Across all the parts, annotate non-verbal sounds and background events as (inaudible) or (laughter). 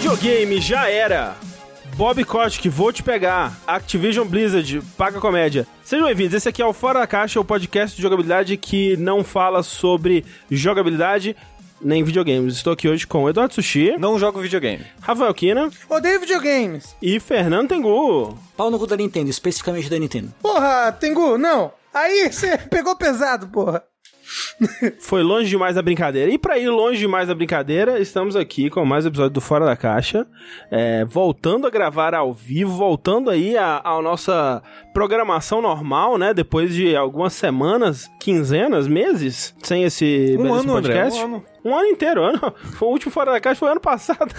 Videogame já era. Bob Kotick, vou te pegar. Activision Blizzard, paga comédia. Sejam bem-vindos, esse aqui é o Fora da Caixa, o podcast de jogabilidade que não fala sobre jogabilidade nem videogames. Estou aqui hoje com Eduardo Sushi, Não jogo videogame. Rafael Kina Odeio videogames. e Fernando Tengu. Pau no cu da Nintendo, especificamente da Nintendo. Porra, Tengu, não. Aí você (laughs) pegou pesado, porra. (laughs) Foi longe demais a brincadeira. E pra ir longe demais a brincadeira, estamos aqui com mais um episódio do Fora da Caixa. É, voltando a gravar ao vivo, voltando aí a nossa programação normal, né? Depois de algumas semanas, quinzenas, meses, sem esse Um ano, André, podcast. um ano. Um ano inteiro, ano. Foi o último Fora da Caixa, foi ano passado.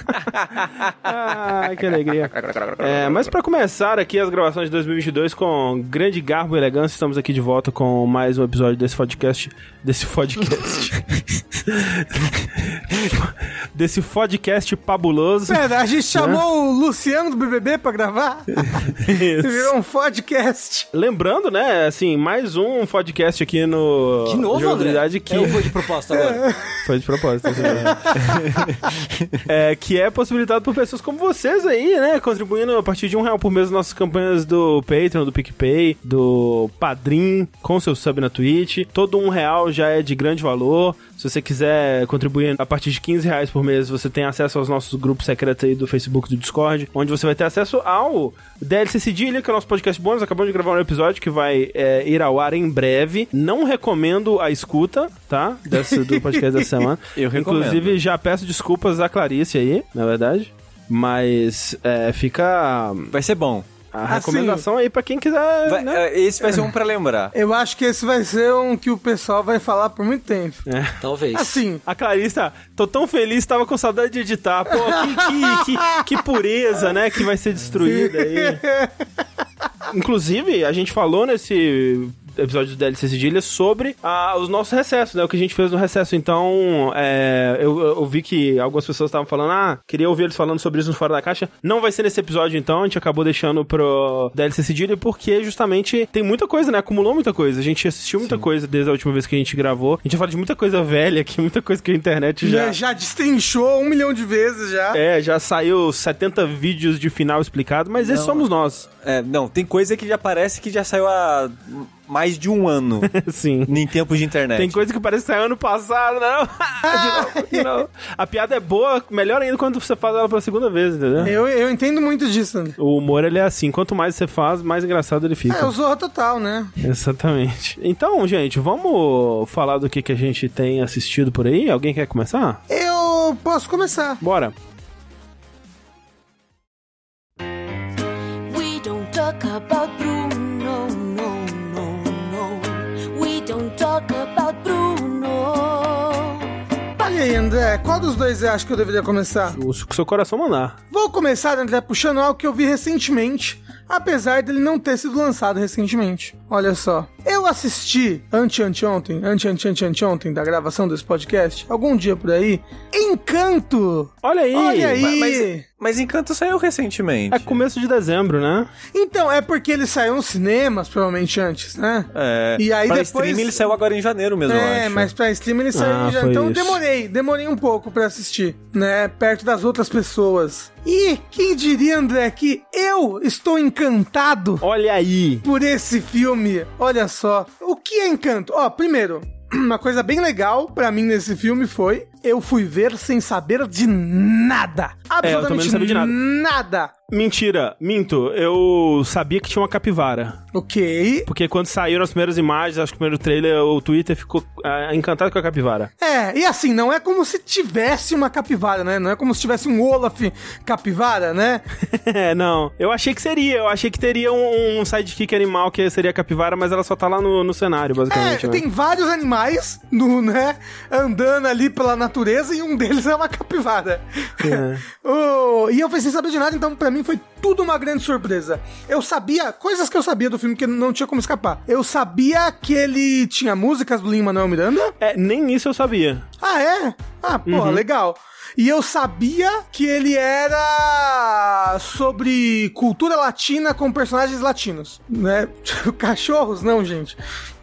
(laughs) Ai, que alegria. É, mas pra começar aqui as gravações de 2022 com grande garbo e elegância, estamos aqui de volta com mais um episódio desse podcast. Desse podcast. (laughs) desse podcast fabuloso. Pera, a gente chamou o Luciano do BBB pra gravar? (laughs) Virou um podcast. (laughs) Lembrando, né, assim, mais um podcast aqui no De novo, André? Que Eu vou de propósito agora. (laughs) foi de propósito. (laughs) é, que é possibilitado por pessoas como vocês aí, né, contribuindo a partir de um real por mês nas nossas campanhas do Patreon, do PicPay, do Padrim, com seu sub na Twitch. Todo um real já é de grande valor. Se você quiser contribuir a partir de 15 reais por mês, você tem acesso aos nossos grupos secretos aí do Facebook e do Discord, onde você vai ter acesso ao DLC Cedilha, que é o nosso podcast bônus. Acabamos de gravar um episódio que vai é, ir ao ar em breve. Não recomendo a escuta, tá? Desse, do podcast dessa semana. (laughs) Eu recomendo. Inclusive, já peço desculpas à Clarice aí, na verdade. Mas é, fica Vai ser bom. A Assim, recomendação aí pra quem quiser. Vai- né? é, esse vai ser um pra lembrar. Eu acho que esse vai ser um que o pessoal vai falar por muito tempo. Talvez. Assim, A Clarice, tá, tô tão feliz, tava com saudade de editar. Pô, que, que, que, que pureza, né, que vai ser destruída aí. (laughs) Inclusive, a gente falou nesse episódio do DLC Cedilha sobre ah, os nossos recessos, né? O que a gente fez no recesso. Então, é, eu, eu vi que algumas pessoas estavam falando, ah, queria ouvir eles falando sobre isso no Fora da Caixa. Não vai ser nesse episódio, então. A gente acabou deixando pro DLC Cedilha porque justamente tem muita coisa, né? Acumulou muita coisa. A gente assistiu muita coisa desde a última vez que a gente gravou. A gente fala de muita coisa velha aqui, (laughs) muita coisa que a internet já... já, já destrinchou um milhão de vezes já. É, já saiu 70 vídeos de final explicado, mas esses somos nós. É, não, tem coisa que já parece que já saiu há mais de um ano (laughs) Sim. em tempos de internet. Tem coisa que parece que saiu ano passado, não? (laughs) de novo, de novo. A piada é boa, melhor ainda quando você faz ela pela segunda vez, entendeu? Eu, eu entendo muito disso. O humor, ele é assim, quanto mais você faz, mais engraçado ele fica. É, eu sou total, né? Exatamente. Então, gente, vamos falar do que, que a gente tem assistido por aí? Alguém quer começar? Eu posso começar. Bora. Aí, André, qual dos dois você acha que eu deveria começar? O seu coração mandar. Vou começar, André, puxando algo que eu vi recentemente, apesar dele não ter sido lançado recentemente. Olha só. Eu assisti ante-anteontem, ante-ante-ante-ontem da gravação desse podcast, algum dia por aí, Encanto! Olha aí. Olha aí! Mas, mas Encanto saiu recentemente. É começo de dezembro, né? Então, é porque ele saiu nos cinemas, provavelmente antes, né? É, E aí pra depois- stream ele saiu agora em janeiro mesmo, eu É, mas pra stream ele saiu Ah, já. foi Então isso. demorei, demorei um pouco pra assistir, né? Perto das outras pessoas. E quem diria, André, que eu estou encantado Olha aí. por esse filme. Olha só. O que é encanto? Ó, primeiro, (clears throat) uma coisa bem legal pra mim nesse filme foi eu fui ver sem saber de nada. É, Absolutamente sabia de nada. nada. Mentira, minto. Eu sabia que tinha uma capivara. Ok. Porque quando saíram as primeiras imagens, acho que o primeiro trailer, o Twitter ficou ah, encantado com a capivara. É, e assim, não é como se tivesse uma capivara, né? Não é como se tivesse um Olaf capivara, né? (laughs) É, não. Eu achei que seria. Eu achei que teria um, um sidekick animal que seria a capivara, mas ela só tá lá no, no cenário, É, basicamente. né? tem vários animais, no, né, andando ali pela natureza e um deles é uma capivara. É. (laughs) Oh, e eu sem saber de nada, então pra mim foi tudo uma grande surpresa. Eu sabia, coisas que eu sabia do filme que não tinha como escapar. Eu sabia que ele tinha músicas do Lin-Manuel Miranda. É, nem isso eu sabia. Ah, é? Ah, pô, legal. E eu sabia que ele era sobre cultura latina com personagens latinos, né? (laughs) Cachorros, não, gente.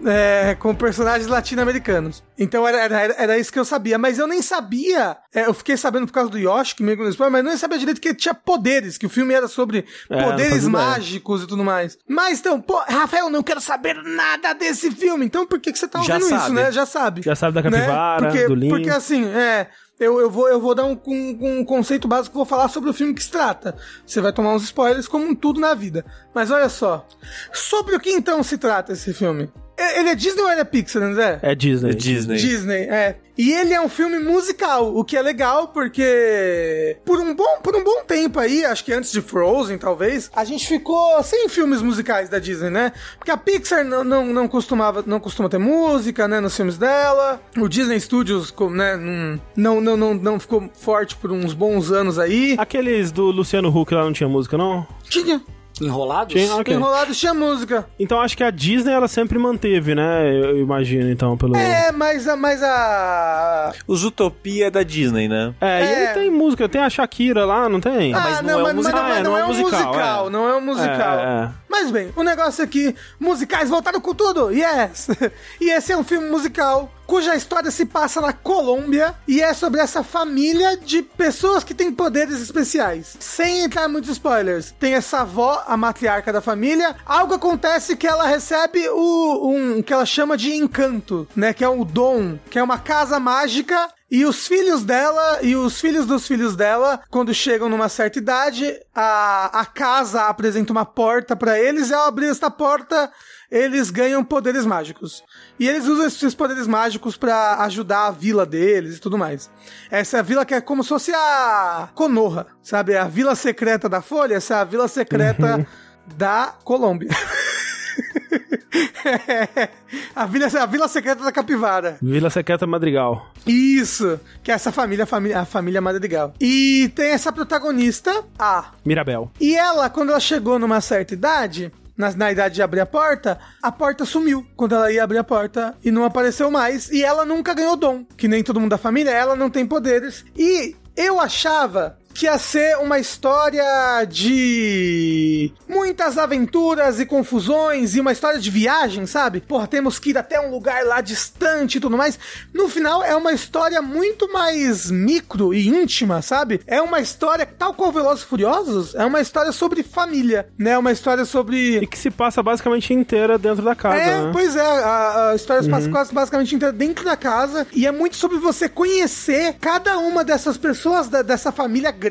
É, com personagens latino-americanos. Então era, era, era isso que eu sabia. Mas eu nem sabia. é, eu fiquei sabendo por causa do Yoshi, que meio que no spoiler, mas eu nem sabia direito que tinha poderes, que o filme era sobre É, não poderes ideia. mágicos e tudo mais. Mas então, pô, Rafael, não quero saber nada desse filme. Então por que, que você tá Já ouvindo isso, né? Já sabe. Já sabe da Né? capivara, porque, do Lin. Porque assim, é. Eu, eu, vou, eu vou dar um, um, um conceito básico, vou falar sobre o filme que se trata. Você vai tomar uns spoilers, como tudo na vida. Mas olha só. Sobre o que então se trata esse filme? E- Ele é Disney ou ele é Pixar, André? É Disney. Disney. Disney, é. E ele é um filme musical, o que é legal porque por um bom, por um bom tempo aí, acho que antes de Frozen, talvez, a gente ficou sem filmes musicais da Disney, né? Porque a Pixar não, não, não costumava, não costuma ter música, né, nos filmes dela. O Disney Studios, né, não, não, não, não, não ficou forte por uns bons anos aí. Aqueles do Luciano Huck lá não tinha música, não? Tinha. Enrolados? Tinha, ok. Enrolado tinha música. Então acho que a Disney ela sempre manteve, né? Eu eu imagino, então, pelo. É, mas a, mas a, Os Utopia é da Disney, né? É, e É. ele tem música, tem a Shakira lá, não tem? Ah, mas não é um musical. mas É, não é um musical, é. não é um musical. É, é. Mas bem, o negócio aqui, musicais voltaram com tudo, yes! (laughs) e esse é um filme musical cuja história se passa na Colômbia e é sobre essa família de pessoas que têm poderes especiais. Sem entrar muitos spoilers, tem essa avó, a matriarca da família, algo acontece que ela recebe o, um que ela chama de encanto, né, que é o dom, que é uma casa mágica. E os filhos dela e os filhos dos filhos dela, quando chegam numa certa idade, a, a casa apresenta uma porta pra eles. E ao abrir esta porta, eles ganham poderes mágicos. E eles usam esses poderes mágicos pra ajudar a vila deles e tudo mais. Essa é a vila que é como se fosse a Konoha, sabe? A vila secreta da Folha, essa é a vila secreta da Colômbia. (laughs) a, vila, a vila secreta da Capivara. Vila Secreta Madrigal. Isso, que é essa família, a família, a família Madrigal. E tem essa protagonista, a. Mirabel. E ela, quando ela chegou numa certa idade, na, na idade de abrir a porta, a porta sumiu quando ela ia abrir a porta e não apareceu mais. E ela nunca ganhou dom, que nem todo mundo da família, ela não tem poderes. E eu achava que ia ser uma história de muitas aventuras e confusões e uma história de viagem, sabe? Porra, temos que ir até um lugar lá distante e tudo mais. No final é uma história muito mais micro e íntima, sabe? É uma história tal qual Velozes e Furiosos, é uma história sobre família, né? Uma história sobre E que se passa basicamente inteira dentro da casa, é, né? pois é, a, a história se passa Uhum. quase basicamente inteira dentro da casa e é muito sobre você conhecer cada uma dessas pessoas da- dessa família grande,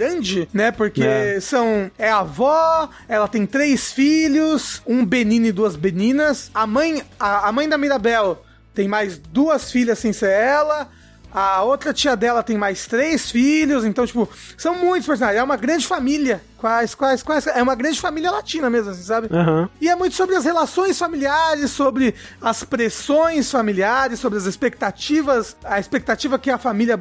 né? Porque É. são é a avó, ela tem três filhos, um Benino e duas Beninas. A mãe, a, a mãe da Mirabel tem mais duas filhas sem ser ela. A outra tia dela tem mais três filhos, então, tipo, são muitos personagens. É uma grande família. Quais, quais, quais. É uma grande família latina mesmo, assim, sabe? Aham. E é muito sobre as relações familiares, sobre as pressões familiares, sobre as expectativas, a expectativa que a família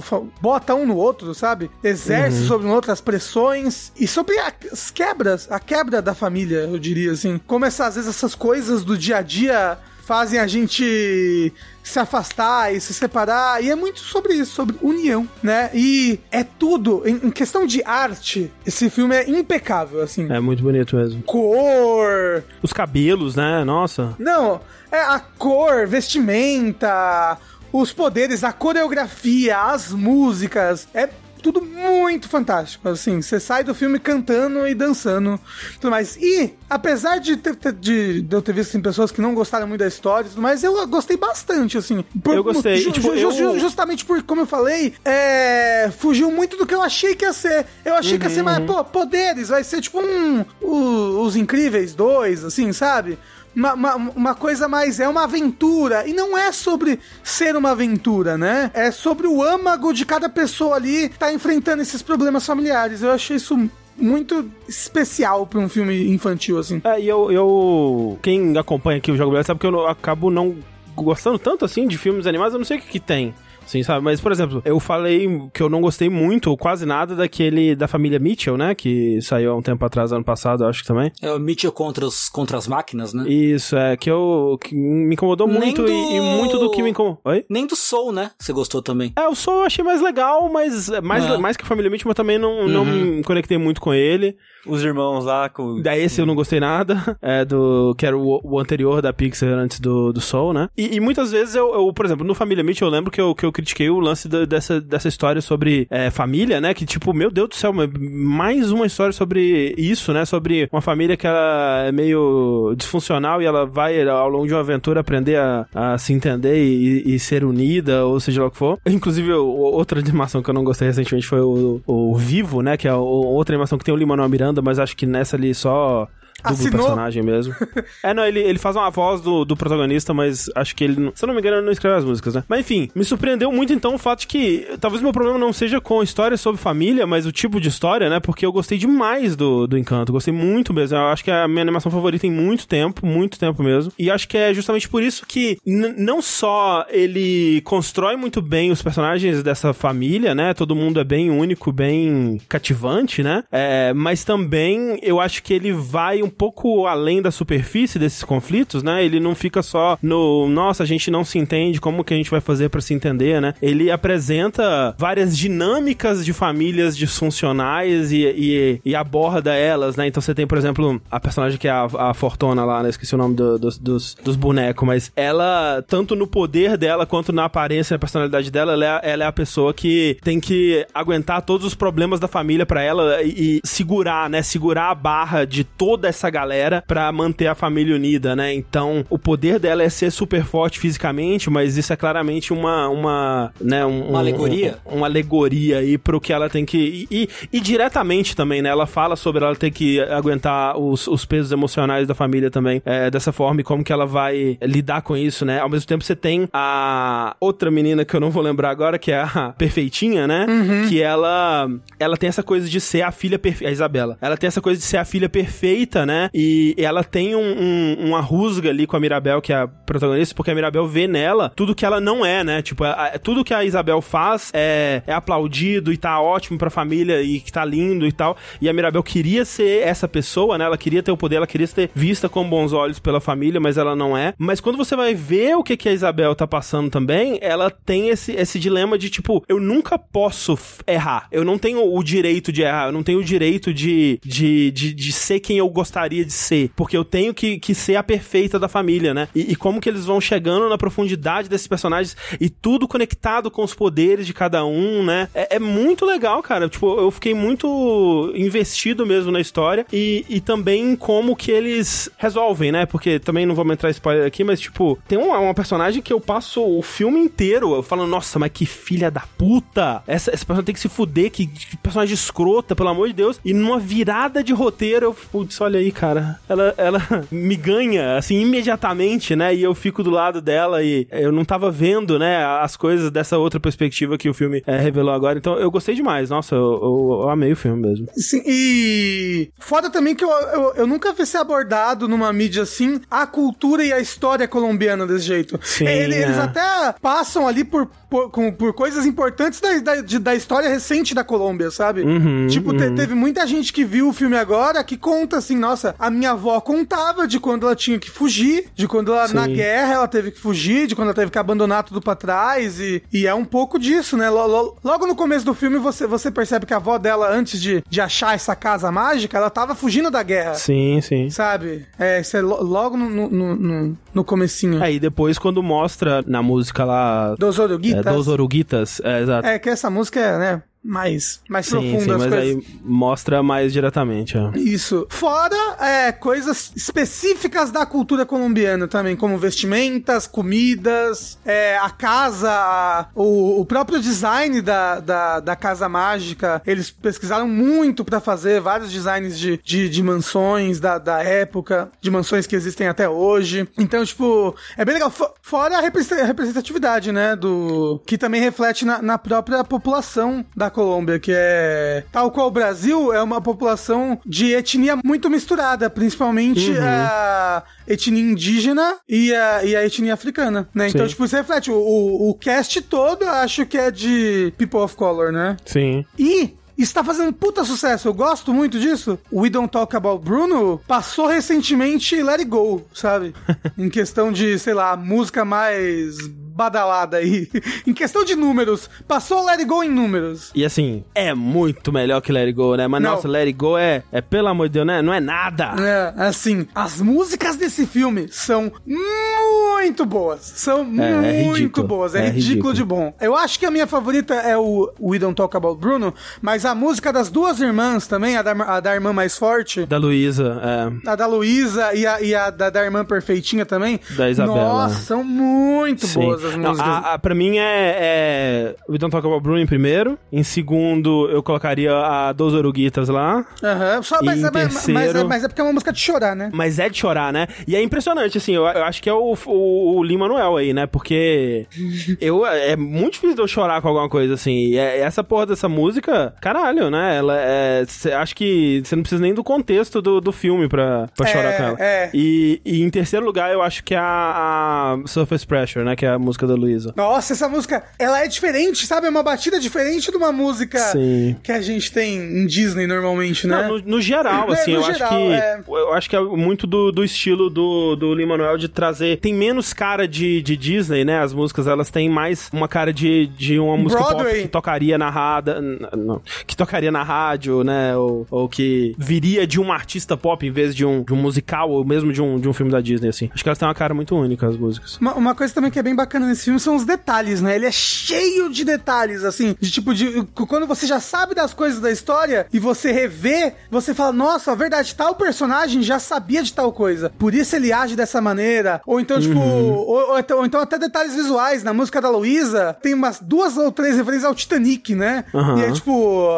fa- bota um no outro, sabe? Exerce sobre um outro as pressões e sobre as quebras, a quebra da família, eu diria assim. Como essa, às vezes essas coisas do dia a dia fazem a gente se afastar e se separar, e é muito sobre isso, sobre união, né? E é tudo, em, questão de arte, esse filme é impecável, assim. É muito bonito mesmo. Cor, Os cabelos, né? Nossa. não, é a cor, vestimenta, os poderes, a coreografia, as músicas, é tudo muito fantástico, assim, você sai do filme cantando e dançando, tudo mais. E, apesar de, ter- de, de eu ter visto assim, pessoas que não gostaram muito da história e tudo mais, eu gostei bastante, assim. Por- Eu gostei, ju- tipo, ju- eu- justamente por, como eu falei, é, fugiu muito do que eu achei que ia ser. Eu achei que ia ser Uhum, mais, pô, poderes, vai ser tipo um. o- os Incríveis 2, assim, sabe? Uma, uma, uma coisa mais. É uma aventura. E não é sobre ser uma aventura, né? É sobre o âmago de cada pessoa ali tá enfrentando esses problemas familiares. Eu achei isso muito especial pra um filme infantil, assim. É, e eu, eu. Quem acompanha aqui o Jogo Brasileiro sabe que eu acabo não gostando tanto assim de filmes animados, eu não sei o que, que tem. Sim, sabe? Mas, por exemplo, eu falei que eu não gostei muito, ou quase nada, daquele da família Mitchell, né? Que saiu há um tempo atrás, ano passado, eu acho que também. É o Mitchell contra, os, contra as máquinas, né? Isso, é, que eu. que me incomodou Nem muito do- e, e muito do que me incomodou. Oi? Nem do Soul, né? Você gostou também. É, o Soul eu achei mais legal, mas é, mais, É. mais que a família Mitchell, mas também não, não me conectei muito com ele. Os irmãos lá com. Daí esse eu não gostei nada, (laughs) é do que era o, o anterior da Pixar antes do, do Soul, né? E, e muitas vezes eu, eu, por exemplo, no Família Mitchell eu lembro que eu, que eu critiquei o lance da- dessa, dessa história sobre é, família, né? Que tipo, meu Deus do céu, mais uma história sobre isso, né? Sobre uma família que ela é meio disfuncional e ela vai ao longo de uma aventura aprender a, a se entender e, e ser unida, ou seja lá o que for. Inclusive, outra animação que eu não gostei recentemente foi o, o Vivo, né? Que é outra animação que tem o Lin-Manuel Miranda, mas acho que nessa ali só Assinou? personagem mesmo. (laughs) é, não, ele, ele faz uma voz do, do protagonista, mas acho que ele, não- se eu não me engano, ele não escreve as músicas, né? Mas enfim, me surpreendeu muito então o fato de que talvez o meu problema não seja com histórias sobre família, mas o tipo de história, né? Porque eu gostei demais do, do Encanto, gostei muito mesmo. Eu acho que é a minha animação favorita em muito tempo, muito tempo mesmo. E acho que é justamente por isso que não só ele constrói muito bem os personagens dessa família, né? Todo mundo é bem único, bem cativante, né? É, mas também eu acho que ele vai um pouco além da superfície desses conflitos, né? Ele não fica só no, nossa, a gente não se entende, como que a gente vai fazer pra se entender, né? Ele apresenta várias dinâmicas de famílias disfuncionais e, e, e aborda elas, né? Então você tem, por exemplo, a personagem que é a, a Fortuna lá, né? Esqueci o nome do- dos, dos, dos bonecos, mas ela, tanto no poder dela quanto na aparência e na personalidade dela, ela é, a- ela é a pessoa que tem que aguentar todos os problemas da família pra ela e, e segurar, né? Segurar a barra de toda essa galera pra manter a família unida, né? Então, o poder dela é ser super forte fisicamente, mas isso é claramente uma, uma, né? Um, Uma um- alegoria? um- uma alegoria aí pro que ela tem que. E, e- diretamente também, né? Ela fala sobre ela ter que aguentar os, os pesos emocionais da família também. é, dessa forma e como que ela vai lidar com isso, né? Ao mesmo tempo, você tem a outra menina que eu não vou lembrar agora, que é a Perfeitinha, né? Que ela. Ela tem essa coisa de ser a filha perfeita. A Isabela. Ela tem essa coisa de ser a filha perfeita, né? E ela tem um, um- uma rusga ali com a Mirabel, que é a protagonista, porque a Mirabel vê nela tudo que ela não é, né? Tipo, a- a- tudo que a Isabel faz é, é aplaudido e tá ótimo pra família e que tá lindo e tal. E a Mirabel queria ser essa pessoa, né? Ela queria ter o poder, ela queria ser vista com bons olhos pela família, mas ela não é. Mas quando você vai ver o que, que a Isabel tá passando também, ela tem esse, esse dilema de tipo, eu nunca posso errar. Eu não tenho o direito de errar, eu não tenho o direito de, de, de, de ser quem eu gostaria de ser. Porque eu tenho que, que ser a perfeita da família, né? E, e como que eles vão chegando na profundidade desses personagens e tudo conectado com os poderes de cada um, né? É, é muito legal, cara. Tipo, eu fiquei muito investido mesmo na história e, e também como que eles resolvem, né? Porque também não vou entrar spoiler aqui, mas tipo, tem uma, uma personagem que eu passo o filme inteiro falando, nossa, mas que filha da puta! Essa, essa personagem tem que se fuder, que, que personagem escrota, pelo amor de Deus. E numa virada de roteiro, eu, putz, olha aí, cara. Ela, ela (laughs) me ganha, assim, imediatamente, né? E eu fico do lado dela e eu não tava vendo, né, as coisas dessa outra perspectiva que o filme eh, revelou agora. Então eu gostei demais. Nossa, eu, eu- eu amei o filme mesmo. Sim, e foda também que eu, eu, eu nunca vi ser abordado numa mídia assim a cultura e a história colombiana desse jeito. Sim, Ele- Eles é. até passam ali por, por, com- por coisas importantes da, da, de- da história recente da Colômbia, sabe? Uhum, tipo, te- teve muita gente que viu o filme agora que conta assim, nossa, a minha avó contava de quando ela tinha que fugir, de quando ela na guerra ela teve que fugir, de quando ela teve que abandonar tudo pra trás e, e é um pouco disso, né? Lo- lo- Logo no começo do filme você, você percebe que a avó dela, antes de, de achar essa casa mágica, ela tava fugindo da guerra. Sim, sim. Sabe? É, isso é lo- logo no, no, no, no- comecinho. Aí depois, quando mostra na música lá. Dos É, Oruguitas. Dos Oruguitas, é, exato. É, que essa música é, né, mais, mais sim, profunda sim, as mas coisas. aí mostra mais diretamente. Isso. Fora é, coisas específicas da cultura colombiana também, como vestimentas, comidas, é, a casa, a- o, o próprio design da, da, da casa mágica. Eles pesquisaram muito pra fazer vários designs de, de, de mansões da, da época, de mansões que existem até hoje. Então, tipo, é bem legal. Fo- Fora a representa- representatividade, né? Do. Que também reflete na, na própria população da, Colômbia, que é tal qual o Brasil, é uma população de etnia muito misturada, principalmente Uhum. a etnia indígena e a, e a etnia africana, né? Então, Sim. tipo, isso reflete. O, o, o cast todo, eu acho que é de People of Color, né? Sim. E está fazendo puta sucesso. Eu gosto muito disso. We Don't Talk About Bruno passou recentemente Let It Go, sabe? (laughs) em questão de, sei lá, música mais badalada aí. (laughs) em questão de números, passou Let It Go em números. E assim, é muito melhor que Let It Go, né? Mas Não. nossa, Let It Go é, é, pelo amor de Deus, né? Não é nada. É, assim, as músicas desse filme são muito boas. São é muito ridículo. boas. É, É ridículo, ridículo. de bom. Eu acho que a minha favorita é o We Don't Talk About Bruno, mas a música das duas irmãs também, a da, a da irmã mais forte, Da Luísa, é. A da Luísa e a, e a da, da irmã perfeitinha também. Da Isabela. Nossa, são muito Sim. boas as Não, músicas. a, a, pra mim é, é We Don't Talk About Bruno em primeiro. Em segundo, eu colocaria a Dos Oruguitas lá. Aham, Só, mas, em é, terceiro- mas, é, mas é porque é uma música de chorar, né? Mas é de chorar, né? E é impressionante, assim, eu, eu acho que é o, o, o Lima Manuel aí, né? Porque (laughs) eu, é muito difícil de eu chorar com alguma coisa, assim. E é- essa porra dessa música, caralho, né? Ela é. Cê, acho que você não precisa nem do contexto do, do filme pra, pra É, chorar com ela. é. E, e em terceiro lugar, eu acho que é a, a Surface Pressure, né? Que é a música da Luísa. Nossa, essa música, ela é diferente, sabe? É uma batida diferente de uma música Sim. que a gente tem em Disney normalmente, né? Não, no, no geral, (laughs) É, assim, no eu geral, acho que. é. Eu acho que é muito do, do estilo do, do Lin Manuel de trazer. Tem menos cara de, de Disney, né? As músicas, elas têm mais uma cara de, de uma música Broadway. pop que tocaria na rada, não, que tocaria na rádio, né? Ou, ou que viria de um artista pop em vez de um, de um musical, ou mesmo de um, de um filme da Disney, assim. Acho que elas têm uma cara muito única, as músicas. Uma, uma coisa também que é bem bacana nesse filme são os detalhes, né? Ele é cheio de detalhes, assim, de tipo, de quando você já sabe das coisas da história e você revê, você fala, nossa, a verdade, tal personagem já sabia de tal coisa, por isso ele age dessa maneira. Ou então, tipo, ou, ou então, ou então até detalhes visuais. Na música da Luísa, tem umas duas ou três referências ao Titanic, né? Aham. E é tipo,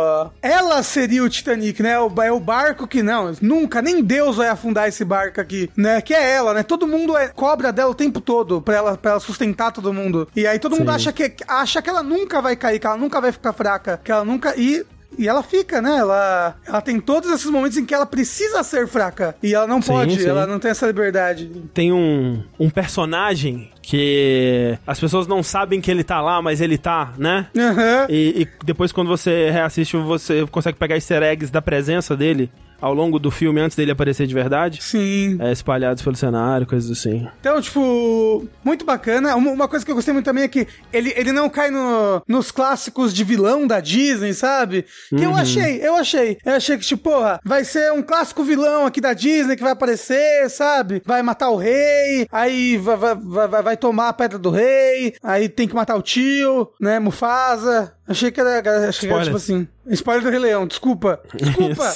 ela seria o Titanic, né? O, é o barco que não, nunca, nem Deus vai afundar esse barco aqui, né? Que é ela, né? Todo mundo é, cobra dela o tempo todo pra ela, pra ela sustentar todo mundo. E aí todo mundo Sim. acha que, acha que ela nunca vai cair, que ela nunca vai ficar fraca, que ela nunca. E e ela fica, né? Ela, ela tem todos esses momentos em que ela precisa ser fraca. E ela não Sim, pode, sim. ela não tem essa liberdade. Tem um, um personagem que as pessoas não sabem que ele tá lá, mas ele tá, né? Aham. E, e depois, quando você reassiste, você consegue pegar easter eggs da presença dele ao longo do filme antes dele aparecer de verdade. Sim. É, espalhados pelo cenário, coisas assim. Então, tipo, muito bacana. Uma, coisa que eu gostei muito também é que ele, ele não cai no- nos clássicos de vilão da Disney, sabe? Que eu achei, eu achei. Eu achei que, tipo, porra, vai ser um clássico vilão aqui da Disney que vai aparecer, sabe? Vai matar o rei, aí vai, vai, vai, vai- tomar a pedra do rei, aí tem que matar o tio, né? Mufasa. Achei que era, achei que era tipo assim. Spoiler do Rei Leão, desculpa. (laughs) Desculpa.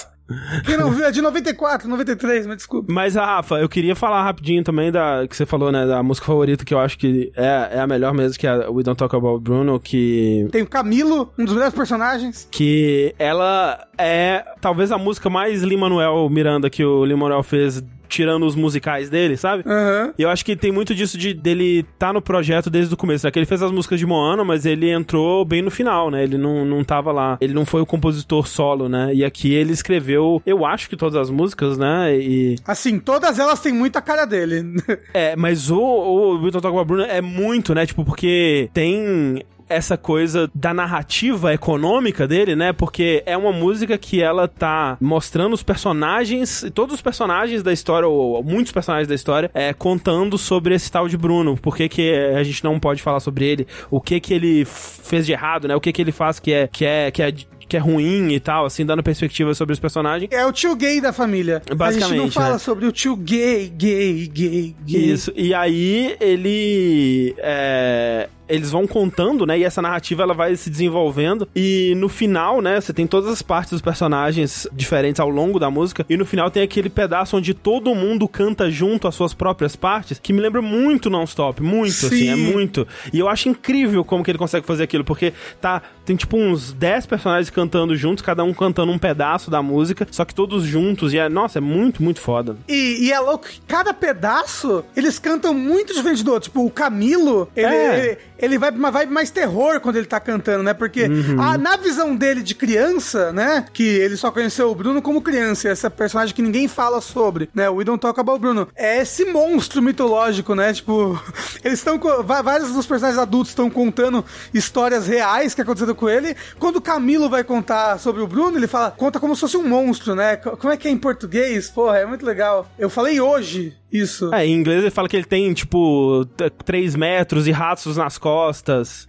Quem não viu é de 94, 93, mas desculpa. Mas, a Rafa, eu queria falar rapidinho também da que você falou, né? Da música favorita, que eu acho que é, é a melhor mesmo, que é a We Don't Talk About Bruno, que Tem o Camilo, um dos melhores personagens. que ela é talvez a música mais Lin-Manuel Miranda que o Lin-Manuel fez, tirando os musicais dele, sabe? Aham. E eu acho que tem muito disso de dele tá no projeto desde o começo, né? Que ele fez as músicas de Moana, mas ele entrou bem no final, né? Ele não, não tava lá. Ele não foi o compositor solo, né? E aqui ele escreveu, eu acho que todas as músicas, né? E... Assim, todas elas têm muita cara dele. (laughs) É, mas o, o Wilton Talk About Bruno é muito, né? Tipo, porque tem essa coisa da narrativa econômica dele, né? Porque é uma música que ela tá mostrando os personagens, todos os personagens da história, ou muitos personagens da história, é, contando sobre esse tal de Bruno. Por que, que a gente não pode falar sobre ele? O que que ele fez de errado, né? O que que ele faz que é, que é, que é, que é ruim e tal, assim, dando perspectiva sobre os personagens. É o tio gay da família. A gente não Basicamente, fala né? sobre o tio gay, gay, gay, gay. Isso. E aí ele. é, Eles vão contando, né? E essa narrativa ela vai se desenvolvendo. E no final, né? Você tem todas as partes dos personagens diferentes ao longo da música. E no final tem aquele pedaço onde todo mundo canta junto as suas próprias partes. Que me lembra muito non-stop. Muito, assim. É Sim. muito. E eu acho incrível como que ele consegue fazer aquilo. Porque tá. Tem tipo uns 10 personagens cantando juntos, cada um cantando um pedaço da música. Só que todos juntos. E é, nossa, é muito, muito foda. E, e é louco que cada pedaço eles cantam muito diferente do outro. Tipo, o Camilo, ele, É. ele, ele vai pra uma vibe mais terror quando ele tá cantando, né? Porque Uhum. a- na visão dele de criança, né? Que ele só conheceu o Bruno como criança, essa personagem que ninguém fala sobre, né? O We Don't Talk About Bruno. É esse monstro mitológico, né? Tipo, (laughs) eles estão. Vários dos personagens adultos estão contando histórias reais que aconteceram com ele. Quando o Camilo vai contar sobre o Bruno, ele fala, conta como se fosse um monstro, né? Co- Como é que é em português? Porra, é muito legal. Eu falei hoje isso. É, em inglês ele fala que ele tem, tipo, 3 metros e ratos nas costas.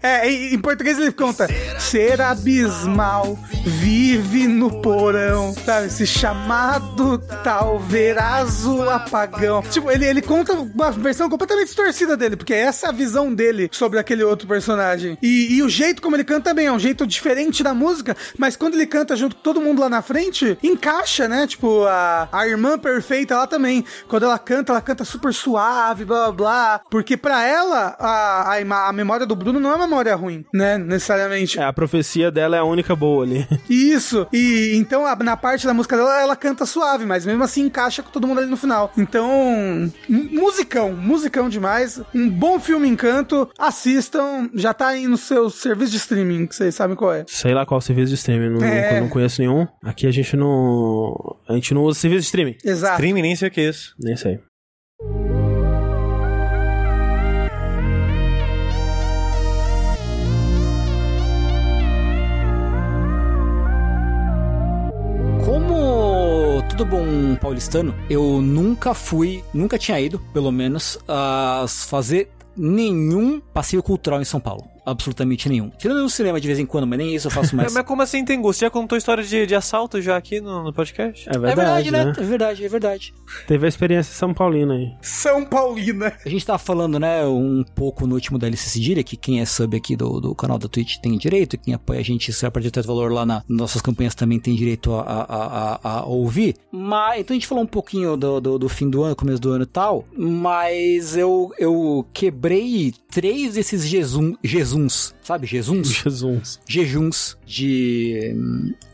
É, em, português ele conta: Ser abismal, vive no porão, sabe? Esse chamado tal verazo apagão. Tipo, ele, ele conta uma versão completamente distorcida dele, porque essa é a visão dele sobre aquele outro personagem. E, e o jeito como ele canta também é um jeito diferente da música, mas quando ele canta junto com todo mundo lá na frente, encaixa, né? Tipo, a, a irmã perfeita lá também. Quando ela canta, ela canta super suave, blá blá blá. Porque pra ela, a, a, a memória do Bruno não é memória ruim, né? Necessariamente. É, a profecia dela é a única boa ali. (laughs) Isso. E então a- na parte da música dela, ela canta suave, mas mesmo assim encaixa com todo mundo ali no final. Então, mu- musicão, musicão demais. Um bom filme Encanto. Assistam. Já tá aí no seu serviço de streaming, que vocês sabem qual é. Sei lá qual serviço de streaming, não, É. não conheço nenhum. Aqui a gente não. A gente não usa serviço de streaming. Exato. Streaming nem sei o que é isso. Nem sei. Todo bom paulistano, eu nunca fui, nunca tinha ido, pelo menos, a fazer nenhum passeio cultural em São Paulo. Absolutamente nenhum. Tirando no cinema de vez em quando, mas nem isso eu faço (laughs) É, mais. mas como assim tem gosto? Você já contou história de, de assalto já aqui no, no podcast? É É verdade, verdade, né? né? É verdade, é verdade. Teve a experiência São Paulina aí. São Paulina. A gente tava falando, né, um pouco no último da LC Cedilha, que quem é sub aqui do, do canal da Twitch tem direito, e quem apoia a gente, se é a partir de valor lá na, nas nossas campanhas também tem direito a, a, a, a- a ouvir. Mas, então a gente falou um pouquinho do, do, do fim do ano, começo do ano e tal, mas eu, eu quebrei três desses jejum, jejuns, sabe, jejuns? (laughs) Jesus. jejuns de,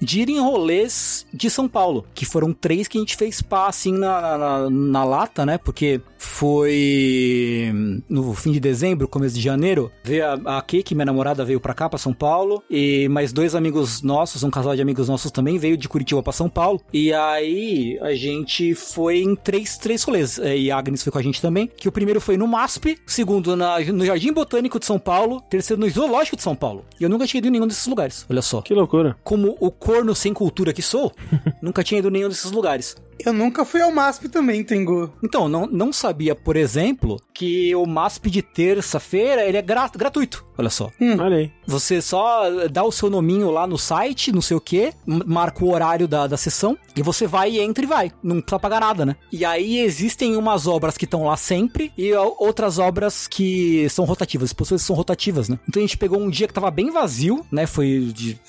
de ir em rolês de São Paulo, que foram três que a gente fez pá, assim, na, na, na lata, né? Porque foi no fim de dezembro, começo de janeiro, veio a, a Kiki, minha namorada, veio pra cá, pra São Paulo, e mais dois amigos nossos, um casal de amigos nossos também, veio de Curitiba pra São Paulo, e aí a gente foi em três, três rolês, É, e a Agnes foi com a gente também, que o primeiro foi no MASP, segundo na, no Jardim Botânico de São Paulo, terceiro no Zoológico de São Paulo. E eu nunca tinha ido em nenhum desses lugares, olha só. Que loucura. Como o corno sem cultura que sou, (laughs) nunca tinha ido em nenhum desses lugares. Eu nunca fui ao MASP também, Tengu. Então, não, não sabia, por exemplo, que o MASP de terça-feira ele é gra- gratuito. Olha só. Olha aí. Você só dá o seu nominho lá no site, não sei o que, marca o horário da, da sessão e você vai e entra e vai. Não precisa pagar nada, né? E aí existem umas obras que estão lá sempre e outras obras que são rotativas, exposições que são rotativas, né? Então a gente pegou um dia que tava bem vazio, né? Foi de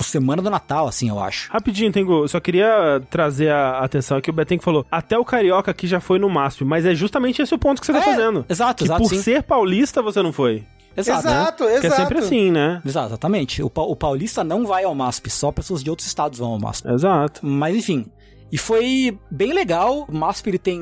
semana do Natal, assim, eu acho. Rapidinho, Tengu, eu só queria trazer a atenção aqui. O Betenco falou: até o Carioca aqui já foi no MASP, mas é justamente esse o ponto que você tá É, fazendo. exato, que exato, por sim. ser paulista você não foi. Exato. né? exato. Que é sempre assim, né? Exato, exatamente. O, pa- o paulista não vai ao MASP, só pessoas de outros estados vão ao MASP. Exato. Mas enfim. E foi bem legal. O MASP ele tem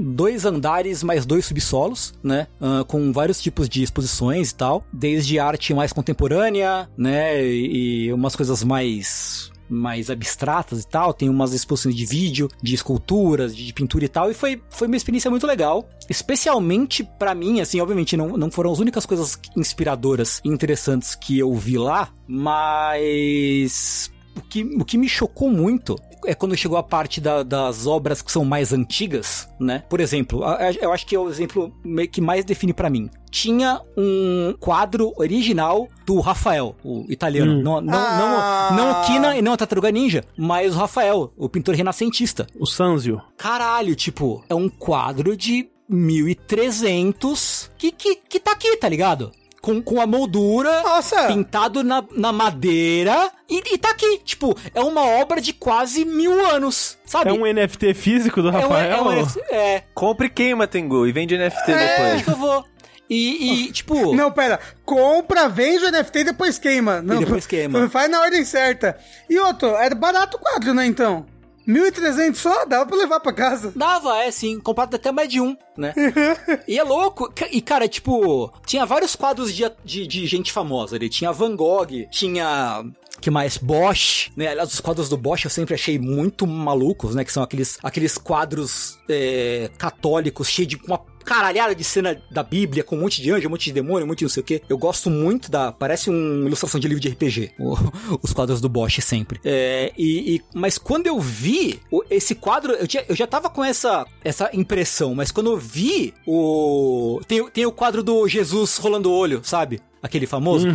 dois andares mais dois subsolos, né? Ah, com vários tipos de exposições e tal. Desde arte mais contemporânea, né? E, e umas coisas mais mais abstratas e tal, tem umas exposições de vídeo, de esculturas, de, pintura e tal, e foi, foi uma experiência muito legal, especialmente pra mim, assim, obviamente não, não foram as únicas coisas inspiradoras e interessantes que eu vi lá, mas o que, o que me chocou muito é quando chegou a parte da- das obras que são mais antigas, né? Por exemplo, eu acho que é o exemplo meio que mais define pra mim. Tinha um quadro original do Rafael, o italiano. Hum. Não, não, Ah. não, não o Kina e não a Tartaruga Ninja, mas o Rafael, o pintor renascentista. O Sanzio. Caralho, tipo, é um quadro de 1300 que, que, que tá aqui, tá ligado? Com, com a moldura Nossa! pintado na, na madeira e, e tá aqui. Tipo, é uma obra de quase mil anos, sabe? É um NFT físico do É um- Rafael? é um- é, Compre e queima, Tengu, e vende NFT acho depois. que eu vou. E, e, tipo. Não, pera. Compra, vende o NFT e depois queima. Não, depois queima. Faz na ordem certa. E outro, era barato o quadro, né, então? 1.300 só? Dava pra levar pra casa. Dava, é sim, comprado até mais de um, né? (laughs) e é louco, e cara, tipo, tinha vários quadros de, de, de gente famosa ali. Tinha Van Gogh, tinha. Que mais? Bosch, né? Aliás, os quadros do Bosch eu sempre achei muito malucos, né? Que são aqueles, aqueles quadros é, católicos cheios de uma caralhada de cena da Bíblia, com um monte de anjo, um monte de demônio, um monte de não sei o que. Eu gosto muito da. Parece uma ilustração de livro de RPG. (laughs) os quadros do Bosch sempre. É, e, e- mas quando eu vi esse quadro, eu, tinha- eu já tava com essa, essa impressão, mas quando eu vi o. Tem, tem o quadro do Jesus rolando o olho, sabe? Aquele famoso.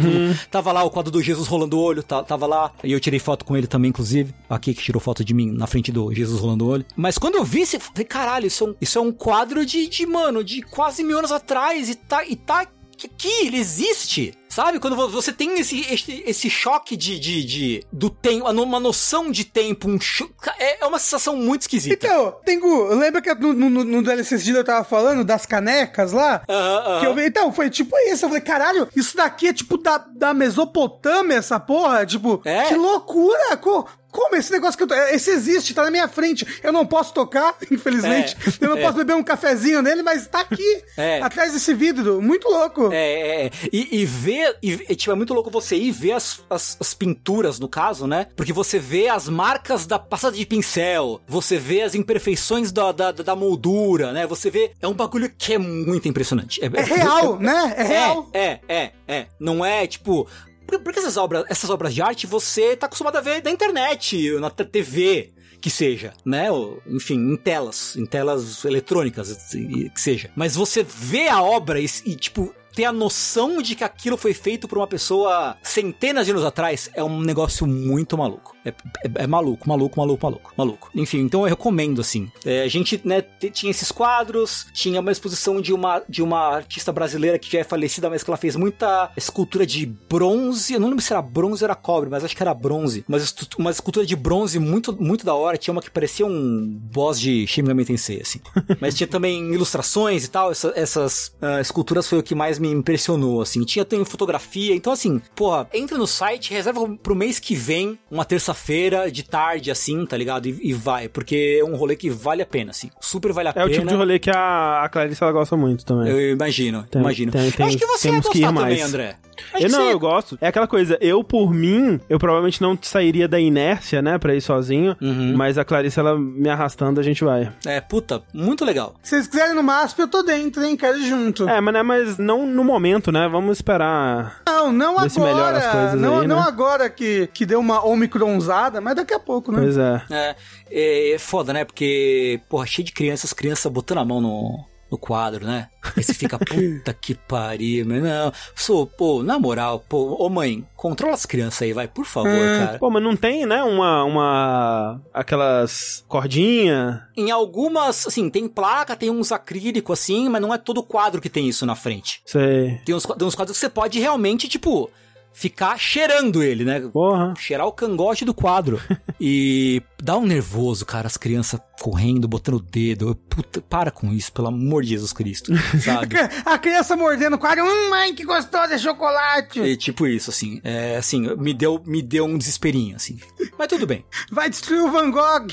Tava lá o quadro do Jesus rolando o olho, tava lá. E eu tirei foto com ele também, inclusive. Aqui que tirou foto de mim na frente do Jesus rolando o olho. Mas quando eu vi, falei, caralho, isso é um, isso é um quadro de, de, mano, de quase mil anos atrás. E tá, e tá aqui, ele existe. Sabe? Quando vo- você tem esse, esse, esse choque de, de, de- do tempo, uma noção de tempo, um cho- é, é uma sensação muito esquisita. Então, Tengu, lembra que no, no, no DLC eu tava falando das canecas lá? Aham, aham. Que eu então, foi tipo isso. Eu falei, caralho, isso daqui é tipo da, da Mesopotâmia, essa porra. Tipo, É. que loucura! Co- como esse negócio que eu tô. Esse existe, tá na minha frente. Eu não posso tocar, (laughs) infelizmente. É, Eu não é. posso beber um cafezinho nele, mas tá aqui. É. Atrás desse vidro. Muito louco. É, é, é. E, e ver, e, tipo, é muito louco você ir ver as, as, as pinturas, no caso, né? Porque você vê as marcas da passada de pincel, você vê as imperfeições da, da, da moldura, né? Você vê. É um bagulho que é muito impressionante. É real, né? É real. É, é, é, é. Não é tipo. Por- Porque essas obras, essas obras de arte você tá acostumado a ver na internet, na TV, que seja, né? Ou, enfim, em telas, em telas eletrônicas, que seja. Mas você vê a obra e, e, tipo, ter a noção de que aquilo foi feito por uma pessoa centenas de anos atrás é um negócio muito maluco. É, é- é maluco, maluco, maluco, maluco, maluco. Enfim, então eu recomendo, assim. É, a gente, né, tinha esses quadros, tinha uma exposição de uma, de uma artista brasileira que já é falecida, mas que ela fez muita escultura de bronze. Eu não lembro se era bronze ou era cobre, mas acho que era bronze. Mas uma escultura de bronze muito, muito da hora. Tinha uma que parecia um boss de Shin Tensei, assim. (laughs) mas tinha também ilustrações e tal. Essa- essas ah, esculturas foi o que mais me impressionou, assim. Tinha também fotografia. Então, assim, porra, entra no site, reserva pro mês que vem, uma terça-feira, de tarde, assim, tá ligado? E, e vai, porque é um rolê que vale a pena, assim. Super vale a É pena. o tipo de rolê que a, a Clarice ela gosta muito também. Eu imagino, Tem- imagino. tem- tem- Acho que você ia temos que ir gostar também, mais. André. Acho Eu não, você- eu gosto. É aquela coisa, eu por mim, eu provavelmente não sairia da inércia, né, pra ir sozinho, Uhum. mas a Clarice, ela me arrastando, a gente vai. É, puta, muito legal. Se vocês quiserem no MASP, eu tô dentro, hein? Quero ir junto. É, mas, né, mas não no momento, né, vamos esperar... Não, não Vê se melhora agora. as coisas não, aí, não né? agora que, que deu uma omicronzada, mas daqui a pouco, né? Pois é. É, é, é foda, né? Porque, porra, cheio de crianças, crianças botando a mão no, no quadro, né? Aí você fica, puta que pariu, meu. Não, sou, pô, na moral, pô, ô mãe, controla as crianças aí, vai, por favor, cara. Pô, mas não tem, né, uma... uma aquelas cordinha Em algumas, assim, tem placa, tem uns acrílicos assim, mas não é todo quadro que tem isso na frente. Sei. Tem uns, tem uns quadros que você pode realmente, tipo, ficar cheirando ele, né? Porra. cheirar o cangote do quadro. (laughs) e dá um nervoso, cara, as crianças correndo, botando o dedo. Puta, para com isso, pelo amor de Jesus Cristo, (laughs) sabe? A criança mordendo o quadro. Hum, mãe, que gostoso, é chocolate. É tipo isso, assim. É, assim, me deu, me deu um desesperinho, assim. Mas tudo bem. Vai destruir o Van Gogh.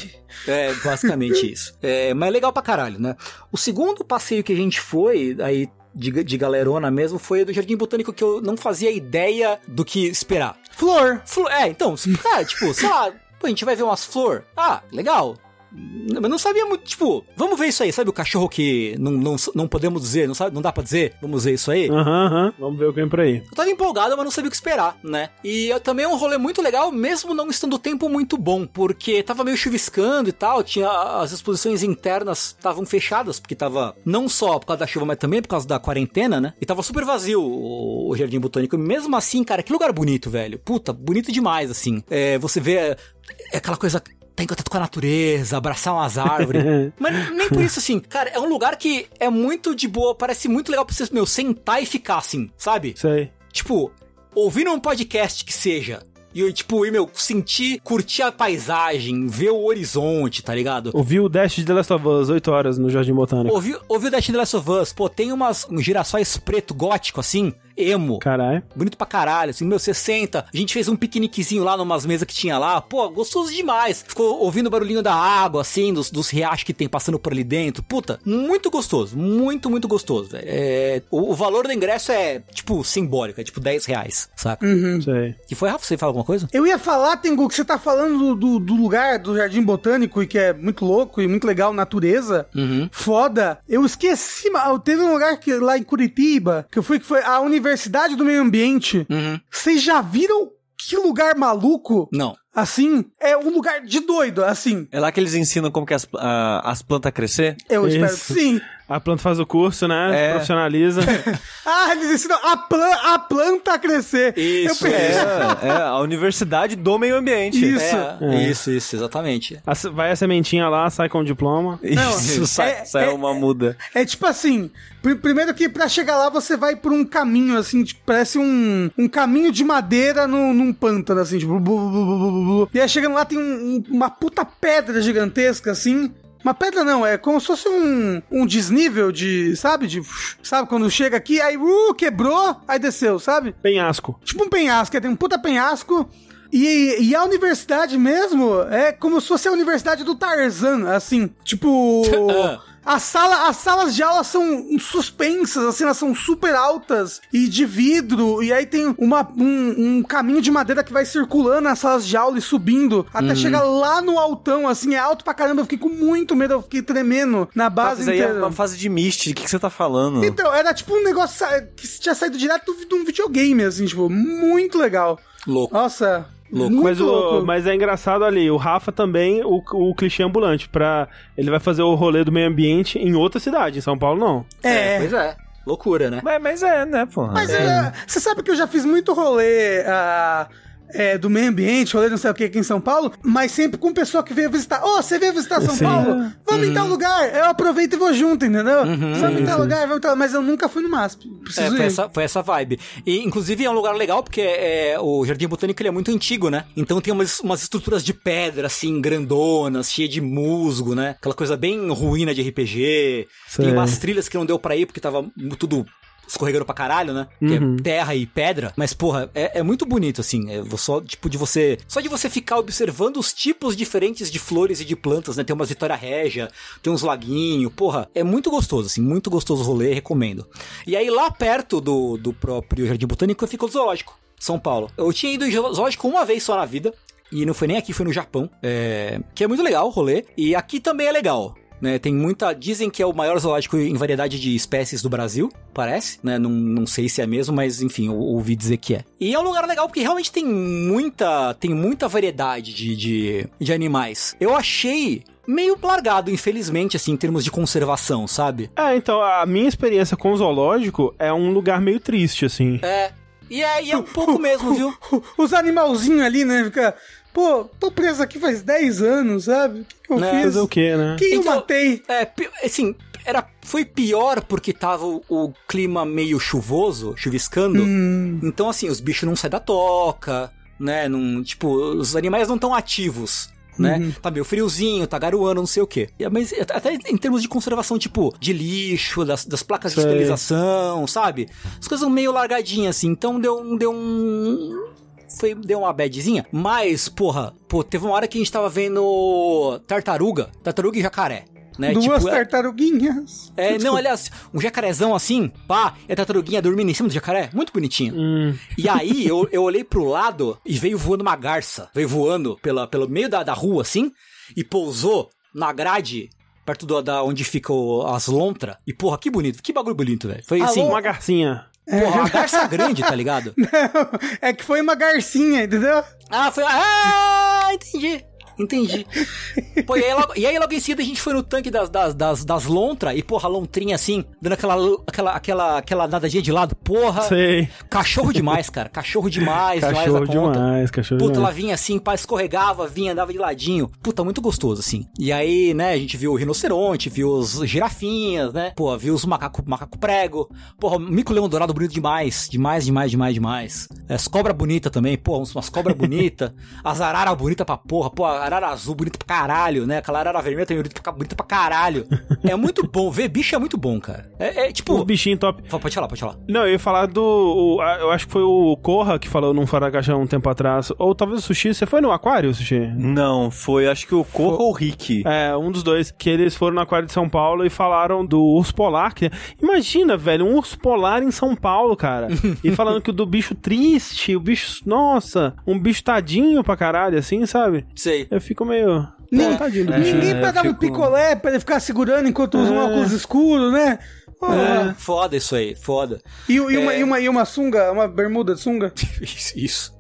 É basicamente isso. É, mas é legal pra caralho, né? O segundo passeio que a gente foi, aí de, de galerona mesmo, foi do Jardim Botânico que eu não fazia ideia do que esperar. Flor. Flor, é, então, cara, tipo, sei lá, pô, a gente vai ver umas flor. Ah, legal. Mas não sabia muito, tipo, vamos ver isso aí, sabe o cachorro que não, não, não podemos dizer, não, sabe, não dá pra dizer? Vamos ver isso aí? Aham, aham. Vamos ver o que vem por aí. Eu tava empolgado, mas não sabia o que esperar, né? E eu- também é um rolê muito legal, mesmo não estando o tempo muito bom, porque tava meio chuviscando e tal, tinha as exposições internas estavam fechadas, porque tava não só por causa da chuva, mas também por causa da quarentena, né? E tava super vazio o, o Jardim Botânico. E mesmo assim, cara, que lugar bonito, velho. Puta, bonito demais, assim. É, você vê é aquela coisa tá em contato com a natureza, abraçar umas árvores. (laughs) Mas nem por isso, assim, cara, é um lugar que é muito de boa, parece muito legal pra você, meu, sentar e ficar assim, sabe? Sei. Tipo, ouvindo um podcast que seja. E eu, tipo, e, meu, sentir, curtir a paisagem, ver o horizonte, tá ligado? Ouvi o Dash de The Last of Us, 8 horas no Jardim Botânico. Ouvi, ouvi o Dash The Last of Us, pô, tem umas, uns girassóis preto gótico assim. Emo. Caralho. Bonito pra caralho, assim, meu, você senta. A gente fez um piqueniquezinho lá numas mesas que tinha lá. Pô, gostoso demais. Ficou ouvindo o barulhinho da água, assim, dos, dos riachos que tem passando por ali dentro. Puta, muito gostoso. Muito, muito gostoso, velho. É, o, o valor do ingresso é, tipo, simbólico. É tipo 10 reais, saca? Sei. Que foi, Rafa? Você fala alguma coisa? Eu ia falar, Tengu, que você tá falando do, do, do lugar do Jardim Botânico e que é muito louco e muito legal, natureza. Uhum. Foda. Eu esqueci, mas teve um lugar que, lá em Curitiba que eu fui, que foi a Universidade do Meio Ambiente. Uhum. Vocês já viram que lugar maluco? Não. Assim, é um lugar de doido, assim. É lá que eles ensinam como que as, a- as plantas crescer? Eu Isso. espero que sim. A planta faz o curso, né? É. Profissionaliza. (laughs) Ah, eles ensinam a, plan a planta a crescer. Isso, Eu pensei- É, é a universidade do meio ambiente. Isso. É, Isso, isso, exatamente. A Vai a sementinha lá, sai com o diploma. Isso, Não, sai, é- sai é- uma muda. É tipo assim, pr- primeiro que pra chegar lá você vai por um caminho assim, tipo, parece um, um caminho de madeira no, num pântano, assim, tipo. bu- bu- bu. E aí chegando lá tem um- um- uma puta pedra gigantesca, assim. Uma pedra não, é como se fosse um, um desnível de, sabe? De, sabe, quando chega aqui, aí uh, quebrou, aí desceu, sabe? Penhasco. Tipo um penhasco, é, tem um puta penhasco. E, e a universidade mesmo é como se fosse a universidade do Tarzan, assim. Tipo. (laughs) a sala, as salas de aula são suspensas, assim, elas são super altas e de vidro. E aí tem uma, um, um caminho de madeira que vai circulando nas salas de aula e subindo até chegar lá no altão, assim, é alto pra caramba. Eu fiquei com muito medo, eu fiquei tremendo na base Mas aí é inteira. uma fase de Myst, o que, que você tá falando? Então, era tipo um negócio que tinha saído direto de um videogame, assim, tipo, muito legal. Louco. Nossa, Louco. muito Mas, o, louco. mas é engraçado ali, o Rafa também, o, o clichê ambulante, pra, ele vai fazer o rolê do meio ambiente em outra cidade, em São Paulo não. É, Pois é. Loucura, né? Mas, mas é, né, porra? mas é, você sabe que eu já fiz muito rolê ah, é, do meio ambiente, rolê não sei o que aqui em São Paulo, mas sempre com pessoa que veio visitar. Ô, você veio visitar São Sim. Paulo? Vamos em tal Uhum. lugar. Eu aproveito e vou junto, entendeu? Vamos em tal lugar, vamos em tal... Mas eu nunca fui no MASP. É, foi essa, foi essa vibe. E, inclusive, é um lugar legal porque é, o Jardim Botânico ele é muito antigo, né? Então tem umas, umas estruturas de pedra, assim, grandonas, cheia de musgo, né? Aquela coisa bem ruína de RPG. Sei. Tem umas trilhas que não deu pra ir porque tava tudo escorregando pra caralho, né? Que Uhum. é terra e pedra. Mas, porra, é, é muito bonito, assim. É só, tipo, de você... Só de você ficar observando os tipos diferentes de flores e de plantas, né? Tem umas Vitória Régia, tem uns laguinhos. Porra, é muito gostoso, assim. Muito gostoso o rolê, recomendo. E aí, lá perto do, do próprio Jardim Botânico, fica o zoológico. São Paulo. Eu tinha ido em zoológico uma vez só na vida. E não foi nem aqui, foi no Japão. É, que é muito legal o rolê. E aqui também é legal. Né, tem muita. Dizem que é o maior zoológico em variedade de espécies do Brasil, parece, né? Não, não sei se é mesmo, mas enfim, eu ouvi dizer que é. E é um lugar legal porque realmente tem muita. Tem muita variedade de, de, de animais. Eu achei meio largado, infelizmente, assim, em termos de conservação, sabe? É, então, a minha experiência com o zoológico é um lugar meio triste, assim. É. E é, e é um pouco mesmo, viu? (laughs) Os animalzinhos ali, né? Fica. Pô, tô preso aqui faz 10 anos, sabe? O que, que eu Né, fiz? Fazer o quê, né? Quem eu Então, matei? É, assim, era, foi pior porque tava o, o clima meio chuvoso, chuviscando. Hum. Então, assim, os bichos não saem da toca, né? Não, tipo, os animais não estão ativos. Né? Tá meio friozinho, tá garoando, não sei o quê. Mas até em termos de conservação, tipo, de lixo, das, das placas de Sei. esterilização, sabe? As coisas meio largadinhas, assim. Então deu, um- deu um. Foi, deu uma badzinha. Mas, porra, pô, teve uma hora que a gente tava vendo tartaruga, tartaruga e jacaré. Né? Duas Tipo, é- tartaruguinhas. é, não, aliás, um jacarezão assim, pá, e a tartaruguinha dormindo em cima do jacaré, muito bonitinho. E aí, eu, eu olhei pro lado e veio voando uma garça. Veio voando pela, pelo meio da, da rua, assim, e pousou na grade, perto do, da onde ficam as lontras. E, porra, que bonito, que bagulho bonito, velho. Foi assim, Uma garcinha. Porra, uma garça grande, tá ligado? (laughs) é que foi uma garcinha, entendeu? Ah, foi. Ah, entendi. Entendi. Pô, e aí, logo, e aí logo em seguida a gente foi no tanque das, das, das, das lontras e, porra, a lontrinha assim, dando aquela, aquela, aquela, aquela nadadinha de lado. Porra, Sei. cachorro demais, cara. Cachorro demais, Cachorro demais conta. demais, cachorro Puta, ela demais. vinha assim, pá, escorregava, vinha, andava de ladinho. Puta, muito gostoso, assim. E aí, né, a gente viu o rinoceronte, viu os girafinhas, né? Pô, viu os macaco, macaco prego. Porra, mico-leão dourado bonito demais. Demais, demais, demais, demais. As cobra bonita também, pô, umas cobra bonita. (laughs) As arara bonita pra porra. Pô, a arara azul bonita pra caralho, né? Aquela arara vermelha também bonita pra, bonita pra caralho. É muito bom, ver bicho é muito bom, cara. É, é tipo... Os bichinhos top. Fala, Pode falar, pode falar. Não, eu ia falar do. o- a- eu acho que foi o Corra que falou num Faragachá um tempo atrás. Ou talvez o Sushi. Você foi no Aquário, Sushi? Não, foi acho que o Corra ou o Rick. É, um dos dois. Que eles foram no Aquário de São Paulo e falaram do urso polar. Que... Imagina, velho, um urso polar em São Paulo, cara. (laughs) e falando que o do bicho triste, o bicho. Nossa, um bicho tadinho pra caralho, assim, sabe? Sei. Eu fico meio. Nem- Pô, tadinho do bichinho. Ninguém pra dar um fico- picolé pra ele ficar segurando enquanto usa um óculos escuro, né? Porra. Foda isso aí, foda. E, e uma, É. e, uma, e uma sunga, uma bermuda de sunga? (laughs) Isso,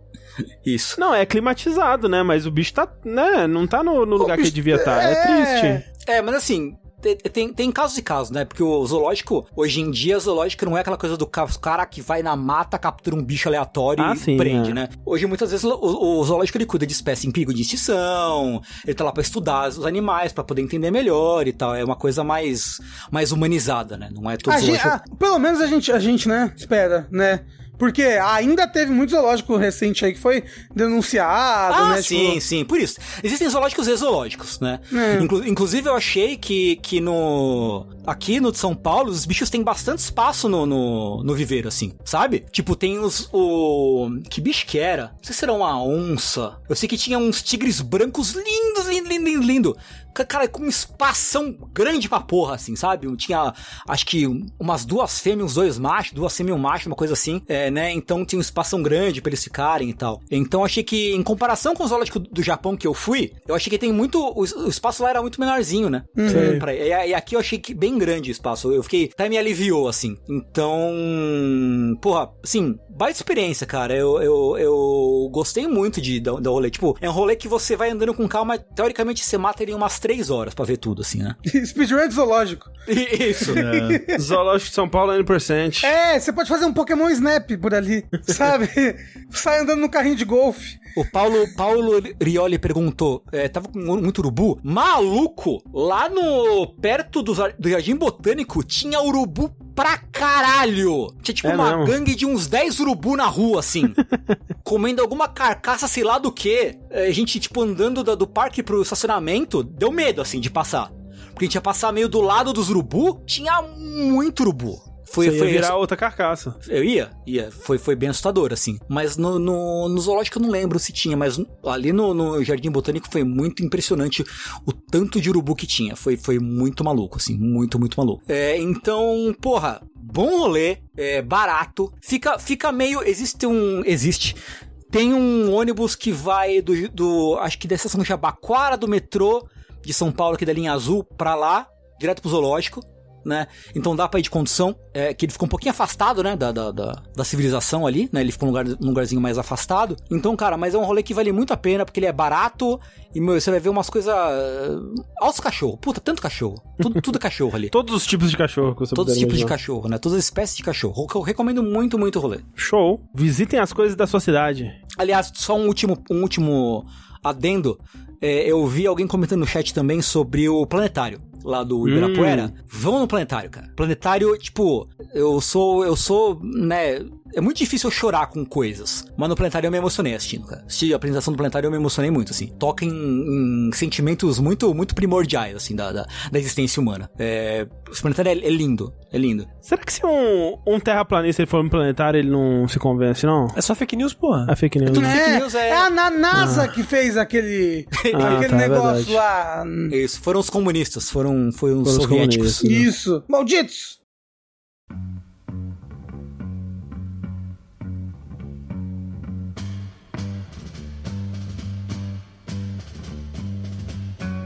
isso. Não, é climatizado, né? Mas o bicho tá, né? Não tá no, no lugar que bicho- ele devia estar. É, é. triste. É, mas assim, tem, tem casos e casos, né? Porque o zoológico, hoje em dia, zoológico não é aquela coisa do ca- cara que vai na mata, captura um bicho aleatório Ah, e sim, prende, é. né? Hoje, muitas vezes, o, o zoológico ele cuida de espécie em perigo de extinção, ele tá lá pra estudar os animais, pra poder entender melhor e tal. É uma coisa mais, mais humanizada, né? Não é todo A gente, ah, pelo menos a gente, a gente, né, espera, né? Porque ainda teve muito zoológico recente aí que foi denunciado, Ah, né? sim, tipo, sim. Por isso. Existem zoológicos e zoológicos, né? É. Inclu- inclusive, eu achei que, que no. Aqui no de São Paulo, os bichos têm bastante espaço no, no, no viveiro, assim, sabe? Tipo, tem os. O. Que bicho que era? Não sei se era uma onça. Eu sei que tinha uns tigres brancos lindos, lindo, lindo, lindo, lindo. Ca- Cara, com um espação grande pra porra, assim, sabe? Tinha, acho que umas duas fêmeas, dois machos, duas fêmeas e um macho, uma coisa assim, é, né? Então tinha um espação grande pra eles ficarem e tal. Então achei que, em comparação com o zoológico do Japão que eu fui, eu achei que tem muito. O, o espaço lá era muito menorzinho, né? Pra- e, e aqui eu achei que bem grande o espaço. Eu fiquei. Até me aliviou, assim. Então. Porra, assim, baita experiência, cara. Eu, eu, eu gostei muito de da, da rolê. Tipo, é um rolê que você vai andando com calma. Teoricamente, você mata ele em umas três horas pra ver tudo, assim, né? (laughs) Speedrun de zoológico. Isso. (laughs) Zoológico de São Paulo, N%. É, você pode fazer um Pokémon Snap por ali, sabe? (laughs) Sai andando no carrinho de golfe. O Paulo, Paulo Rioli perguntou: é, tava com muito urubu? Maluco! Lá no. perto do, do Jardim Botânico tinha urubu pra caralho! Tinha tipo É uma mesmo? gangue de uns 10 urubu na rua, assim. (laughs) comendo alguma carcaça, sei lá do que. A gente, tipo, andando da- do parque pro estacionamento, deu medo, assim, de passar. Porque a gente ia passar meio do lado dos urubu, tinha muito urubu. Foi, Você ia foi virar outra carcaça. eu ia, ia. Foi, foi bem assustador, assim. Mas no, no, no zoológico eu não lembro se tinha, mas ali no, no Jardim Botânico foi muito impressionante o tanto de urubu que tinha. Foi, foi muito maluco, assim, muito, muito maluco. É, então, porra, bom rolê, é barato. Fica, fica meio. Existe um. Existe. Tem um ônibus que vai do. do acho que da estação Jabaquara do metrô de São Paulo, aqui da linha azul, pra lá, direto pro zoológico né? Então dá pra ir de condução, é, que ele ficou um pouquinho afastado, né? Da, da, da, da civilização ali, né? Ele ficou num, lugar, num lugarzinho mais afastado. Então, cara, mas é um rolê que vale muito a pena, porque ele é barato e, meu, você vai ver umas coisas. Uh, aos cachorros. Puta, tanto cachorro. Tudo, (laughs) tudo é cachorro ali. Todos os tipos de cachorro que você Todos os tipos de imaginar. cachorro, né? Todas as espécies de cachorro. Eu recomendo muito, muito o rolê. Show. Visitem as coisas da sua cidade. Aliás, só um último, um último adendo. É, eu vi alguém comentando no chat também sobre o planetário lá do Ibirapuera. Vão no planetário, cara. Planetário, tipo, eu sou, eu sou, né, é muito difícil eu chorar com coisas. Mas no planetário eu me emocionei assistindo, cara. Assisti a apresentação do planetário eu me emocionei muito, assim. Toca em, em sentimentos muito, muito primordiais, assim, da, da, da existência humana. É, esse planetário é, é lindo, é lindo. Será que se um, um terraplanista ele for no planetário, ele não se convence, não? É só fake news, porra. É fake news. tudo né? fake É, news é- é a na- NASA que fez aquele, (laughs) Ah, aquele tá, é negócio verdade. lá. Isso, foram os comunistas, foram, foram os Foram os soviéticos. comunistas. Isso. Malditos!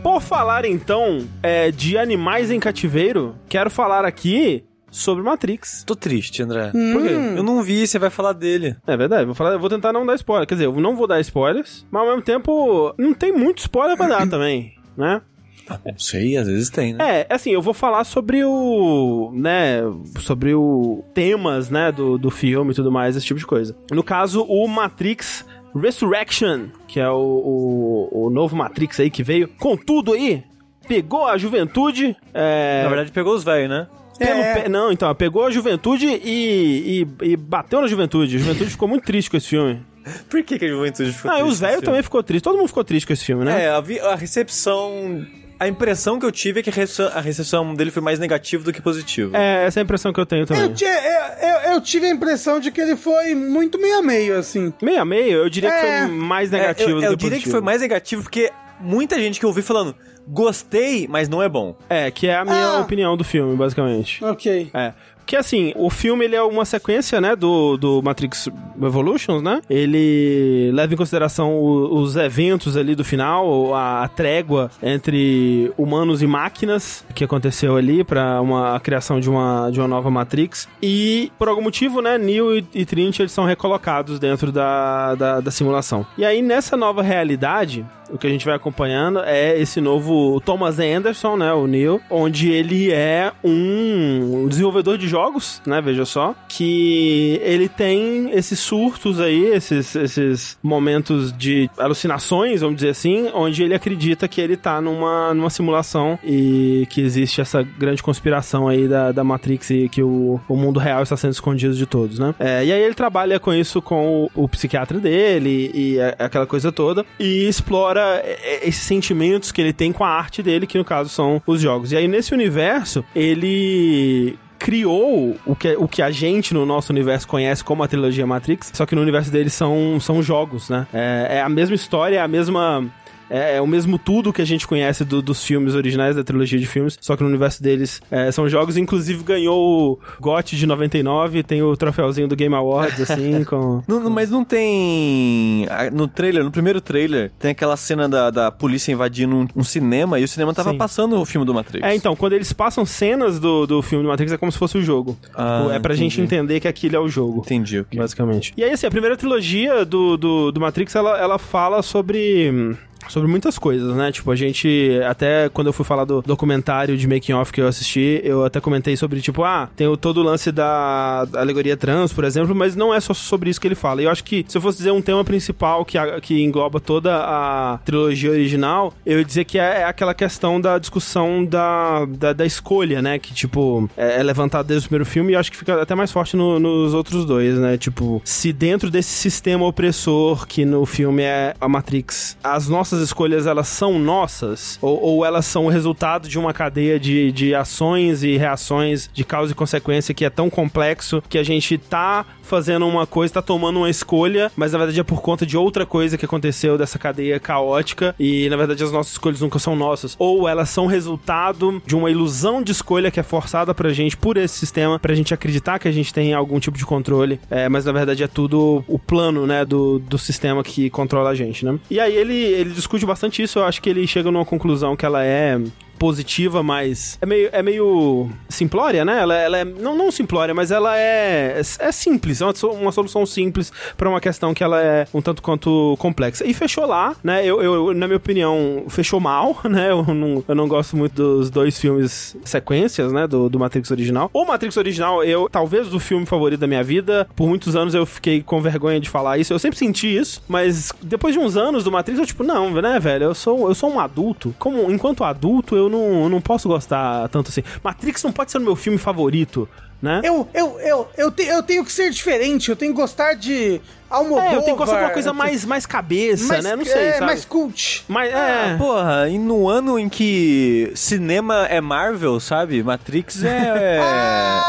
Por falar então é, de animais em cativeiro, quero falar aqui sobre Matrix. Tô triste, André. Hum. Por quê? Eu não vi, você vai falar dele. É verdade, vou, falar, eu vou tentar não dar spoiler. Quer dizer, eu não vou dar spoilers, mas ao mesmo tempo não tem muito spoiler pra dar (clears throat) também, né? Não sei, às vezes tem, né? É, assim, eu vou falar sobre o, né, sobre o temas, né, do, do filme e tudo mais, esse tipo de coisa. No caso, o Matrix Resurrection, que é o, o, o novo Matrix aí que veio com tudo aí, pegou a juventude, é... Na verdade, pegou os velhos, né? pelo É. pé- não, então, pegou a juventude e, e, e bateu na juventude. A juventude ficou muito triste com esse filme. Por que, que a juventude ficou Ah, e triste os velhos também ficou triste. Todo mundo ficou triste com esse filme, filme? né? É, a, vi- a recepção... A impressão que eu tive é que a recepção, a recepção dele foi mais negativa do que positiva. É, essa é a impressão que eu tenho também. Eu, eu, eu- eu tive a impressão de que ele foi muito meio a meio, assim. Meio a meio, eu diria que É. foi mais É, negativo eu, do que eu diria que positivo. foi mais negativo porque muita gente que eu ouvi falando gostei, mas não é bom. É, que é a minha Ah. opinião do filme, basicamente. Ok. É. Porque assim, o filme ele é uma sequência, né, do, do Matrix Revolutions, né? Ele leva em consideração o- os eventos ali do final, a, a trégua entre humanos e máquinas que aconteceu ali para uma a criação de uma, de uma nova Matrix. E por algum motivo, né, Neo e, e Trinity eles são recolocados dentro da, da, da simulação. E aí nessa nova realidade, o que a gente vai acompanhando é esse novo Thomas Anderson, né, o Neo, onde ele é um desenvolvedor de jogos, né, veja só, que ele tem esses surtos aí, esses, esses momentos de alucinações, vamos dizer assim, onde ele acredita que ele tá numa, numa simulação e que existe essa grande conspiração aí da, da Matrix e que o, o mundo real está sendo escondido de todos, né? É, e aí ele trabalha com isso com o, o psiquiatra dele e, a- aquela coisa toda e explora esses sentimentos que ele tem com a arte dele, que no caso são os jogos. E aí nesse universo, ele criou o que, o que a gente no nosso universo conhece como a trilogia Matrix, só que no universo dele são, são jogos, né? É, é a mesma história, é a mesma. É, é o mesmo tudo que a gente conhece do- dos filmes originais, da trilogia de filmes, só que no universo deles é, são jogos. Inclusive ganhou o GOT de 99, tem o troféuzinho do Game Awards, assim, (laughs) com... Não- mas não tem. No trailer, no primeiro trailer, tem aquela cena da, da polícia invadindo um, um cinema e o cinema tava Sim. passando o filme do Matrix. É, então, quando eles passam cenas do, do filme do Matrix, é como se fosse o jogo. Ah, Tipo, é pra gente entendi. entender que aquilo é o jogo. Entendi. ok. Basicamente. E aí, assim, a primeira trilogia do, do, do Matrix, ela, ela fala sobre. Sobre muitas coisas, né? Tipo, a gente. Até quando eu fui falar do documentário de making off que eu assisti, eu até comentei sobre, tipo, ah, tem o, todo o lance da alegoria trans, por exemplo, mas não é só sobre isso que ele fala. Eu acho que, se eu fosse dizer um tema principal que, a- que engloba toda a trilogia original, eu ia dizer que é, é aquela questão da discussão da, da, da escolha, né? Que, tipo, é, é levantado desde o primeiro filme e eu acho que fica até mais forte no- nos outros dois, né? Tipo, se dentro desse sistema opressor que no filme é a Matrix, as nossas escolhas elas são nossas ou, ou elas são o resultado de uma cadeia de, de ações e reações de causa e consequência que é tão complexo que a gente tá fazendo uma coisa, tá tomando uma escolha, mas na verdade é por conta de outra coisa que aconteceu dessa cadeia caótica e na verdade as nossas escolhas nunca são nossas. Ou elas são resultado de uma ilusão de escolha que é forçada pra gente por esse sistema, pra gente acreditar que a gente tem algum tipo de controle, é, mas na verdade é tudo o plano, né, do, do sistema que controla a gente, né? E aí ele, ele discute bastante isso, eu acho que ele chega numa conclusão que ela é positiva, mas é meio, é meio simplória, né? Ela, ela é não, não simplória, mas ela é é simples, é uma, uma solução simples pra uma questão que ela é um tanto quanto complexa. E fechou lá, né? Eu, eu na minha opinião, fechou mal, (laughs) né? Eu não, eu não gosto muito dos dois filmes sequências, né? Do, do Matrix original. O Matrix original, eu talvez o filme favorito da minha vida. Por muitos anos eu fiquei com vergonha de falar isso. Eu sempre senti isso, mas depois de uns anos do Matrix, eu tipo, não, né, velho? Eu sou, eu sou um adulto. Como enquanto adulto, eu não, eu não posso gostar tanto assim. Matrix não pode ser o meu filme favorito, né? Eu, eu, eu, eu, te- eu tenho que ser diferente, eu tenho que gostar de Almodóvar. É, eu tenho que gostar de uma coisa mais, mais cabeça, mais, né? Não sei, é, sabe? mais cult. Mas, Ah, é... porra, e no ano em que cinema é Marvel, sabe? Matrix é.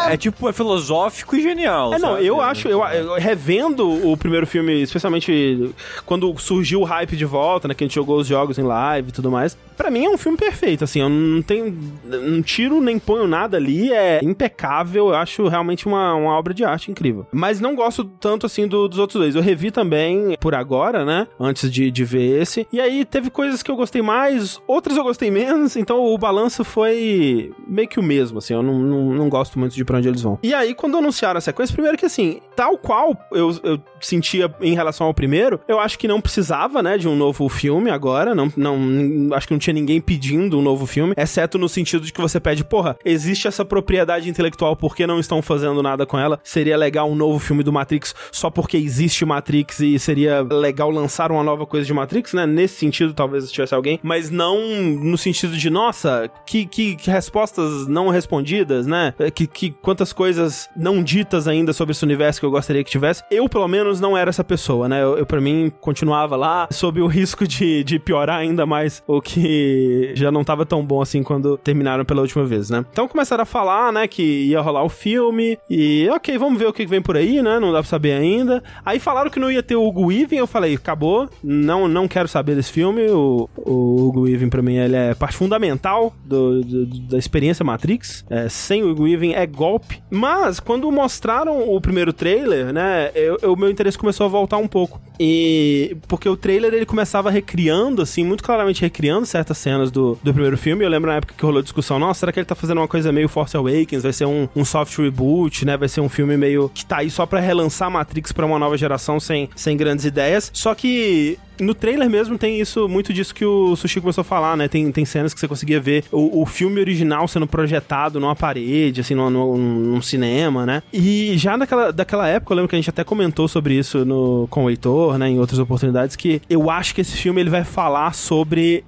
é, é tipo, é filosófico e genial. É, não, sabe? eu acho, eu, eu revendo o primeiro filme, especialmente quando surgiu o hype de volta, né, que a gente jogou os jogos em live e tudo mais, pra mim é um filme perfeito, assim, eu não tenho, não tiro nem ponho nada ali, é impecável, eu acho realmente uma, uma obra de arte incrível. Mas não gosto tanto, assim, do- dos outros dois. Eu revi também por agora, né, antes de, de ver esse, e aí teve coisas que eu gostei mais, outras eu gostei menos, então o balanço foi meio que o mesmo, assim, eu não, não, não gosto muito de pra onde eles vão. E aí, quando anunciaram a sequência, primeiro que assim, tal qual eu, eu sentia em relação ao primeiro, eu acho que não precisava, né, de um novo filme agora, não, não, acho que não tinha ninguém pedindo um novo filme, exceto no sentido de que você pede, porra, existe essa propriedade intelectual, por que não não estão fazendo nada com ela. Seria legal um novo filme do Matrix só porque existe Matrix e seria legal lançar uma nova coisa de Matrix, né? Nesse sentido, talvez tivesse alguém, mas não no sentido de, nossa, que, que, que respostas não respondidas, né? Que, que quantas coisas não ditas ainda sobre esse universo que eu gostaria que tivesse. Eu, pelo menos, não era essa pessoa, né? Eu, eu para mim, continuava lá sob o (laughs) risco de, de piorar ainda mais o que já não tava tão bom assim quando terminaram pela última vez, né? Então começaram a falar, né, que ia rolar o filme e, ok, vamos ver o que vem por aí, né? Não dá pra saber ainda. Aí falaram que não ia ter o Hugo Weaving, eu falei, acabou, não, não quero saber desse filme. O, o Hugo Weaving, pra mim, ele é parte fundamental do, do- da experiência Matrix. É, sem o Hugo Weaving é golpe. Mas, quando mostraram o primeiro trailer, né, o meu interesse começou a voltar um pouco. E porque o trailer ele começava recriando, assim, muito claramente recriando certas cenas do, do primeiro filme. Eu lembro na época que rolou discussão: nossa, será que ele tá fazendo uma coisa meio Force Awakens? Vai ser um, um soft reboot, né? Vai ser um filme meio que tá aí só pra relançar Matrix pra uma nova geração sem, sem grandes ideias. Só que no trailer mesmo tem isso, muito disso que o Sushi começou a falar, né? Tem, tem cenas que você conseguia ver o, o filme original sendo projetado numa parede, assim, num, num, cinema, né? E já naquela, daquela época, eu lembro que a gente até comentou sobre isso no, com o Heitor, né? Em outras oportunidades, que eu acho que esse filme ele vai falar sobre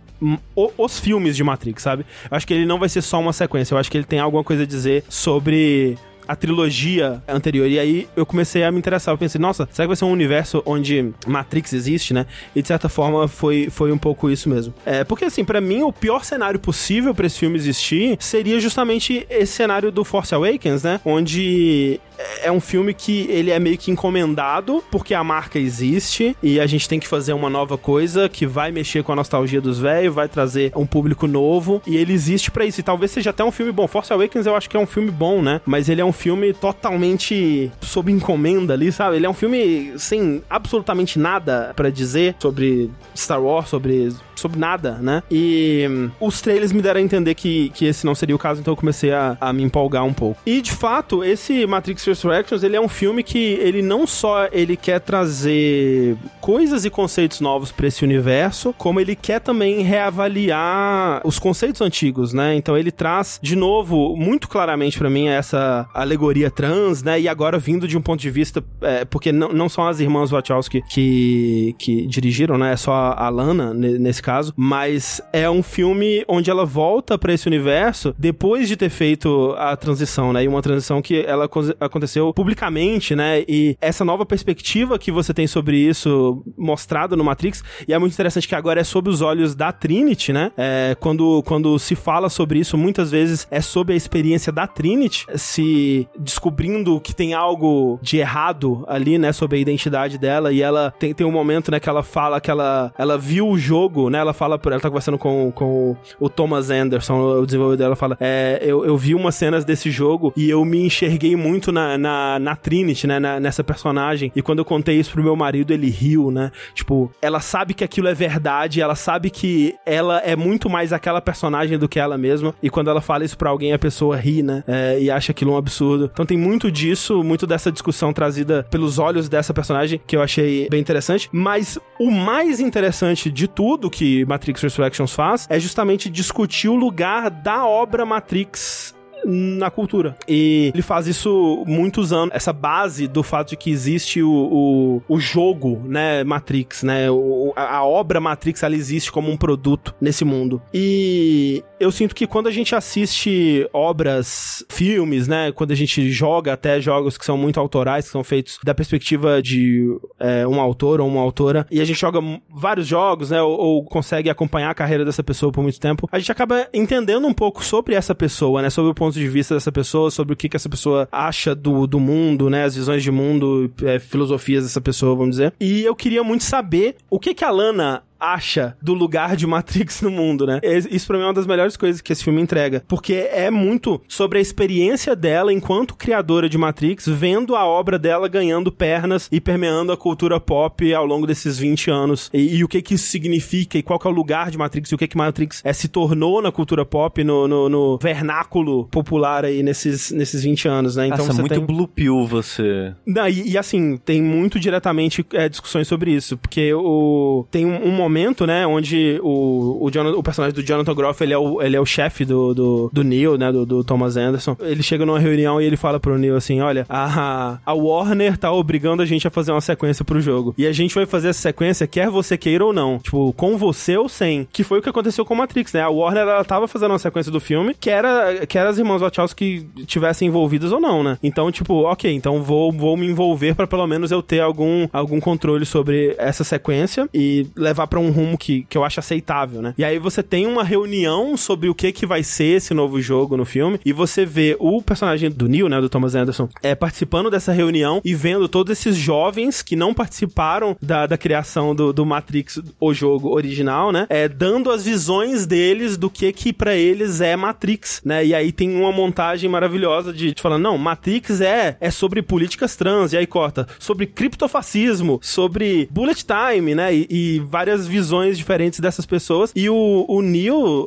os filmes de Matrix, sabe? Eu acho que ele não vai ser só uma sequência, eu acho que ele tem alguma coisa a dizer sobre a trilogia anterior. E aí eu comecei a me interessar. Eu pensei, nossa, será que vai ser um universo onde Matrix existe, né? E de certa forma foi, foi um pouco isso mesmo. É, porque assim, pra mim, o pior cenário possível pra esse filme existir seria justamente esse cenário do Force Awakens, né? Onde é um filme que ele é meio que encomendado porque a marca existe e a gente tem que fazer uma nova coisa que vai mexer com a nostalgia dos velhos, vai trazer um público novo e ele existe pra isso. E talvez seja até um filme bom. Force Awakens eu acho que é um filme bom, né? Mas ele é um filme totalmente sob encomenda ali, sabe? Ele é um filme sem absolutamente nada pra dizer sobre Star Wars, sobre sobre nada, né? E hum, os trailers me deram a entender que, que esse não seria o caso, então eu comecei a, a me empolgar um pouco. E de fato, esse Matrix Resurrections, ele é um filme que ele não só ele quer trazer coisas e conceitos novos pra esse universo, como ele quer também reavaliar os conceitos antigos, né? Então ele traz de novo muito claramente pra mim essa alegoria trans, né? E agora vindo de um ponto de vista é, porque não, não são as irmãs Wachowski que, que dirigiram, né? É só a Lana ne- nesse caso, mas é um filme onde ela volta pra esse universo depois de ter feito a transição, né? E uma transição que ela co- aconteceu publicamente, né? E essa nova perspectiva que você tem sobre isso mostrada no Matrix, e é muito interessante que agora é sob os olhos da Trinity, né? É, quando, quando se fala sobre isso, muitas vezes é sobre a experiência da Trinity, se descobrindo que tem algo de errado ali, né? Sobre a identidade dela, e ela tem, tem um momento, né, que ela fala que ela, ela viu o jogo, né? Ela fala, ela tá conversando com, com o Thomas Anderson, o desenvolvedor dela, fala: é, eu, eu vi umas cenas desse jogo e eu me enxerguei muito na, na, na Trinity, né? na- nessa personagem. E quando eu contei isso pro meu marido, ele riu, né? Tipo, ela sabe que aquilo é verdade, ela sabe que ela é muito mais aquela personagem do que ela mesma. E quando ela fala isso pra alguém, a pessoa ri, né? É, e acha aquilo um absurdo. Então tem muito disso, muito dessa discussão trazida pelos olhos dessa personagem que eu achei bem interessante. Mas o mais interessante de tudo que Matrix Resurrections faz é justamente discutir o lugar da obra Matrix na cultura. E ele faz isso muito usando essa base do fato de que existe o, o, o jogo, né, Matrix, né? O, a, a obra Matrix, ela existe como um produto nesse mundo. E eu sinto que quando a gente assiste obras, filmes, né? Quando a gente joga até jogos que são muito autorais, que são feitos da perspectiva de é, um autor ou uma autora, e a gente joga vários jogos, né? Ou, ou consegue acompanhar a carreira dessa pessoa por muito tempo, a gente acaba entendendo um pouco sobre essa pessoa, né? Sobre o ponto de vista dessa pessoa, sobre o que, que essa pessoa acha do, do mundo, né? As visões de mundo, é, filosofias dessa pessoa, vamos dizer. E eu queria muito saber o que que a Lana acha do lugar de Matrix no mundo, né? Isso pra mim é uma das melhores coisas que esse filme entrega, porque é muito sobre a experiência dela enquanto criadora de Matrix, vendo a obra dela ganhando pernas e permeando a cultura pop ao longo desses 20 anos. E, e o que que isso significa e qual que é o lugar de Matrix e o que que Matrix é, se tornou na cultura pop, no, no, no vernáculo popular aí nesses, nesses 20 anos, né? Então Nossa, você muito tem... blue pill você. Não, e, e, assim, tem muito diretamente é, discussões sobre isso, porque o, tem um, um momento acampamento, né? Onde o, o, o personagem do Jonathan Groff, ele é o, ele é o chefe do, do, do Neil, né? Do, do Thomas Anderson. Ele chega numa reunião e ele fala pro Neil assim: olha, a, a Warner tá obrigando a gente a fazer uma sequência pro jogo. E a gente vai fazer essa sequência, quer você queira ou não. Tipo, com você ou sem. Que foi o que aconteceu com Matrix, né? A Warner, ela tava fazendo uma sequência do filme, que era, que era as irmãs Wachowski tivessem envolvidas ou não, né? Então, tipo, ok, então vou, vou me envolver pra pelo menos eu ter algum, algum controle sobre essa sequência e levar pra um rumo que, que eu acho aceitável, né? E aí você tem uma reunião sobre o que que vai ser esse novo jogo no filme e você vê o personagem do Neil, né, do Thomas Anderson, é, participando dessa reunião e vendo todos esses jovens que não participaram da, da criação do, do Matrix, o jogo original, né, é, dando as visões deles do que que pra eles é Matrix, né, e aí tem uma montagem maravilhosa de, de falando, não, Matrix é, é sobre políticas trans, e aí corta, sobre criptofascismo, sobre bullet time, né, e, e várias visões diferentes dessas pessoas, e o, o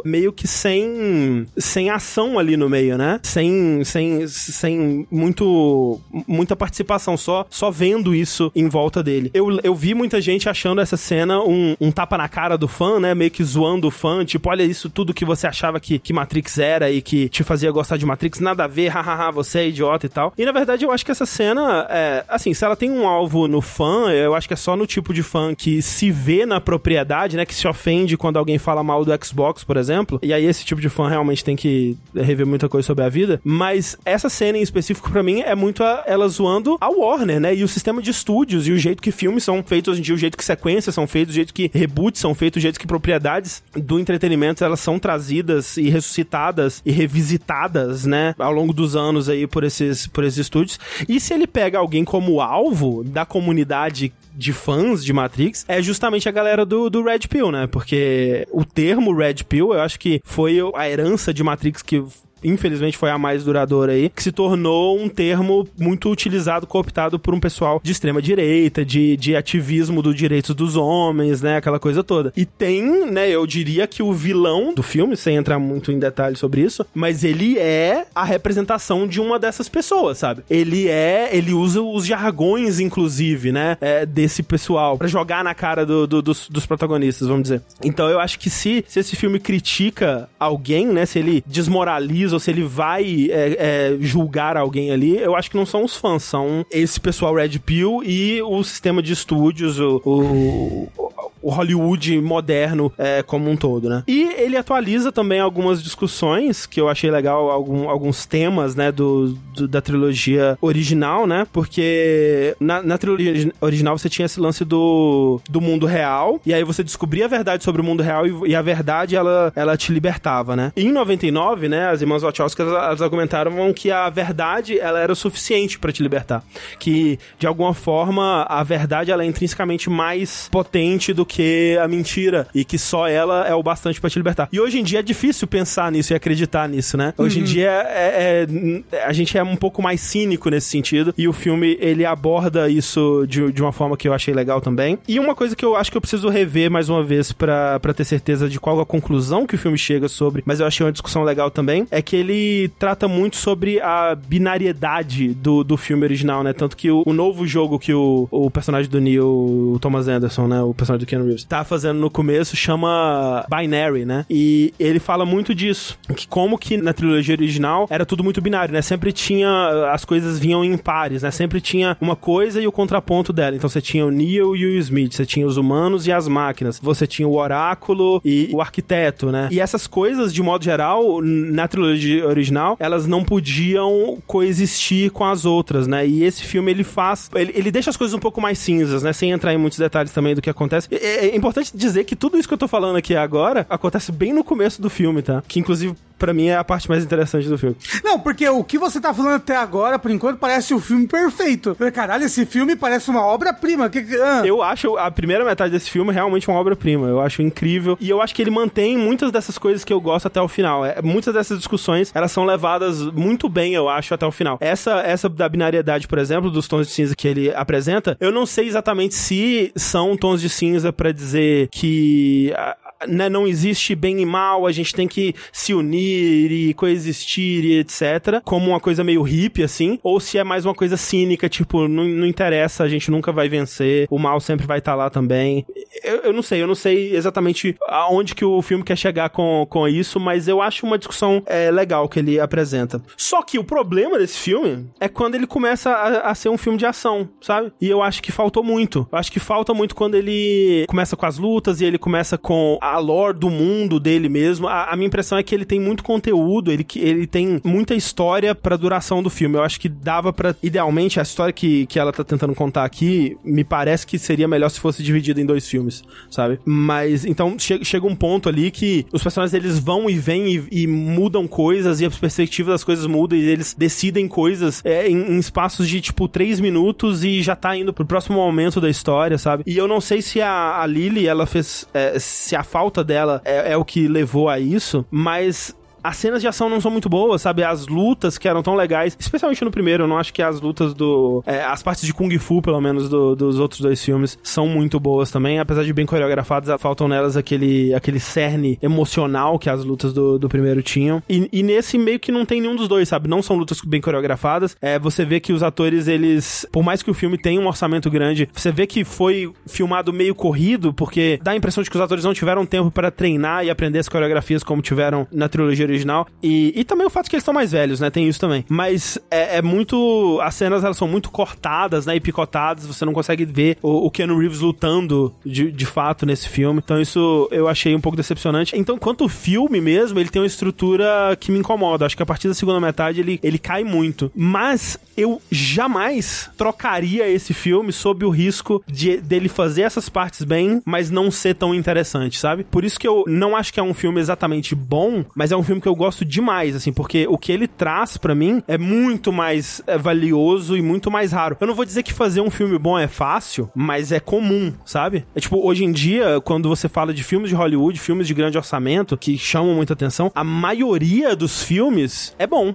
meio que sem, sem ação ali no meio, né, sem, sem, sem muito, muita participação, só, só vendo isso em volta dele. Eu, eu vi muita gente achando essa cena um, um tapa na cara do fã, né, meio que zoando o fã, tipo, olha isso tudo que você achava que, que Matrix era e que te fazia gostar de Matrix, nada a ver, hahaha, você é idiota e tal. E na verdade eu acho que essa cena, é, assim, se ela tem um alvo no fã, eu acho que é só no tipo de fã que se vê na propriedade, né, que se ofende quando alguém fala mal do Xbox, por exemplo. E aí esse tipo de fã realmente tem que rever muita coisa sobre a vida. Mas essa cena em específico pra mim é muito a- ela zoando a Warner, né, e o sistema de estúdios e o jeito que filmes são feitos hoje em dia, o jeito que sequências são feitos, o jeito que reboots são feitos, o jeito que propriedades do entretenimento elas são trazidas e ressuscitadas e revisitadas, né, ao longo dos anos aí por esses, por esses estúdios. E se ele pega alguém como alvo da comunidade de fãs de Matrix é justamente a galera do, do Red Pill, né? Porque o termo Red Pill, eu acho que foi a herança de Matrix que infelizmente foi a mais duradoura aí, que se tornou um termo muito utilizado, cooptado por um pessoal de extrema direita, de, de ativismo dos direitos dos homens, né, aquela coisa toda. E tem, né, eu diria que o vilão do filme, sem entrar muito em detalhes sobre isso, mas ele é a representação de uma dessas pessoas, sabe? Ele é, ele usa os jargões, inclusive, né, é, desse pessoal, pra jogar na cara do- do- dos, dos protagonistas, vamos dizer. Então eu acho que se, se esse filme critica alguém, né, se ele desmoraliza ou se ele vai é, é, julgar alguém ali, eu acho que não são os fãs, são esse pessoal Red Pill e o sistema de estúdios, o, o, o Hollywood moderno é, como um todo, né? E ele atualiza também algumas discussões que eu achei legal, algum- alguns temas, né, do, do- da trilogia original, né? Porque na, na trilogia origi- original você tinha esse lance do, do mundo real, e aí você descobria a verdade sobre o mundo real e, e a verdade ela, ela te libertava, né? E em 99, né, as irmãs Wachowski elas, elas argumentaram que a verdade ela era o suficiente pra te libertar, que de alguma forma a verdade ela é intrinsecamente mais potente do que a mentira e que só ela é o bastante pra te libertar. E hoje em dia é difícil pensar nisso e acreditar nisso, né? Hoje em dia é, é- a gente é um pouco mais cínico nesse sentido e o filme ele aborda isso de, de uma forma que eu achei legal também. E uma coisa que eu acho que eu preciso rever mais uma vez pra pra ter certeza de qual a conclusão que o filme chega sobre, mas eu achei uma discussão legal também, é que ele trata muito sobre a binariedade do, do filme original, né? Tanto que o, o novo jogo que o, o personagem do Neo, o Thomas Anderson, né? O personagem do Keanu Reeves, tá fazendo no começo chama Binary, né? E ele fala muito disso. Que como que na trilogia original era tudo muito binário, né? Sempre tinha. As coisas vinham em pares, né? Sempre tinha uma coisa e o contraponto dela. Então você tinha o Neo e o Smith, você tinha os humanos e as máquinas, você tinha o oráculo e o arquiteto, né? E essas coisas, de modo geral, na trilogia original, elas não podiam coexistir com as outras, né? E esse filme ele faz. Ele, ele deixa as coisas um pouco mais cinzas, né? Sem entrar em muitos detalhes também do que acontece. É, é importante dizer que tudo isso que eu tô falando aqui agora acontece bem no começo do filme, tá? Que inclusive. Pra mim é a parte mais interessante do filme. Não, porque o que você tá falando até agora, por enquanto, parece o filme perfeito. Caralho, esse filme parece uma obra-prima. Que, ah. Eu acho a primeira metade desse filme realmente uma obra-prima. Eu acho incrível. E eu acho que ele mantém muitas dessas coisas que eu gosto até o final. É, muitas dessas discussões, elas são levadas muito bem, eu acho, até o final. Essa, essa da binariedade, por exemplo, dos tons de cinza que ele apresenta, eu não sei exatamente se são tons de cinza pra dizer que. ah, né, não existe bem e mal, a gente tem que se unir e coexistir e etc. Como uma coisa meio hippie, assim. Ou se é mais uma coisa cínica, tipo, não, não interessa, a gente nunca vai vencer, o mal sempre vai estar lá também. Eu, eu não sei, eu não sei exatamente aonde que o filme quer chegar com, com isso, mas eu acho uma discussão é, legal que ele apresenta. Só que o problema desse filme é quando ele começa a, a ser um filme de ação, sabe? E eu acho que faltou muito. Eu acho que falta muito quando ele começa com as lutas e ele começa com a lore do mundo dele mesmo. A, a minha impressão é que ele tem muito conteúdo, ele, ele tem muita história pra duração do filme. Eu acho que dava pra idealmente, a história que, que ela tá tentando contar aqui, me parece que seria melhor se fosse dividida em dois filmes, sabe? Mas, então, che- chega um ponto ali que os personagens, eles vão e vêm e, e mudam coisas e a perspectiva das coisas muda e eles decidem coisas é, em, em espaços de, tipo, três minutos e já tá indo pro próximo momento da história, sabe? E eu não sei se a, a Lily, ela fez... é, se a falta dela é, é o que levou a isso, mas as cenas de ação não são muito boas, sabe? As lutas que eram tão legais, especialmente no primeiro, eu não acho que as lutas do. é, as partes de Kung Fu, pelo menos, do- dos outros dois filmes, são muito boas também. Apesar de bem coreografadas, faltam nelas aquele, aquele cerne emocional que as lutas do, do primeiro tinham. E, e nesse meio que não tem nenhum dos dois, sabe? Não são lutas bem coreografadas. É, você vê que os atores, eles. Por mais que o filme tenha um orçamento grande, você vê que foi filmado meio corrido, porque dá a impressão de que os atores não tiveram tempo para treinar e aprender as coreografias como tiveram na trilogia original. E, e também o fato que eles são mais velhos, né? Tem isso também. Mas é, é muito. As cenas elas são muito cortadas, né? E picotadas. Você não consegue ver o, o Keanu Reeves lutando de, de fato nesse filme. Então isso eu achei um pouco decepcionante. Então, quanto o filme mesmo, ele tem uma estrutura que me incomoda. Acho que a partir da segunda metade ele, ele cai muito. Mas eu jamais trocaria esse filme sob o risco de dele fazer essas partes bem, mas não ser tão interessante, sabe? Por isso que eu não acho que é um filme exatamente bom, mas é um filme que eu gosto demais, assim, porque o que ele traz pra mim é muito mais é, valioso e muito mais raro. Eu não vou dizer que fazer um filme bom é fácil, mas é comum, sabe? É tipo, hoje em dia, quando você fala de filmes de Hollywood, filmes de grande orçamento, que chamam muita atenção, a maioria dos filmes é bom.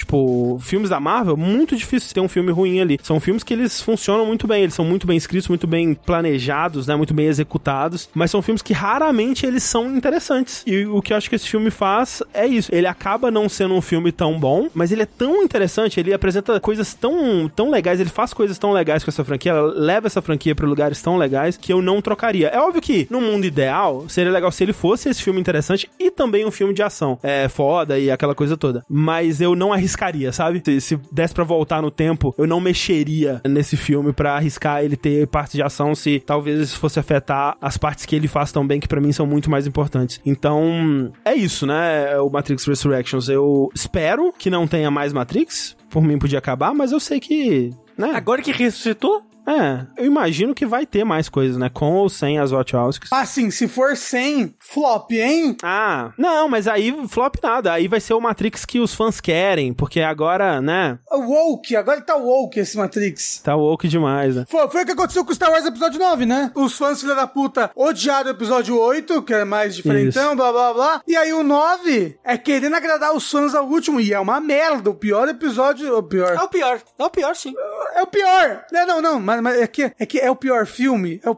Tipo, filmes da Marvel, muito difícil ter um filme ruim ali. São filmes que eles funcionam muito bem, eles são muito bem escritos, muito bem planejados, né? Muito bem executados. Mas são filmes que raramente eles são interessantes. E o que eu acho que esse filme faz é isso. Ele acaba não sendo um filme tão bom, mas ele é tão interessante, ele apresenta coisas tão, tão legais, ele faz coisas tão legais com essa franquia, leva essa franquia pra lugares tão legais que eu não trocaria. É óbvio que, no mundo ideal, seria legal se ele fosse esse filme interessante e também um filme de ação. É foda e aquela coisa toda. Mas eu não arriscaria, sabe? Se, se desse pra voltar no tempo, eu não mexeria nesse filme pra arriscar ele ter parte de ação se talvez isso fosse afetar as partes que ele faz tão bem, que pra mim são muito mais importantes. Então, é isso, né? O Matrix Resurrections. Eu espero que não tenha mais Matrix. Por mim podia acabar, mas eu sei que. Né? Agora que ressuscitou? É, eu imagino que vai ter mais coisas, né? Com ou sem as Wachowskis. Assim, se for 100, flop, hein? Ah, não, mas aí flop nada. Aí vai ser o Matrix que os fãs querem, porque agora, né? Woke, agora tá woke esse Matrix. Tá woke demais, né? Foi, foi o que aconteceu com Star Wars Episódio 9, né? Os fãs, filha da puta, odiaram o Episódio 8, que é mais diferentão, Isso. blá blá blá. E aí o 9 é querendo agradar os fãs ao último. E é uma merda. O pior episódio. O pior. É o pior. É o pior, sim. É o pior! Não, não, não, mas, mas é, que, é que é o pior filme, é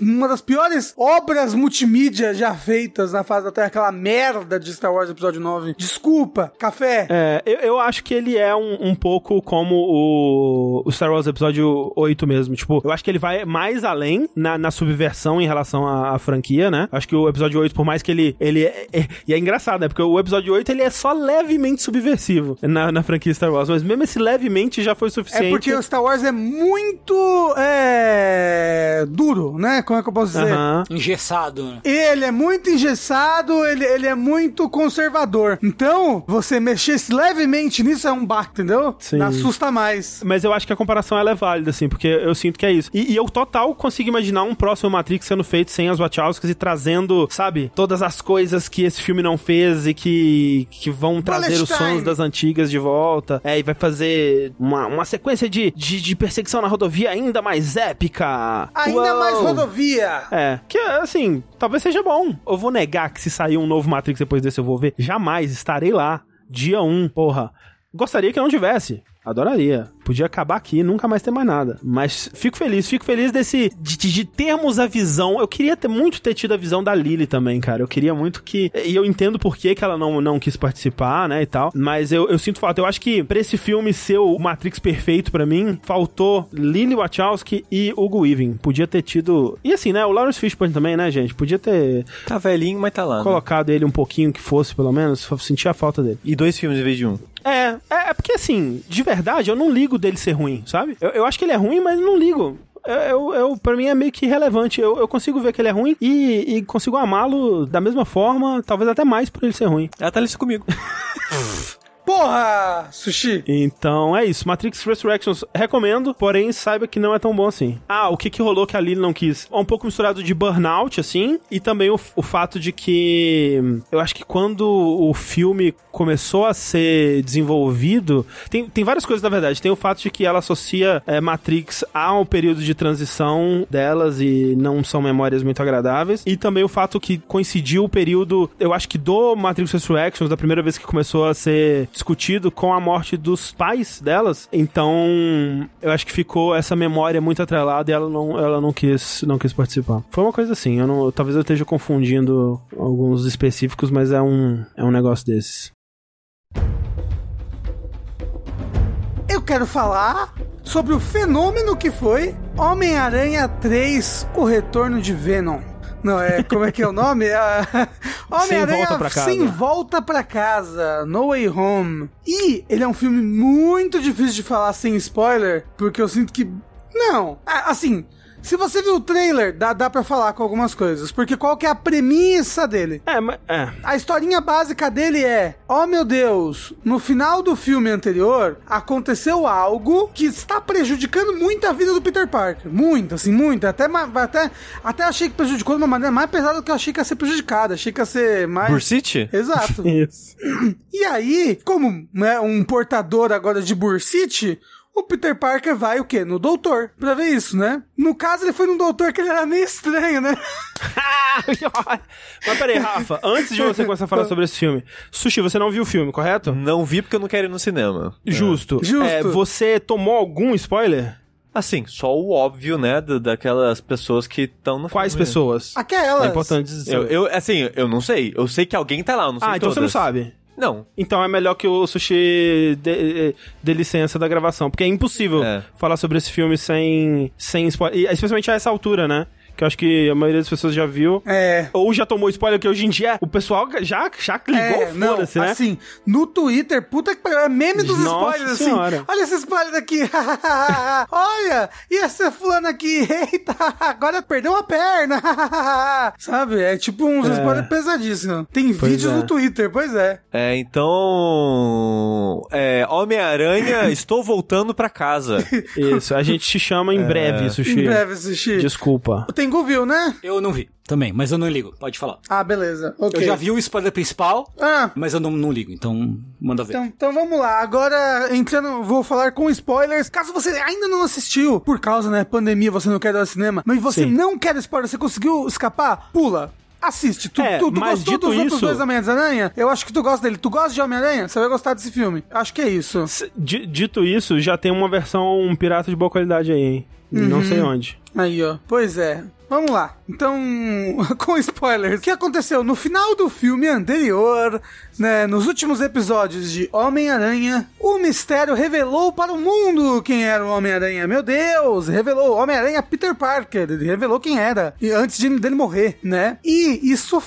uma, das, piores obras multimídia já feitas na face da Terra, aquela merda de Star Wars Episódio 9. Desculpa, café. É, eu, eu acho que ele é um, um pouco como o, o Star Wars Episódio 8 mesmo. Tipo, eu acho que ele vai mais além na, na subversão em relação à, à franquia, né? Acho que o Episódio 8, por mais que ele. ele é, é- e é engraçado, né? Porque o Episódio 8 ele é só levemente subversivo na, na franquia Star Wars. Mas mesmo esse levemente já foi suficiente. É porque o Star Wars é muito é, duro, né? Como é que eu posso dizer? Aham. Engessado. né? Ele é muito engessado, ele, ele é muito conservador. Então, você mexer levemente nisso é um baque, entendeu? Sim. Assusta mais. Mas eu acho que a comparação ela é válida, assim, porque eu sinto que é isso. E, e eu total consigo imaginar um próximo Matrix sendo feito sem as Wachowskis e trazendo, sabe, todas as coisas que esse filme não fez e que, que vão trazer os sons das antigas de volta. É, e vai fazer uma, uma sequência de, de, de perseguição na rodovia ainda mais épica. Ainda Uou! mais rodovia. É, que assim, talvez seja bom. Eu vou negar que se sair um novo Matrix depois desse eu vou ver. Jamais estarei lá. Dia 1, porra. Gostaria que não tivesse. Adoraria. Podia acabar aqui e nunca mais ter mais nada. Mas fico feliz, fico feliz desse. De, de- termos a visão. Eu queria ter muito ter tido a visão da Lily também, cara. Eu queria muito que. E eu entendo por que, que ela não, não quis participar, né? E tal. Mas eu, eu sinto falta. Eu acho que pra esse filme ser o Matrix perfeito pra mim, faltou Lily Wachowski e Hugo Weaving. Podia ter tido. E assim, né? O Lawrence Fishburne também, né, gente? Podia ter Tá velhinho, mas tá lá. né? colocado ele um pouquinho que fosse, pelo menos. Sentir a falta dele. E dois filmes em vez de um. É, é, é porque assim, de verdade, eu não ligo dele ser ruim, sabe? Eu, eu acho que ele é ruim, mas não ligo. Eu, eu, eu, pra mim é meio que irrelevante. Eu, eu consigo ver que ele é ruim e, e consigo amá-lo da mesma forma, talvez até mais por ele ser ruim. Ela tá ali comigo. (laughs) Porra, Sushi! Então é isso. Matrix Resurrections recomendo, porém saiba que não é tão bom assim. Ah, o que que rolou que a Lily não quis? É um pouco misturado de burnout, assim, e também o, o fato de que eu acho que quando o filme começou a ser desenvolvido, tem, tem várias coisas na verdade. Tem o fato de que ela associa é, Matrix a um período de transição delas e não são memórias muito agradáveis. E também o fato que coincidiu o período, eu acho que do Matrix Resurrections, da primeira vez que começou a ser discutido com a morte dos pais delas. Então, eu acho que ficou essa memória muito atrelada e ela não, ela não quis, não quis participar. Foi uma coisa assim, eu não, talvez eu esteja confundindo alguns específicos, mas é um, é um negócio desses. Eu quero falar sobre o fenômeno que foi Homem-Aranha 3, o retorno de Venom. Não, é, como é que é o nome? É, (laughs) Homem-Aranha. Sem volta pra casa, No Way Home. E ele é um filme muito difícil de falar sem spoiler, porque eu sinto que... Não, assim... Se você viu o trailer, dá, dá pra falar com algumas coisas. Porque qual que é a premissa dele? É, mas. É. A historinha básica dele é: Oh meu Deus, no final do filme anterior aconteceu algo que está prejudicando muito a vida do Peter Parker. Muito, assim, muito. Até, até, até achei que prejudicou de uma maneira mais pesada do que eu achei que ia ser prejudicada. Achei que ia ser mais. Bursite? Exato. (laughs) Isso. E aí, como né, um portador agora de Bursite, o Peter Parker vai o quê? No doutor, pra ver isso, né? No caso, ele foi num doutor que ele era meio estranho, né? (laughs) mas peraí, Rafa, antes de você começar a falar sobre esse filme, Sushi, você não viu o filme, correto? Não vi porque eu não quero ir no cinema. Justo. Justo. É, você tomou algum spoiler? Assim, só o óbvio, né, da- daquelas pessoas que estão no Quais filme. pessoas? Aquelas. É importante dizer. Eu, eu, assim, eu não sei. Eu sei que alguém tá lá, eu não sei ah, então você não sabe. Não. Então é melhor que o Sushi dê, dê licença da gravação, porque é impossível É. falar sobre esse filme sem, sem spoiler. E, especialmente a essa altura, né? Que eu acho que a maioria das pessoas já viu. É. Ou já tomou spoiler, que hoje em dia o pessoal já, já ligou, É, foda-se, né? assim, no Twitter, puta que pariu, é meme dos Nossa spoilers, senhora. assim. Olha esse spoiler aqui, (laughs) olha, e essa fulana aqui, (laughs) eita, agora perdeu uma perna, (laughs) sabe? É tipo uns É. spoilers pesadíssimos. Tem Pois vídeos é. no Twitter, pois é. É, então. É, Homem-Aranha, estou voltando pra casa. Isso, a gente te chama em breve, Sushi. Em breve assistir. Desculpa. O Tengu viu, né? Eu não vi também, mas eu não ligo. Pode falar. Ah, beleza, ok. Eu já vi o spoiler principal, Ah, mas eu não, não ligo, então manda ver. Então, então vamos lá, agora entrando, vou falar com spoilers. Caso você ainda não assistiu, por causa, né, pandemia, você não quer ir ao cinema, mas você Sim. não quer spoiler, você conseguiu escapar, pula. Assiste, tu, É, tu, tu mas gostou dito dos outros isso- dois Homem-Aranha? Eu acho que tu gosta dele. Tu gosta de Homem-Aranha? Você vai gostar desse filme. Acho que é isso. Dito isso, já tem uma versão um pirata de boa qualidade aí, hein? Não sei onde. Aí, ó. Pois é. Vamos lá. Então, (laughs) com spoilers. O que aconteceu? No final do filme anterior, né, nos últimos episódios de Homem-Aranha, o mistério revelou para o mundo quem era o Homem-Aranha. Meu Deus! Revelou Homem-Aranha Peter Parker. Ele revelou quem era. E antes de, dele morrer, né? E isso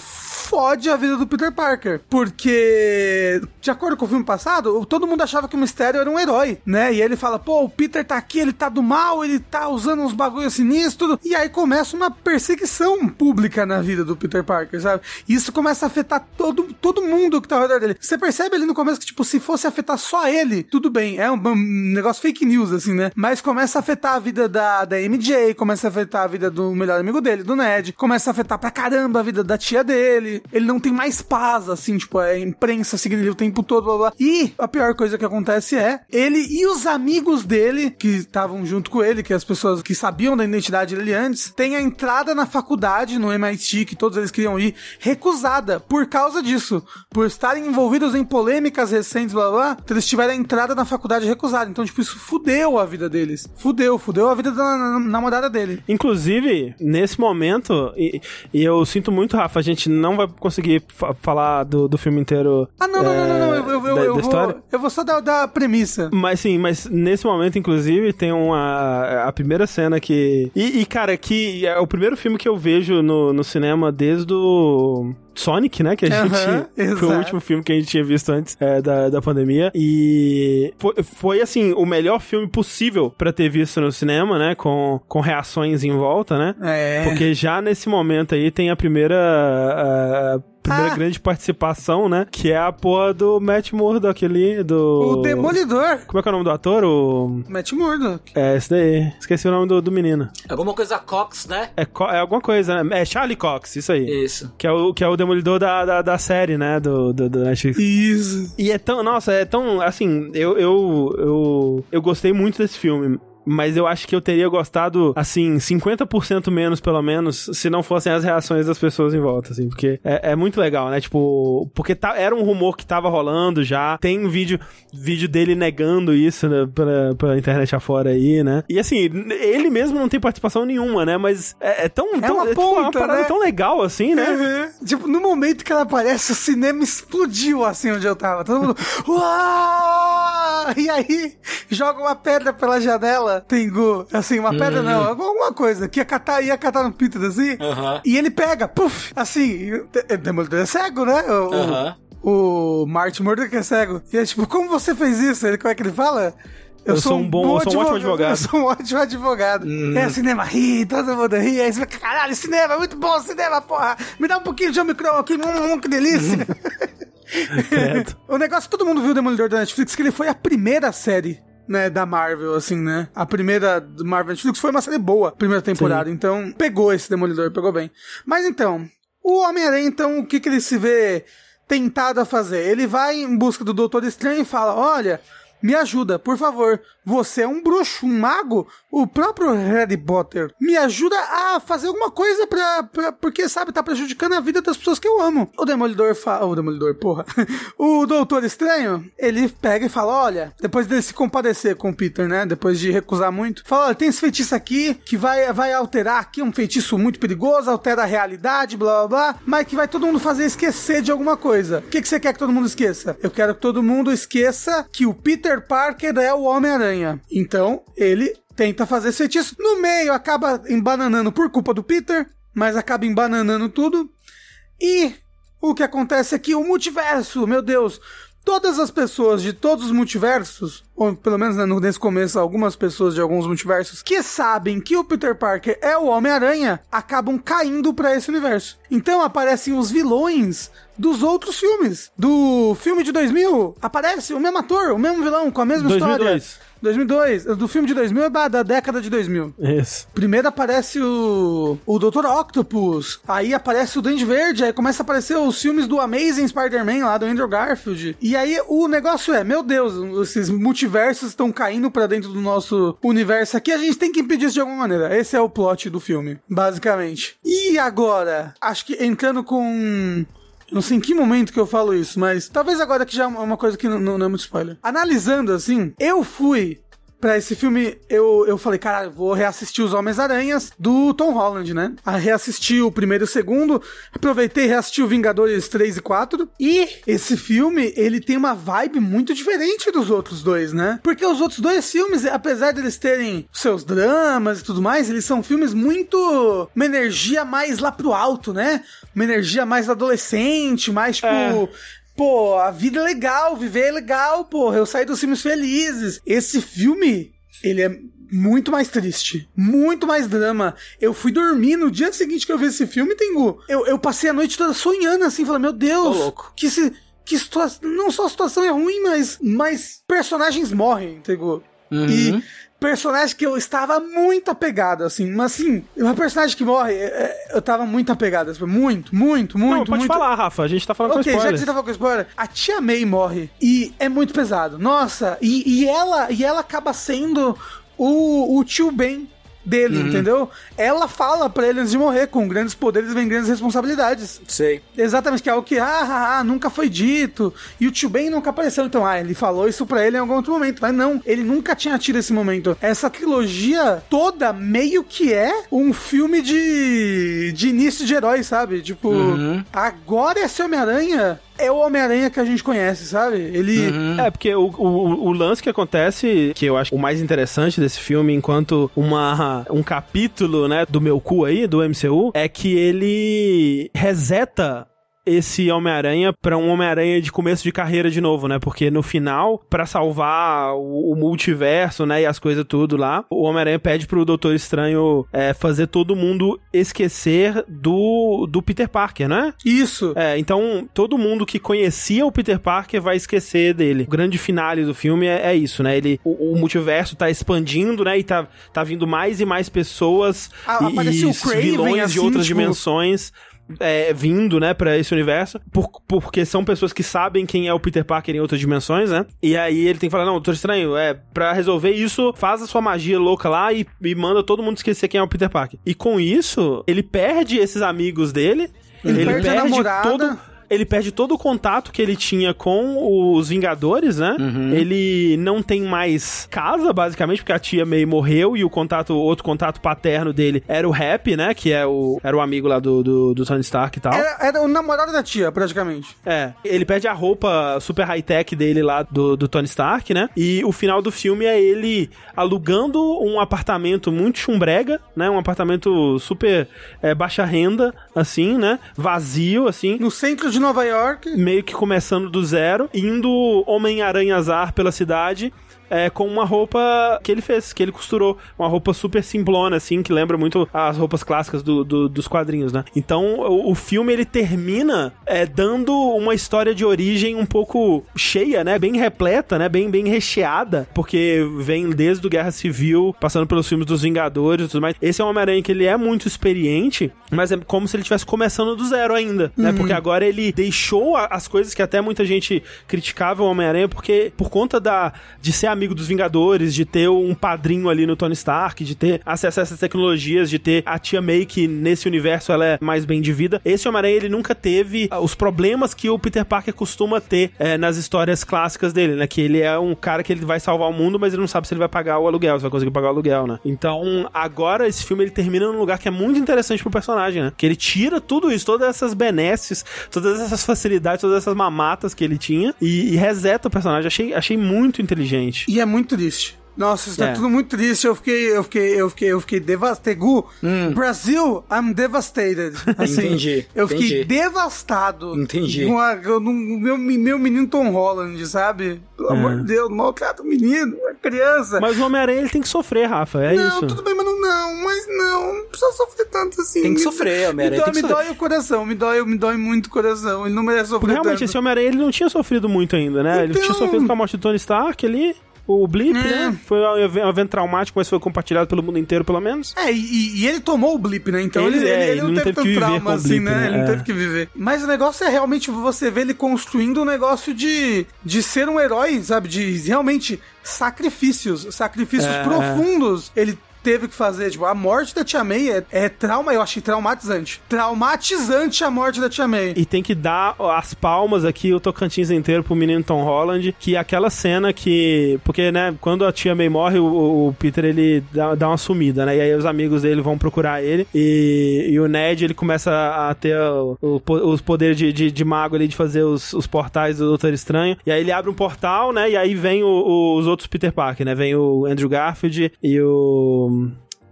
fode a vida do Peter Parker. Porque, de acordo com o filme passado, todo mundo achava que o mistério era um herói, né? E ele fala, pô, o Peter tá aqui, ele tá do mal, ele tá usando uns bagulhos sinistros. E aí começa uma perseguição pública na vida do Peter Parker, sabe? Isso começa a afetar todo, todo mundo que tá ao redor dele. Você percebe ali no começo que, tipo, se fosse afetar só ele, tudo bem. É um, um negócio fake news, assim, né? Mas começa a afetar a vida da, da MJ, começa a afetar a vida do melhor amigo dele, do Ned, começa a afetar pra caramba a vida da tia dele, ele, não tem mais paz, assim, tipo, a imprensa seguindo ele o tempo todo, blá blá. E a pior coisa que acontece é ele e os amigos dele, que estavam junto com ele, que as pessoas que sabiam da identidade dele antes, têm a entrada na faculdade, no MIT, que todos eles queriam ir, recusada por causa disso. Por estarem envolvidos em polêmicas recentes, blá blá, blá eles tiveram a entrada na faculdade recusada. Então, tipo, isso fudeu a vida deles. Fudeu, fudeu a vida da na- na- namorada dele. Inclusive, nesse momento, e, e eu sinto muito, Rafa, a gente não vai conseguir fa- falar do, do filme inteiro. Ah, não, não, não, não, não. Eu, eu, eu, da- eu da vou, eu vou só dar, dar a premissa. Mas sim, mas nesse momento, inclusive, tem uma. A primeira cena que. E, e, cara, que é o primeiro filme que eu vejo no, no cinema desde o. Sonic, né? Que a Aham, gente. (laughs) Foi o último filme que a gente tinha visto antes é, da, da pandemia. E foi, foi, assim, o melhor filme possível pra ter visto no cinema, né? Com, com reações em volta, né? É. Porque já nesse momento aí tem a primeira. a primeira Ah. grande participação, né? Que é a porra do Matt Murdock ali, do. O Demolidor. Como é que é o nome do ator? O. Matt Murdock. É, esse daí. Esqueci o nome do, do menino. Alguma coisa Cox, né? É, Co- é alguma coisa, né? É Charlie Cox, isso aí. Isso. Que é o, que é o demolidor da, da, da série, né? Do, do, do Netflix. Isso. E é tão. Nossa, é tão. Assim, eu, eu, eu, eu gostei muito desse filme. Mas eu acho que eu teria gostado, assim, 50% menos, pelo menos, se não fossem as reações das pessoas em volta, assim. Porque é, é muito legal, né? Tipo, porque tá, era um rumor que tava rolando já. Tem um vídeo, vídeo dele negando isso né, pra, pra internet afora aí, né? E assim, ele mesmo não tem participação nenhuma, né? Mas é, é tão. tão uma tipo, uma ponta, parada né? tão legal, assim, né? Uhum. Tipo, no momento que ela aparece, o cinema explodiu assim onde eu tava. Todo mundo. Uau! E aí, joga uma pedra pela janela, Tengu. Assim, uma pedra não, alguma coisa. Que ia catar, ia catar no Peter assim. Aham. E ele pega, puf! Assim, o Demolidor é cego, né? O, o- Aham. o Martin Murdock é cego. E é tipo, como você fez isso? Ele, como é que ele fala? Eu sou um bom- eu sou um ótimo advogado. (laughs) Eu sou um ótimo advogado. É, cinema ri, todo mundo ri. Aí você fica, caralho, cinema, muito bom cinema, porra. Me dá um pouquinho de Omicron aqui, hum, hum, que delícia. (laughs) Credo. (laughs) o negócio, todo mundo viu o Demolidor da Netflix, que ele foi a primeira série. Né, da Marvel, assim, né? A primeira do Marvel Netflix foi uma série boa, primeira temporada. Então, pegou esse Demolidor, pegou bem. Mas então, o Homem-Aranha, então, o que, que ele se vê tentado a fazer? Ele vai em busca do Doutor Estranho e fala: Olha, me ajuda, por favor. Você é um bruxo, um mago? O próprio Harry Potter. Me ajuda a fazer alguma coisa pra, pra- Porque, sabe, tá prejudicando a vida das pessoas que eu amo. O Demolidor fala. O Demolidor, porra. (laughs) o Doutor Estranho, ele pega e fala: Olha, depois dele se compadecer com o Peter, né? Depois de recusar muito, fala: Olha, tem esse feitiço aqui que vai, vai alterar aqui, um feitiço muito perigoso, altera a realidade, blá blá blá, mas que vai todo mundo fazer esquecer de alguma coisa. O que, que você quer que todo mundo esqueça? Eu quero que todo mundo esqueça que o Peter Parker é o Homem-Aranha. Então, ele tenta fazer esse feitiço. No meio, acaba embananando por culpa do Peter, mas acaba embananando tudo. E o que acontece é que o multiverso, meu Deus, todas as pessoas de todos os multiversos, ou pelo menos né, nesse começo, algumas pessoas de alguns multiversos, que sabem que o Peter Parker é o Homem-Aranha, acabam caindo pra esse universo. Então aparecem os vilões dos outros filmes. Do filme de 2000, aparece o mesmo ator, o mesmo vilão, com a mesma 2002. história. 2002. Do filme de 2000 é da, da década de 2000. Isso. Primeiro aparece o, o Dr. Octopus, aí aparece o Duende Verde, aí começa a aparecer os filmes do Amazing Spider-Man lá do Andrew Garfield. E aí o negócio é, meu Deus, esses multiversos estão caindo pra dentro do nosso universo aqui, a gente tem que impedir isso de alguma maneira. Esse é o plot do filme, basicamente. E agora, acho que entrando com eu não sei em que momento que eu falo isso, mas talvez agora que já é uma coisa que não, não- não é muito spoiler. Analisando assim, eu fui pra esse filme, eu, eu falei, cara, eu vou reassistir os Homens-Aranhas do Tom Holland, né? A reassistir o primeiro e o segundo, aproveitei e reassisti o Vingadores 3 e 4. E esse filme, ele tem uma vibe muito diferente dos outros dois, né? Porque os outros dois filmes, apesar deles terem seus dramas e tudo mais, eles são filmes muito. uma energia mais lá pro alto, né? Uma energia mais adolescente, mais tipo. É. Pô, a vida é legal, viver é legal, porra. Eu saí dos filmes felizes. Esse filme, ele é muito mais triste. Muito mais drama. Eu fui dormir no dia seguinte que eu vi esse filme, Tengu. Eu, eu passei a noite toda sonhando assim, falando, meu Deus, louco. que se. Que situação. Não só a situação é ruim, mas. Mas personagens morrem, Tengu. E personagem que eu estava muito apegado, assim. Mas assim, uma personagem que morre, é, é, eu tava muito apegado. Muito, muito, muito, Não, pode muito. falar, Rafa. A gente tá falando Ok, com já que spoiler. você tá falando com spoiler, a tia May morre. E é muito pesado. Nossa, e, e ela e ela acaba sendo o, o tio Ben dele, entendeu? Ela fala pra ele antes de morrer, com grandes poderes vem grandes responsabilidades. Sei. Exatamente, que é o que, ah, ah, ah, nunca foi dito. E o tio Ben nunca apareceu. Então, ah, ele falou isso pra ele em algum outro momento. Mas não, ele nunca tinha tido esse momento. Essa trilogia toda meio que é um filme de, de início de herói, sabe? Tipo, agora esse Homem-Aranha é o Homem-Aranha que a gente conhece, sabe? Ele. É, porque o, o, o lance que acontece, que eu acho o mais interessante desse filme, enquanto uma, um capítulo, né, do meu cu aí, do MCU, é que ele reseta esse Homem-Aranha pra um Homem-Aranha de começo de carreira de novo, né? Porque no final, pra salvar o, o multiverso, né, e as coisas tudo lá, o Homem-Aranha pede pro Doutor Estranho é, fazer todo mundo esquecer do, do Peter Parker, né? Isso. É, então todo mundo que conhecia o Peter Parker vai esquecer dele. O grande finale do filme é, é isso, né? Ele, o, o multiverso tá expandindo, né? E tá, tá vindo mais e mais pessoas Ah, e, apareceu e o Kraven, vilões assim, de outras tipo- dimensões. É, vindo, né, pra esse universo, por- porque são pessoas que sabem quem é o Peter Parker em outras dimensões, né? E aí ele tem que falar: Não, Doutor Estranho, é, pra resolver isso, faz a sua magia louca lá e, e manda todo mundo esquecer quem é o Peter Parker. E com isso, ele perde esses amigos dele, Ele perde a namorada. todo ele perde todo o contato que ele tinha com os Vingadores, né? Ele não tem mais casa, basicamente, porque a tia May morreu e o contato, outro contato paterno dele era o Happy, né? Que é o, era o amigo lá do, do, do Tony Stark e tal. Era, era o namorado da tia, praticamente. É, ele perde a roupa super high-tech dele lá do, do Tony Stark, né? E o final do filme é ele alugando um apartamento muito chumbrega, né? Um apartamento super é, baixa renda, assim, né? Vazio, assim No centro de Nova York. meio que começando do zero, indo Homem-Aranhazar pela cidade. É, com uma roupa que ele fez, que ele costurou. Uma roupa super simplona, assim, que lembra muito as roupas clássicas do- do- dos quadrinhos, né? Então, o, o filme, ele termina é, dando uma história de origem um pouco cheia, né? Bem repleta, né? Bem, bem recheada, porque vem desde o Guerra Civil, passando pelos filmes dos Vingadores e tudo mais. Esse é um Homem-Aranha que ele é muito experiente, mas é como se ele estivesse começando do zero ainda, né? Porque agora ele deixou a- as coisas que até muita gente criticava o Homem-Aranha, porque por conta da, de ser amigo dos Vingadores, de ter um padrinho ali no Tony Stark, de ter acesso a essas tecnologias, de ter a tia May que nesse universo ela é mais bem de vida. Esse Homem-Aranha ele nunca teve ah, os problemas que o Peter Parker costuma ter eh, nas histórias clássicas dele, né? Que ele é um cara que ele vai salvar o mundo, mas ele não sabe se ele vai pagar o aluguel, se vai conseguir pagar o aluguel, né? Então, agora esse filme ele termina num lugar que é muito interessante pro personagem, né? Que ele tira tudo isso, todas essas benesses, todas essas facilidades, todas essas mamatas que ele tinha e, e reseta o personagem. Achei, achei muito inteligente. E é muito triste. Nossa, isso É. tá tudo muito triste. Eu fiquei, eu fiquei, eu fiquei, eu fiquei devastado. Gu, Brasil, I'm devastated. (laughs) Assim, Entendi, Eu fiquei entendi. devastado. Entendi. Com a, meu, meu menino Tom Holland, sabe? Pelo amor de Deus, maltrata o menino, a criança. Mas o Homem-Aranha ele tem que sofrer, Rafa, é não, isso. tudo bem, mas não, não, mas não, não precisa sofrer tanto assim. Tem que sofrer, Homem-Aranha, Me, dói, me dói o coração, me dói, me dói muito o coração. Ele não merece sofrer Porque realmente tanto. esse Homem-Aranha ele não tinha sofrido muito ainda, né? Ele Então- tinha sofrido com a morte do Tony Stark ali. O blip, É. né? Foi um evento, um traumático, mas foi compartilhado pelo mundo inteiro, pelo menos. É, e, e ele tomou o blip, né? Então ele, Ele- ele, é, ele não, não teve teve tanto trauma assim, blip, né? né? Ele não É. teve que viver. Mas o negócio é realmente você ver ele construindo um negócio de, de ser um herói, sabe? De realmente sacrifícios, sacrifícios É. profundos. Ele teve que fazer, tipo, a morte da Tia May é, é trauma, eu achei traumatizante. Traumatizante a morte da Tia May. E tem que dar as palmas aqui, o Tocantins inteiro pro menino Tom Holland, que aquela cena que... Porque, né, quando a tia May morre, o, o Peter, ele dá, dá uma sumida, né? E aí os amigos dele vão procurar ele. E, e o Ned, ele começa a ter o- o os poderes de, de, de mago ali, de fazer os, os portais do Doutor Estranho. E aí ele abre um portal, né? E aí vem os outros Peter Parker, né? Vem o Andrew Garfield e o...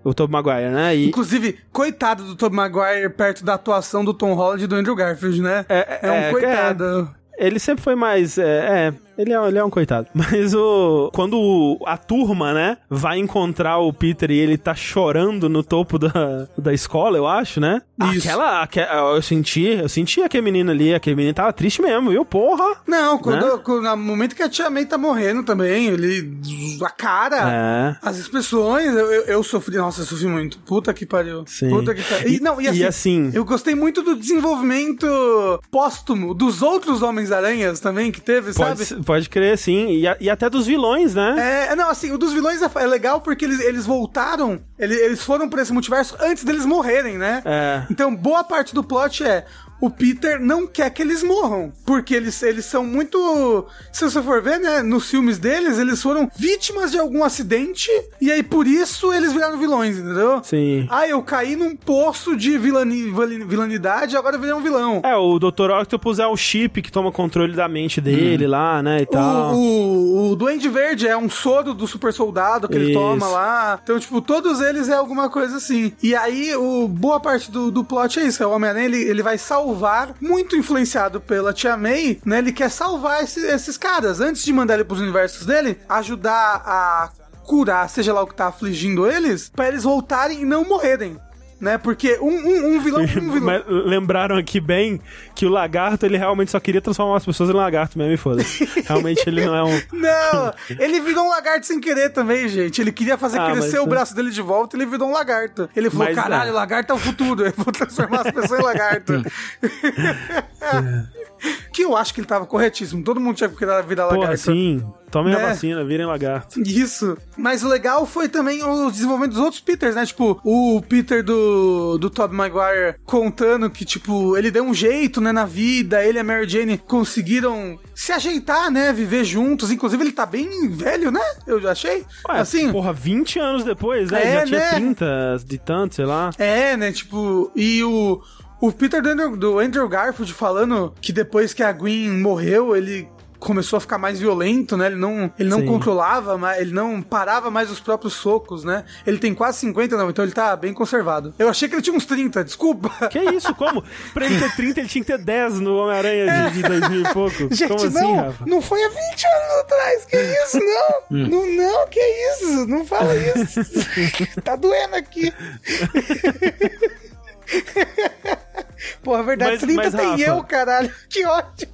O Tobey Maguire, né? E, Inclusive, coitado do Tobey Maguire perto da atuação do Tom Holland e do Andrew Garfield, né? É, um é, coitado. Ele sempre foi mais. É, é, Ele é, ele é um coitado. (laughs) Mas o. Quando a turma, né, vai encontrar o Peter e ele tá chorando no topo da, da escola, eu acho, né? Isso. Aquela. aque- eu senti, eu senti aquele menino ali, aquele menino tava triste mesmo, viu? Porra! Não, quando, Né? quando- no momento que a Tia May tá morrendo também, ele. A cara. É. As expressões, eu, eu, eu sofri. Nossa, eu sofri muito. Puta que pariu. Sim. Puta que pariu. E, não, e, assim, E assim- Eu gostei muito do desenvolvimento póstumo dos outros Homens-Aranhas também que teve, sabe? Pode, pode crer, sim. E, a- e até dos vilões, né? É, não, assim, o dos vilões é, é legal porque eles, eles voltaram, ele- eles foram pra esse multiverso antes deles morrerem, né? É. Então, boa parte do plot é. O Peter não quer que eles morram. Porque eles, eles são muito. Se você for ver, né? Nos filmes deles, eles foram vítimas de algum acidente. E aí, por isso, eles viraram vilões, entendeu? Sim. Ah, eu caí num poço de vilani, vilani- vilanidade agora eu virei um vilão. É, o Dr. Octopus é o chip que toma controle da mente dele lá, né? E tal. O, o, o Duende Verde é um soro do super soldado que ele Isso. toma lá. Então, tipo, todos eles é alguma coisa assim. E aí, o, boa parte do, do plot é isso. é O Homem-Aranha, ele, ele vai salvar, muito influenciado pela Tia May, né? Ele quer salvar esse- esses caras. Antes de mandar ele pros universos dele, ajudar a curar, seja lá o que tá afligindo eles, pra eles voltarem e não morrerem. Né? Porque um, um, um vilão... Um (laughs) vilão Mas lembraram aqui bem que o lagarto, ele realmente só queria transformar as pessoas em lagarto mesmo, e foda-se. (laughs) Realmente ele não é um. Não, ele virou um lagarto sem querer também, gente. Ele queria fazer Ah, crescer mas- o braço dele de volta e ele virou um lagarto. Ele falou: Mas, caralho, é. lagarto é o futuro. Eu vou transformar as pessoas em lagarto. (laughs) (laughs) que eu acho que ele tava corretíssimo. Todo mundo tinha que virar virar Porra, lagarto. sim. Tomem Né? a vacina, virem lagarto. Isso. Mas o legal foi também o desenvolvimento dos outros Peters, né? Tipo, o Peter do, do Tobey Maguire contando que, tipo, ele deu um jeito, né, na vida. Ele e a Mary Jane conseguiram se ajeitar, né? Viver juntos. Inclusive, ele tá bem velho, né? Eu já achei. Ué, assim. porra, 20 anos depois, né? É, Já tinha né? 30 de tanto, sei lá. É, né? Tipo, e o. O Peter do Andrew, do Andrew Garfield falando que depois que a Gwen morreu, ele começou a ficar mais violento, né? Ele não, ele não Sim. controlava, mais, ele não parava mais os próprios socos, né? Ele tem quase 50, não, então ele tá bem conservado. Eu achei que ele tinha uns 30, desculpa. Que isso? Como? Pra ele ter 30, ele tinha que ter 10 no Homem-Aranha de, de 2000 e pouco. (laughs) Gente, Como assim, não, Rafa? não foi há 20 anos atrás, que isso, não. (laughs) não, não, que isso, não fala isso. (laughs) tá doendo aqui. (laughs) Pô, a verdade, Mas- 30 mas, tem Rafa- eu, caralho. (laughs) Que ótimo.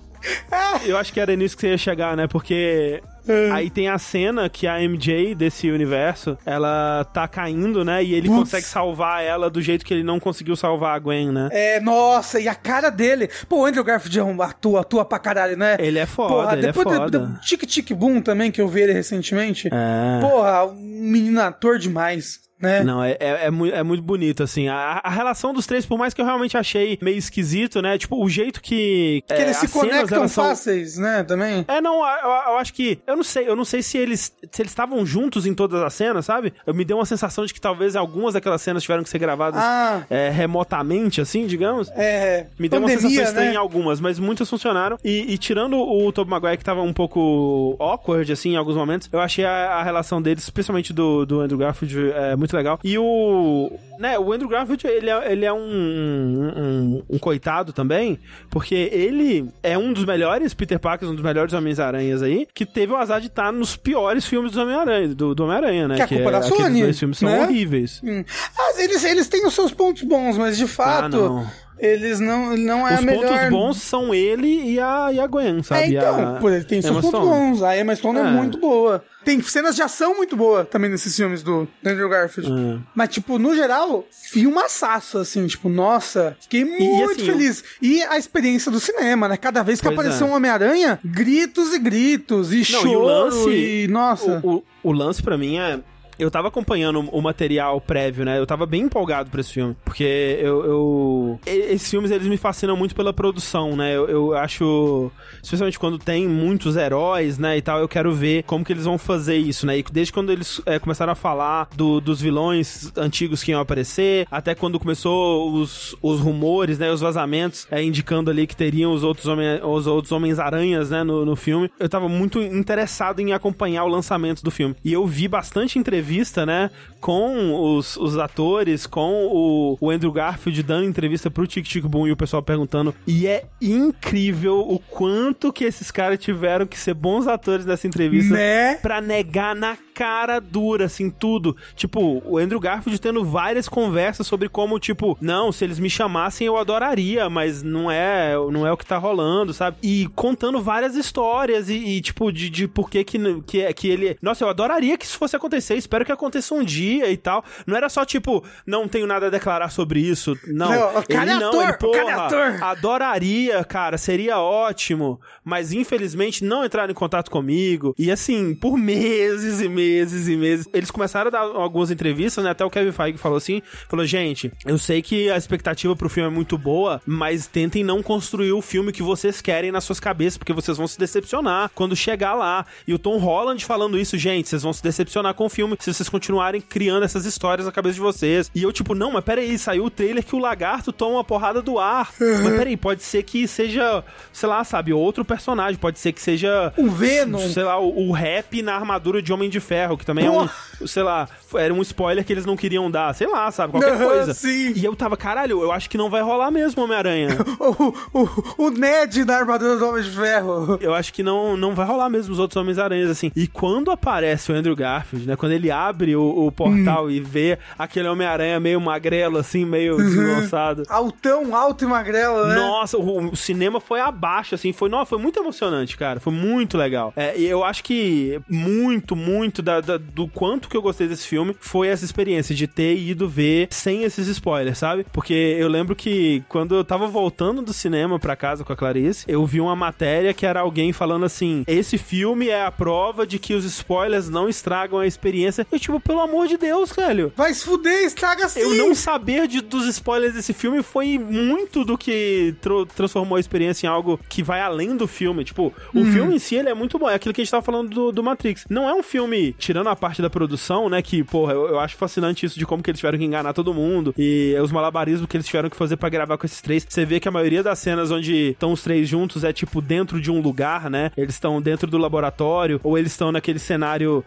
Ah. Eu acho que era nisso que você ia chegar, né? Porque É. aí tem a cena que a MJ desse universo, ela tá caindo, né? E ele Putz. consegue salvar ela do jeito que ele não conseguiu salvar a Gwen, né? É, nossa, e a cara dele. Pô, o Andrew Garfield é atua, atua pra caralho, né? Ele é foda, Porra, ele é depois do- foda. do Tic Tic Boom também, que eu vi ele recentemente. É. Porra, um menino ator demais, né? Não, é, é, é, é muito bonito, assim. A, a relação dos três, por mais que eu realmente achei meio esquisito, né? Tipo, o jeito que. Que é, eles se conectam são- fáceis, né? Também. É, não, eu, eu acho que. Eu não sei, eu não sei se eles. Se eles estavam juntos em todas as cenas, sabe? Eu me deu uma sensação de que talvez algumas daquelas cenas tiveram que ser gravadas Ah. é, remotamente, assim, digamos. É. Me deu uma pandemia, sensação estranha né? em algumas, mas muitas funcionaram. E, e tirando o Tobey Maguire, que tava um pouco awkward, assim, em alguns momentos, eu achei a, a relação deles, especialmente do, do Andrew Garfield, é, muito legal. E o... Né, o Andrew Garfield, ele é, ele é um, um, um coitado também, porque ele é um dos melhores Peter Parkers, um dos melhores Homens-Aranhas aí, que teve o azar de estar nos piores filmes do Homem-Aranha, do, do Homem-Aranha, né? Que é a culpa da aqueles Sony, dois filmes são né? horríveis. Hum. Ah, eles, eles têm os seus pontos bons, mas de fato, Ah, não. eles não, não é Os a melhor... pontos bons são ele e a, e a Gwen, É, sabe? então, A ele tem seus pontos bons. A Emma Stone é. É. muito boa. Tem cenas de ação muito boa também nesses filmes do Andrew Garfield. É. Mas, tipo, no geral, filmaçaço, assim, tipo, nossa, fiquei muito assim, feliz. E a experiência do cinema, né? Cada vez que Pois apareceu é. um Homem-Aranha, gritos e gritos, e Não, choro, e lance. e, nossa... O, o, o lance pra mim é. Eu tava acompanhando o material prévio, né? Eu tava bem empolgado pra esse filme. Porque eu. eu- Esses filmes, eles me fascinam muito pela produção, né? Eu, eu acho. Especialmente quando tem muitos heróis, né? E tal, eu quero ver como que eles vão fazer isso, né? E desde quando eles é, começaram a falar do- dos vilões antigos que iam aparecer, até quando começou os, os rumores, né? Os vazamentos, é, indicando ali que teriam os outros, homem, os outros Homens-Aranhas, né? No, no filme. Eu tava muito interessado em acompanhar o lançamento do filme. E eu vi bastante entrevista entrevista, né? Com os, os atores, com o, o Andrew Garfield dando entrevista pro Tic Tic Boom e o pessoal perguntando. E é incrível o quanto que esses caras tiveram que ser bons atores nessa entrevista Né? pra negar na cara dura, assim, tudo. Tipo, o Andrew Garfield tendo várias conversas sobre como, tipo, não, se eles me chamassem eu adoraria, mas não é, não é o que tá rolando, sabe? E contando várias histórias e, e, tipo, de, de por que que, que que ele... Nossa, eu adoraria que isso fosse acontecer, espero que aconteça um dia e tal. Não era só, tipo, não tenho nada a declarar sobre isso. Não, Não, cara ele é não, ator, ele, é porra, ator. adoraria, cara, seria ótimo, mas infelizmente não entraram em contato comigo. E assim, por meses e meses e meses, eles começaram a dar algumas entrevistas, né? Até o Kevin Feige falou assim, falou, gente, eu sei que a expectativa pro filme é muito boa, mas tentem não construir o filme que vocês querem nas suas cabeças, porque vocês vão se decepcionar quando chegar lá. E o Tom Holland falando isso, gente, vocês vão se decepcionar com o filme se vocês continuarem criando essas histórias na cabeça de vocês. E eu, tipo, não, mas peraí, saiu o trailer que o lagarto toma uma porrada do ar. mas peraí, pode ser que seja, sei lá, sabe, outro personagem, pode ser que seja O Venom. sei lá, o, o rap na armadura de Homem de Ferro, que também é um, sei lá, era um spoiler que eles não queriam dar, sei lá, sabe, qualquer coisa. sim. E eu tava, caralho, eu acho que não vai rolar mesmo Homem-Aranha. (laughs) O, o, o Ned na armadura do Homem de Ferro. Eu acho que não, não vai rolar mesmo os outros Homens-Aranhas, assim. E quando aparece o Andrew Garfield, né? Quando ele abre o, o portal e vê aquele Homem-Aranha meio magrelo, assim, meio deslançado. Altão, alto e magrelo, né? Nossa, o, o cinema foi abaixo, assim, foi, não, foi muito emocionante, cara, foi muito legal. É, e eu acho que muito, muito da, da- do quanto que eu gostei desse filme foi essa experiência de ter ido ver sem esses spoilers, sabe? Porque eu lembro que quando eu tava voltando do cinema pra casa com a Clarice, eu vi uma matéria que era alguém falando assim: esse filme é a prova de que os spoilers não estragam a experiência. Eu, tipo, pelo amor de Deus, velho. Vai se fuder, estraga sim. Eu não saber de- dos spoilers desse filme foi muito do que tro- transformou a experiência em algo que vai além do filme. Tipo, o filme em si, ele é muito bom. É aquilo que a gente tava falando do, do Matrix. Não é um filme, tirando a parte da produção, né, que, porra, eu, eu acho fascinante isso de como que eles tiveram que enganar todo mundo e os malabarismos que eles tiveram que fazer pra gravar com esses três. Você vê que a maioria das cenas onde estão os três juntos é, tipo, dentro de um lugar, né? Eles estão dentro do laboratório ou eles estão naquele cenário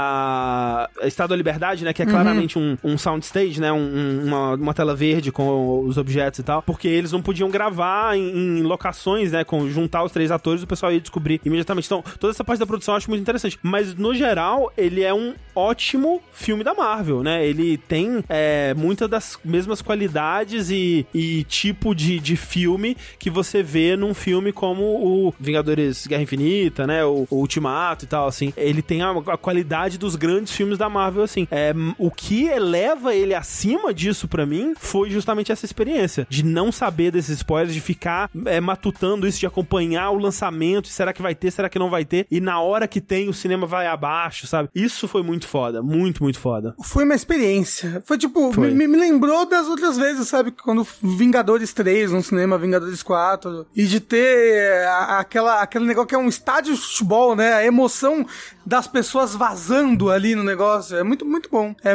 da Estado da Liberdade, né, que é claramente um, um soundstage, né, um- uma, uma tela verde com os objetos e tal, porque eles não podiam gravar em, em locações, né, com juntar os três atores, o pessoal ia descobrir imediatamente. Então, toda essa parte da produção eu acho muito interessante. Mas, no geral, ele é um ótimo filme da Marvel, né? Ele tem é, muitas das mesmas qualidades e, e tipo de, de filme que você vê num filme como o Vingadores Guerra Infinita, né? O, o Ultimato e tal, assim. Ele tem a, a qualidade dos grandes filmes da Marvel, assim. É, o que eleva ele acima disso pra mim foi justamente essa experiência de não saber desses spoilers, de ficar é, matutando isso, de acompanhar o lançamento, será que vai ter, será que não vai ter, e na hora que tem o cinema vai abaixo, sabe? Isso foi muito foda, muito, muito foda. Foi uma experiência. Foi tipo, Foi. Me, me lembrou das outras vezes, sabe? Quando Vingadores 3 no cinema, Vingadores 4. E de ter a- aquela, aquele negócio que é um estádio de futebol, né? A emoção das pessoas vazando ali no negócio. É muito, muito bom. É,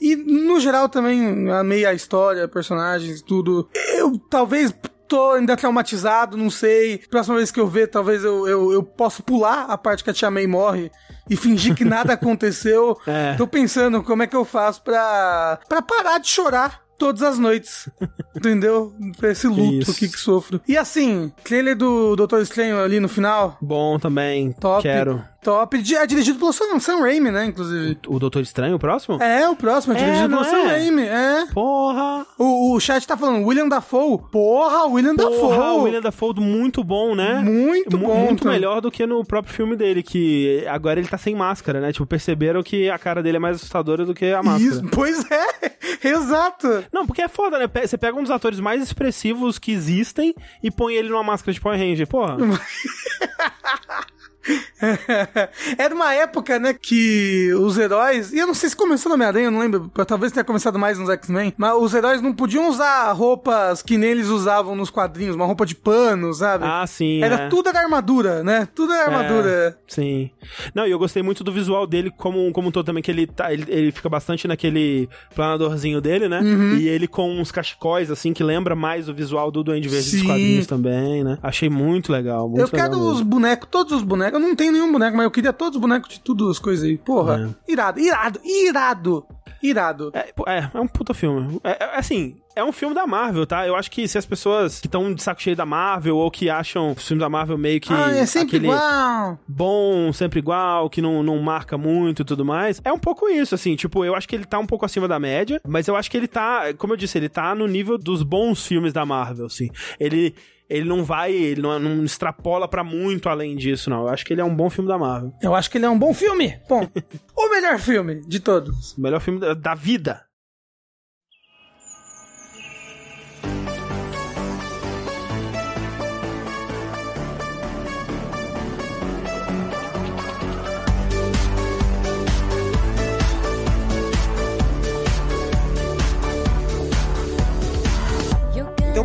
e no geral também amei a história, personagens, tudo. Eu talvez. Tô ainda traumatizado, não sei. Próxima vez que eu ver, talvez eu, eu, eu possa pular a parte que a Tia May morre e fingir que nada (laughs) aconteceu. É. Tô pensando como é que eu faço pra, pra parar de chorar todas as noites. (laughs) Entendeu? Pra esse luto que, que sofro. E assim, trailer do Doutor Estranho ali no final. Bom também, Top. quero. Top. É dirigido pelo Sam, Sam Raimi, né? Inclusive. O Doutor Estranho, o próximo? É, o próximo, é É, dirigido não pelo Sam é? Raimi. É. Porra! O, o chat tá falando, William Dafoe. Porra, William Porra, Dafoe. o William Dafoe muito bom, né? Muito Mu- bom, Muito então. melhor do que no próprio filme dele, que agora ele tá sem máscara, né? Tipo, perceberam que a cara dele é mais assustadora do que a máscara. Isso, pois é. (laughs) Exato. Não, porque é foda, né? Você pega um dos atores mais expressivos que existem e põe ele numa máscara de Power Ranger. Porra. (laughs) (laughs) Era uma época, né, que os heróis. E eu não sei se começou no Homem-Aranha, eu não lembro. Talvez tenha começado mais nos X-Men. Mas os heróis não podiam usar roupas que nem eles usavam nos quadrinhos, uma roupa de pano, sabe? Ah, sim. Era é. tudo era armadura, né? Tudo era armadura. É, sim. Não, e eu gostei muito do visual dele como, como um todo também, que ele, tá, ele, ele fica bastante naquele planadorzinho dele, né? Uhum. E ele com uns cachecóis, assim, que lembra mais o visual do Duende Verde dos Sim. quadrinhos também, né? Achei muito legal, muito eu legal quero mesmo. os bonecos, todos os bonecos bonecos. Eu não tenho nenhum boneco, mas eu queria todos os bonecos de tudo as coisas aí. Porra, irado, irado, irado, irado. É, é, é um puta filme. É, é, assim, é um filme da Marvel, tá? Eu acho que se as pessoas que estão de saco cheio da Marvel ou que acham os filmes da Marvel meio que. ah, é sempre igual. Bom, sempre igual, que não, não marca muito e tudo mais. É um pouco isso, assim. Tipo, eu acho que ele tá um pouco acima da média, mas eu acho que ele tá, como eu disse, ele tá no nível dos bons filmes da Marvel, assim. Ele. Ele não vai, ele não, não extrapola pra muito além disso, não. Eu acho que ele é um bom filme da Marvel. Eu acho que ele é um bom filme. Bom, (laughs) o melhor filme de todos. O melhor filme da, da vida.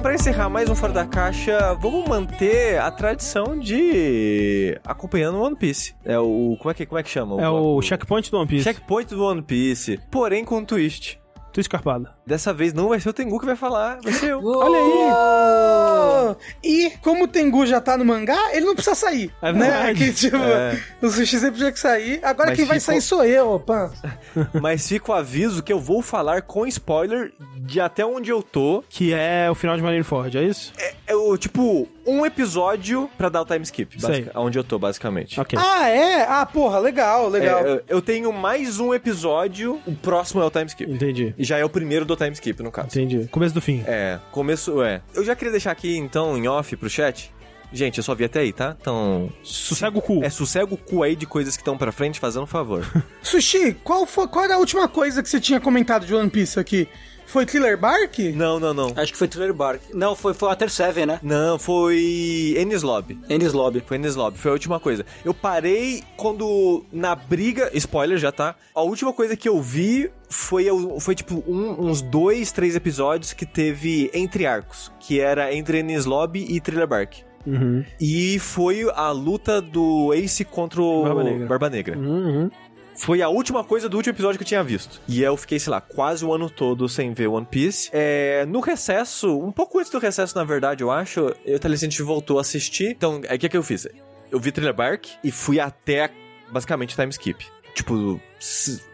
Pra encerrar mais um Fora da Caixa, vamos manter a tradição de acompanhando One Piece. É o. Como é que, como é que chama? É o checkpoint do One Piece. Checkpoint do One Piece. Porém, com um twist. Tu escarpada. Dessa vez não vai ser o Tengu que vai falar, vai ser eu. Olha aí! E como o Tengu já tá no mangá, ele não precisa sair. É né? verdade. Que, tipo, É. O sushi sempre tinha que sair. Agora Mas quem vai ficou- sair sou eu, Pan. (laughs) Mas fica o aviso que eu vou falar com spoiler de até onde eu tô. Que é o final de Marineford, é isso? É o tipo um episódio pra dar o time skip, basic- onde eu tô, basicamente. Ok. Ah, é? Ah, porra, legal, legal. É, eu- eu tenho mais um episódio, o próximo é o time skip. Entendi. E já é o primeiro do time skip, no caso. Entendi. Começo do fim. É, começo, é. Eu já queria deixar aqui, então, em off pro chat. Gente, eu só vi até aí, tá? Então. Sossega o cu. É, sossega o cu aí de coisas que estão pra frente, fazendo um favor. (laughs) Sushi, qual, foi, qual era a última coisa que você tinha comentado de One Piece aqui? Foi Thriller Bark? não, não, não. Acho que foi Thriller Bark. Não, foi, foi Water 7, né? Não, foi. Ennis Lobby. Ennis Lobby. Foi Ennis Lobby, foi a última coisa. Eu parei quando, na briga, spoiler já tá, a última coisa que eu vi foi, foi tipo, um- uns dois, três episódios que teve entre arcos, que era entre Ennis Lobby e Thriller Bark. Uhum. E foi a luta do Ace contra o Barba Negra. Barba Negra. Uhum. Foi a última coisa do último episódio que eu tinha visto. E eu fiquei, sei lá, quase o ano todo sem ver One Piece. É, no recesso, um pouco antes do recesso, na verdade, eu acho, eu e o Telecente voltou a assistir. Então, é o que, que eu fiz? Eu vi Thriller Bark e fui até, basicamente, time skip. Tipo,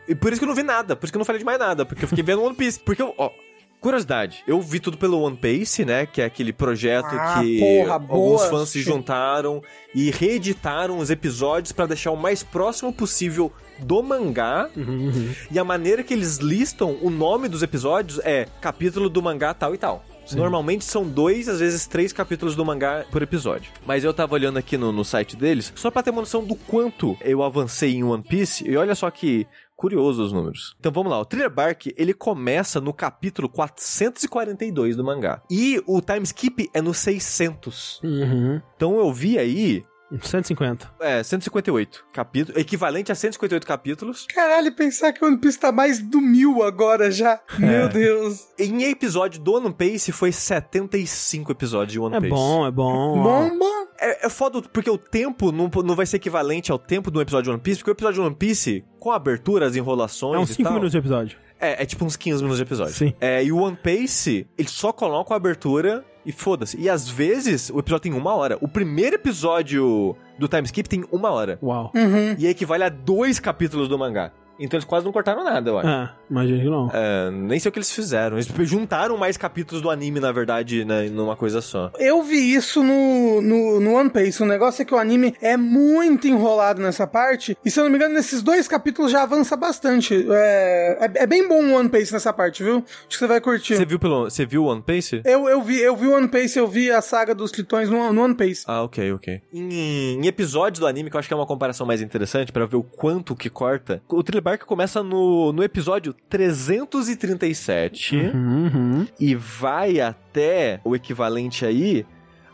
e por isso que eu não vi nada, por isso que eu não falei de mais nada, porque eu fiquei vendo One Piece. Porque eu, ó, Curiosidade, eu vi tudo pelo One Piece, né? Que é aquele projeto Ah, que porra, alguns fãs se juntaram e reeditaram os episódios pra deixar o mais próximo possível do mangá. Uhum. E a maneira que eles listam o nome dos episódios é capítulo do mangá tal e tal. Normalmente são dois, às vezes três capítulos do mangá por episódio. Mas eu tava olhando aqui no, no site deles, só pra ter uma noção do quanto eu avancei em One Piece, e olha só que curioso os números. Então vamos lá, o Thriller Bark, ele começa no capítulo 442 do mangá. E o time skip é no 600. Uhum. Então eu vi aí, 150. é, 158 capítulos, equivalente a 158 capítulos. Caralho, pensar que o One Piece tá mais do mil agora já. Meu Deus. Em episódio do One Piece foi 75 episódios de One É Piece. bom, é bom. Bom, bom. É, é foda porque o tempo não, não vai ser equivalente ao tempo do episódio de One Piece, porque o episódio de One Piece, com a abertura, as enrolações É uns e 5 tal, minutos de episódio. É, é tipo uns 15 minutos de episódio. Sim. É, e o One Piece, ele só coloca a abertura e foda-se. E às vezes o episódio tem uma hora. O primeiro episódio do time skip tem uma hora. Uau. Uhum. E equivale a dois capítulos do mangá. Então eles quase não cortaram nada, eu acho. É, imagino que não. É, nem sei o que eles fizeram. Eles juntaram mais capítulos do anime, na verdade, né, numa coisa só. Eu vi isso no, no, no One Piece. O negócio é que o anime é muito enrolado nessa parte. E se eu não me engano, nesses dois capítulos já avança bastante. É, é, é bem bom o One Piece nessa parte, viu? Acho que você vai curtir. Você viu pelo. Você viu One Piece? Eu, eu vi, eu vi o One Piece, eu vi a saga dos tritões no, no One Piece. Ah, ok, ok. Em, em episódios do anime, que eu acho que é uma comparação mais interessante pra ver o quanto que corta, o Thriller Bark começa no, no episódio 337 Uhum. e vai até o equivalente aí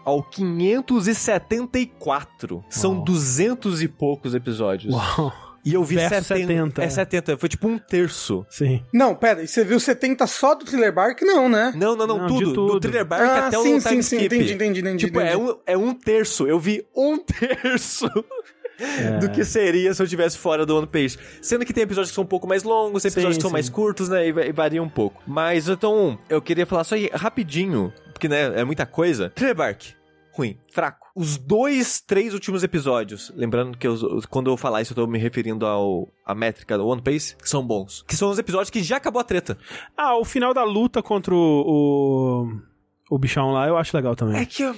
ao 574. São Uau. 200 e poucos episódios. Uau. E eu vi Versus 70. 70, É é. 70, foi tipo um terço. Sim. Não, pera, e você viu 70 só do Thriller Bark? Não, né? Não, não, não, Não, de tudo. Do tudo. Thriller Bark ah, até sim, o sim, time sim, skip. entendi, entendi, entendi. Tipo, é entendi. um, é um terço. Eu vi um (laughs) terço do que seria se eu estivesse fora do One Piece. Sendo que tem episódios que são um pouco mais longos, tem episódios Sim, que são sim. mais curtos, né? E, e varia um pouco. Mas então, eu queria falar só aí rapidinho, porque né, é muita coisa. Thriller Bark, ruim, fraco. os dois, três últimos episódios, lembrando que eu- quando eu falar isso eu tô me referindo ao a métrica do One Piece, que são bons. Que são os episódios que já acabou a treta. Ah, o final da luta contra o, o, o bichão lá eu acho legal também. É que ó,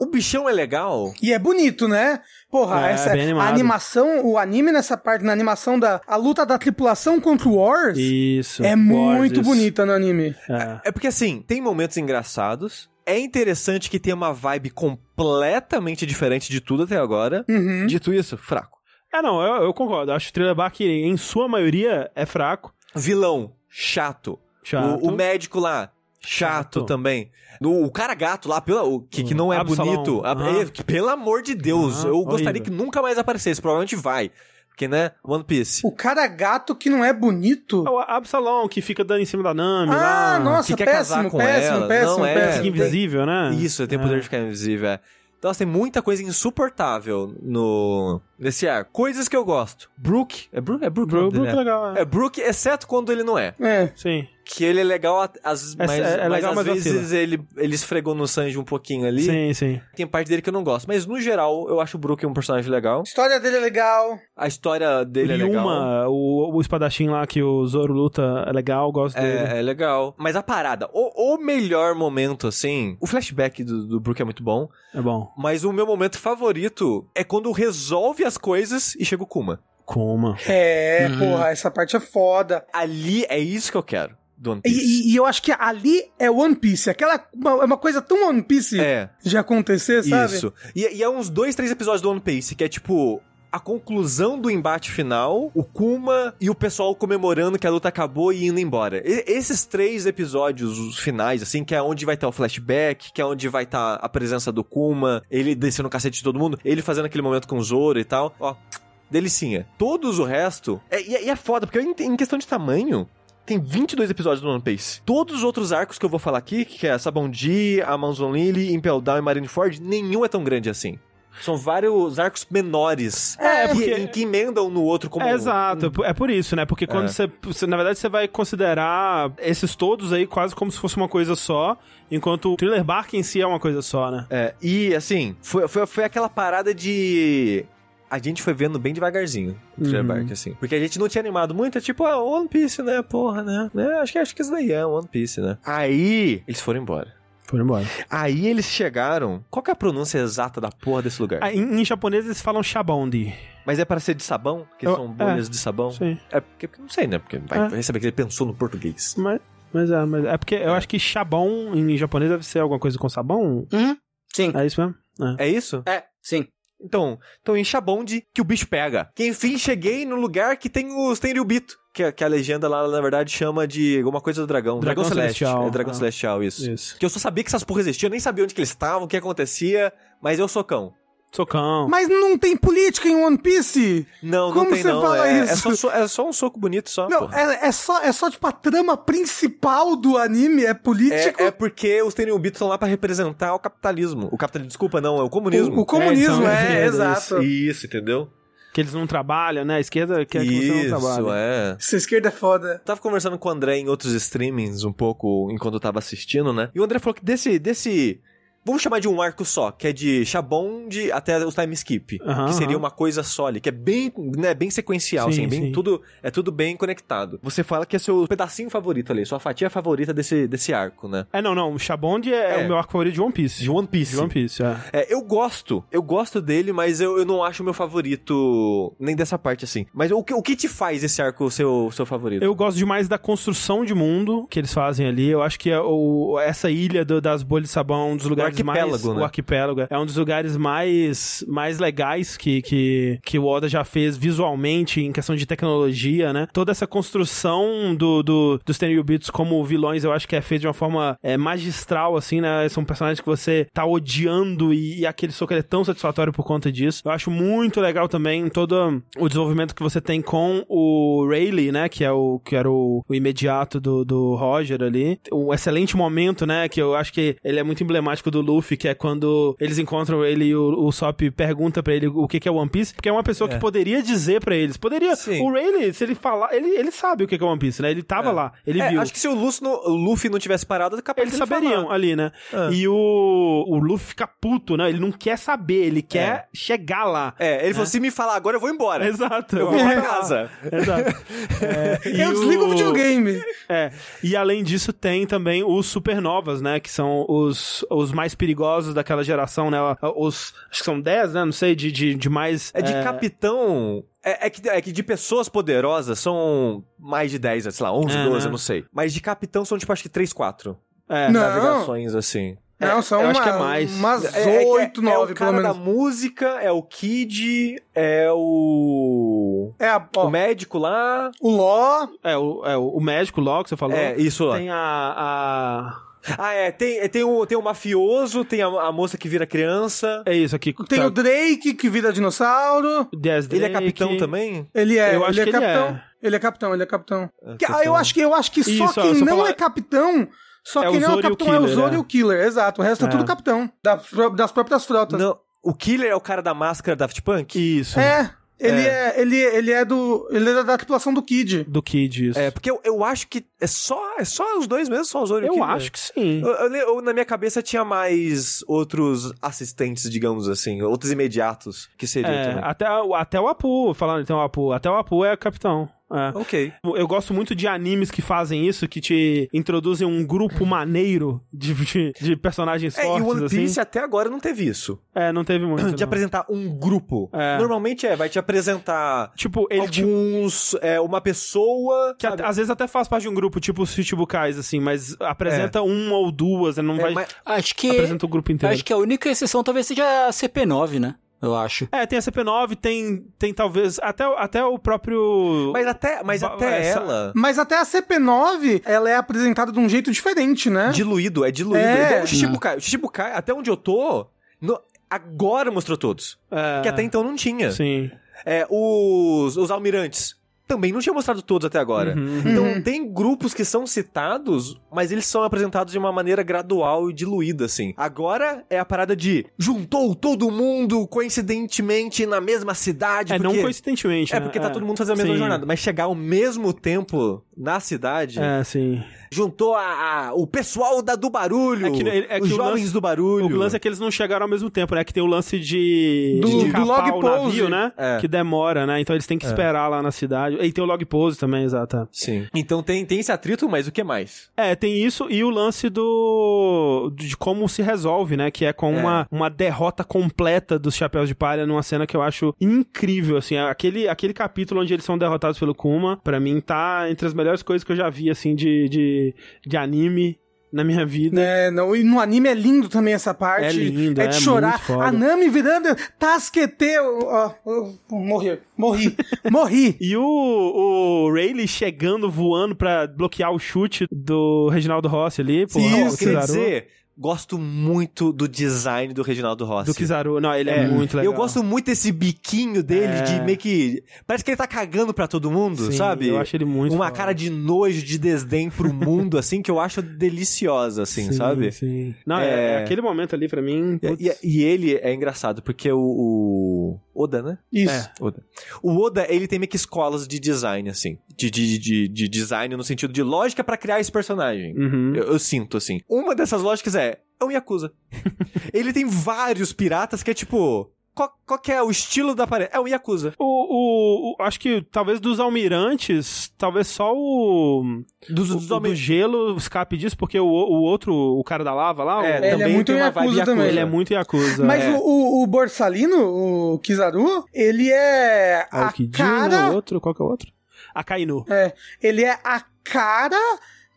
o bichão é legal. E é bonito, né? Porra, É, essa, bem a animação, o anime nessa parte, na animação da a luta da tripulação contra o Wars, Isso. é Wars, muito isso. bonita no anime. É. É porque assim, tem momentos engraçados. É interessante que tem uma vibe completamente diferente de tudo até agora. Uhum. Dito isso, fraco. É, não, eu, eu concordo. Eu acho que o Thriller Bark, em sua maioria, é fraco. Vilão, chato. Chato. O, o médico lá, chato, também. O, o cara gato lá, pela, o, que, que não é Absalom. bonito. A- Aham. é, que, pelo amor de Deus, Aham, eu gostaria horrível. que nunca mais aparecesse. Provavelmente vai. Porque, né, One Piece. O cara gato que não é bonito. É o Absalom, que fica dando em cima da Nami Ah, lá. nossa, que quer péssimo, casar com péssimo, ela. péssimo, Não é. Fica péssimo. invisível, né? Isso, tem o É. poder de ficar invisível, é. Então, assim, tem muita coisa insuportável no nesse ar. Coisas que eu gosto. Brook. É Brook? É Brook. o Bro, nome Brook dele, é né? legal, é. É Brook, exceto quando ele não é. É. Sim. Que ele é legal, às- às, É- mas, é- é mas legal, às mas vezes ele, ele esfregou no Sanji um pouquinho ali. Sim, sim. Tem parte dele que eu não gosto. Mas, no geral, eu acho o Brook um personagem legal. A história dele é legal. A história dele é legal. Ryuma, o, o espadachim lá que o Zoro luta é legal, gosto dele. É, é legal. Mas a parada, o, o melhor momento, assim... O flashback do, do Brook é muito bom. É bom. Mas o meu momento favorito é quando resolve as coisas e chega o Kuma. Kuma. É, Uhum. porra, essa parte é foda. Ali é isso que eu quero do One E, Piece. e- e eu acho que ali é One Piece. Aquela uma, é uma coisa tão One Piece É, de acontecer, sabe? isso. E, e é uns dois, três episódios do One Piece, que é tipo... A conclusão do embate final, o Kuma e o pessoal comemorando que a luta acabou e indo embora. E- esses três episódios, os finais, assim, que é onde vai estar o flashback, que é onde vai estar a presença do Kuma, ele descendo o cacete de todo mundo, ele fazendo aquele momento com o Zoro e tal, ó, delicinha. Todos o resto, é- e é foda, porque em, em questão de tamanho, tem 22 episódios do One Piece. Todos os outros arcos que eu vou falar aqui, que é Sabondi, Amazon Lily, Impel Down e Marineford, nenhum é tão grande assim. São vários arcos menores. É, que, porque- em que emendam no outro como É, exato, é por- é por isso, né? Porque quando É. você, você- Na verdade, você vai considerar esses todos aí quase como se fosse uma coisa só, enquanto o Thriller Bark em si é uma coisa só, né? É, e assim, foi, foi, foi aquela parada de. A gente foi vendo bem devagarzinho o Thriller Uhum. Bark, assim. Porque a gente não tinha animado muito, é tipo, ah, One Piece, né? Porra, né? né? Acho, que, acho que isso daí é One Piece, né? Aí, eles foram embora. Foi embora. Aí eles chegaram. Qual que é a pronúncia exata da porra desse lugar? Ah, em, em japonês eles falam Shabondi. Mas é para ser de sabão? Que Eu- são bolhas de sabão? Sim. É porque, porque não sei, né? Porque vai, É. vai saber que ele pensou no português. Mas, mas é, mas é porque eu acho que Shabon em japonês deve ser alguma coisa com sabão. Uhum. Sim. É isso mesmo? É. É isso? É, sim. Então, então em Shabonde que o bicho pega. Que enfim cheguei no lugar que tem os Tenryubito. Que, a- que a legenda lá, na verdade, chama de alguma coisa do dragão. Dragão Celeste. Celestial. É Dragão Ah. Celestial, isso. Isso. Que eu só sabia que essas porras existiam, eu nem sabia onde que eles estavam, o que acontecia, mas eu sou cão. Socão. Mas não tem política em One Piece. Não, não Como tem você não. fala é, isso? É, só, é só um soco bonito só. Não, é, é só, é só, tipo, a trama principal do anime é político. É, é porque os Tenryubito estão lá pra representar o capitalismo. O capitalismo, desculpa, não, é o comunismo. O, o comunismo, É, é, esquerdas, exato. Isso, entendeu? Que eles não trabalham, né? A esquerda quer que você não Isso, trabalhe. é. Essa esquerda é foda. Tava conversando com o André em outros streamings um pouco enquanto eu tava assistindo, né? E o André falou que desse. desse Vamos chamar de um arco só, que é de Shabond até o time skip. Aham, que seria aham. uma coisa só ali, que é bem, né, bem sequencial, Sim, assim, bem sim. tudo, é tudo bem conectado. Você fala que é seu pedacinho favorito ali, sua fatia favorita desse, desse arco, né? É, não, não. O Shabond é, É. o meu arco favorito de One Piece. De One Piece. De One Piece, é. É, eu gosto, eu gosto dele, mas eu, eu não acho o meu favorito nem dessa parte, assim. Mas o que, o que te faz esse arco seu, seu favorito? Eu gosto demais da construção de mundo que eles fazem ali. Eu acho que é o, essa ilha do- das bolhas de sabão é dos lugares mais. arquipélago, né? O arquipélago. É um dos lugares mais, mais legais que, que, que o Oda já fez visualmente em questão de tecnologia, né? Toda essa construção do, do, dos Tenryubits como vilões eu acho que é feito de uma forma é, magistral, assim, né? São personagens que você tá odiando e, e aquele soco é tão satisfatório por conta disso. Eu acho muito legal também todo o desenvolvimento que você tem com o Rayleigh, né? Que é o que era o, o imediato do, do Roger ali. Um excelente momento, né? Que eu acho que ele é muito emblemático do do Luffy, que é quando eles encontram ele e o, o Sop pergunta pra ele o que, que é One Piece, porque é uma pessoa que poderia dizer pra eles. Poderia. Sim. O Rayleigh, se ele falar, ele, ele sabe o que, que é One Piece, né? Ele tava lá, ele É, viu. acho que se o, Luffy não, o Luffy não tivesse parado, é capaz Eles saberiam falar. ali, né? Ah. E o, o Luffy fica puto, né? Ele não quer saber, ele quer chegar lá. É, ele falou, se me falar agora, eu vou embora. Exato. Eu vou pra (laughs) casa. Exato. É, e Eu desligo o videogame. É, e além disso tem também os supernovas, né, que são os, os mais perigosos daquela geração, né, os, acho que são 10, né, não sei, de, de, de mais... É de capitão... É, é que, é que de pessoas poderosas são mais de 10, sei lá, 11, É, 12, né? eu não sei. Mas de capitão são tipo acho que 3, 4 É, Não. navegações assim. Não, são eu acho uma- que é mais. umas É, é que é- oito, é nove, o pelo cara da música, é o Kid, é o... É a, ó, O médico lá... o Ló, é, o, é, o médico lá que você falou. É, isso lá. Tem a... a... Ah, é, tem, tem, o, tem o mafioso, tem a, a moça que vira criança. É isso aqui. tem tá, o Drake, que vira dinossauro. Dez Ele é Drake. capitão também? Ele é, Eu acho ele é que ele capitão. é. Ele é capitão, ele é capitão. Que- ah, capitão. eu, acho que, eu acho que só Isso, quem você não fala- é capitão, só É quem não é o Zoro e o capitão é o Killer, Zoro é. e o Killer, exato. O resto é, É. tudo capitão. Das, pró- das próprias frotas. Não, o Killer é o cara da máscara Daft Punk? Isso. É, ele é. ele, ele é do. Ele é da tripulação do Kid. Do Kid, isso. É, porque eu, eu acho que é só, é só os dois mesmo, só o Zoro e o eu Killer. acho que sim. Eu- eu eu- na minha cabeça tinha mais outros assistentes, digamos assim, outros imediatos que seriam É, também. até, o- até o Apu, falando então o Apu, até o Apu é capitão. É. Ok. Eu gosto muito de animes que fazem isso, que te introduzem um grupo maneiro de, de, de personagens É, e fortes, o One Piece assim. até agora não teve isso. É, não teve muito. De não. apresentar um grupo. É. Normalmente é, vai te apresentar Tipo, te- alguns, é, uma pessoa... que sabe? às vezes até faz parte de um grupo, tipo os Chichibukais, assim, mas apresenta uma ou duas, né? não É, vai... mas- Acho que. Apresenta o grupo inteiro. Acho que a única exceção talvez seja a CP9, né? Eu acho. É, tem a CP9, tem, tem talvez até, o- até o próprio... Mas até, mas até essa- ela... Mas até a CP9, ela é apresentada de um jeito diferente, né? Diluído, é diluído. É. Igual o Shichibukai. O Shichibukai, até onde eu tô, no- agora mostrou todos. É, Que até então não tinha. Sim. É, os, os almirantes também não tinha mostrado todos até agora. Uhum. Então tem grupos que são citados, mas eles são apresentados de uma maneira gradual e diluída, assim. Agora é a parada de juntou todo mundo coincidentemente na mesma cidade. É, não porque... coincidentemente, É, né? porque tá todo mundo fazendo a mesma Sim. jornada. Mas chegar ao mesmo tempo na cidade, É, sim. Juntou a, a- o pessoal da, do barulho, É que- é que os jovens lance- do barulho. O lance é que eles não chegaram ao mesmo tempo, né? Que tem o lance de, Do- de do log o pose. navio, né? É. Que demora, né? Então eles têm que esperar lá na cidade. E tem o log pose também, exato. Sim. Então tem, tem esse atrito, mas o que mais? É, tem isso e o lance do de como se resolve, né? Que é com É. Uma, uma derrota completa dos Chapéus de Palha numa cena que eu acho incrível, assim. Aquele, aquele capítulo onde eles são derrotados pelo Kuma, pra mim tá entre as melhores coisas que eu já vi, assim, de, de, de anime na minha vida. É, não, e no anime é lindo também essa parte. É lindo, É é de chorar. muito foda. A Nami virando Tasquete. Ó, ó, morri. Morri. (laughs) Morri. E o, o Rayleigh chegando, voando pra bloquear o chute do Reginaldo Rossi ali. Eu Isso. Kizaru. dizer, gosto muito do design do Reginaldo Rossi. Do Kizaru. Não, ele é, muito legal. Eu gosto muito desse biquinho dele, É. de meio que. Parece que ele tá cagando pra todo mundo, Sim, sabe? eu acho ele muito Uma cara de nojo, de desdém pro mundo, assim, que eu acho deliciosa, assim, Sim, sabe? Sim. Não, é... É. é aquele momento ali pra mim. E, e- e ele é engraçado, porque o, o Oda, né? Isso. É. Oda. O Oda, ele tem meio que escolas de design, assim. De, de, de, de design no sentido de lógica pra criar esse personagem. Uhum. Eu, eu sinto, assim. Uma dessas lógicas é, é um Yakuza. (laughs) ele tem vários piratas que é tipo... Qual, qual que é o estilo da parede? É um Yakuza. O, o, o- acho que talvez dos almirantes, talvez só o, Dos, o, dos o homens- do gelo escape disso, porque o, o outro, o cara da lava lá, É, o- Ele é também muito tem uma vibe Yakuza também. ele é muito Yakuza. Mas é. o, o, o Borsalino, o Kizaru, ele é Ah, a o Kidino, cara... o outro, qual que é o outro? A Kainu. É, ele é a cara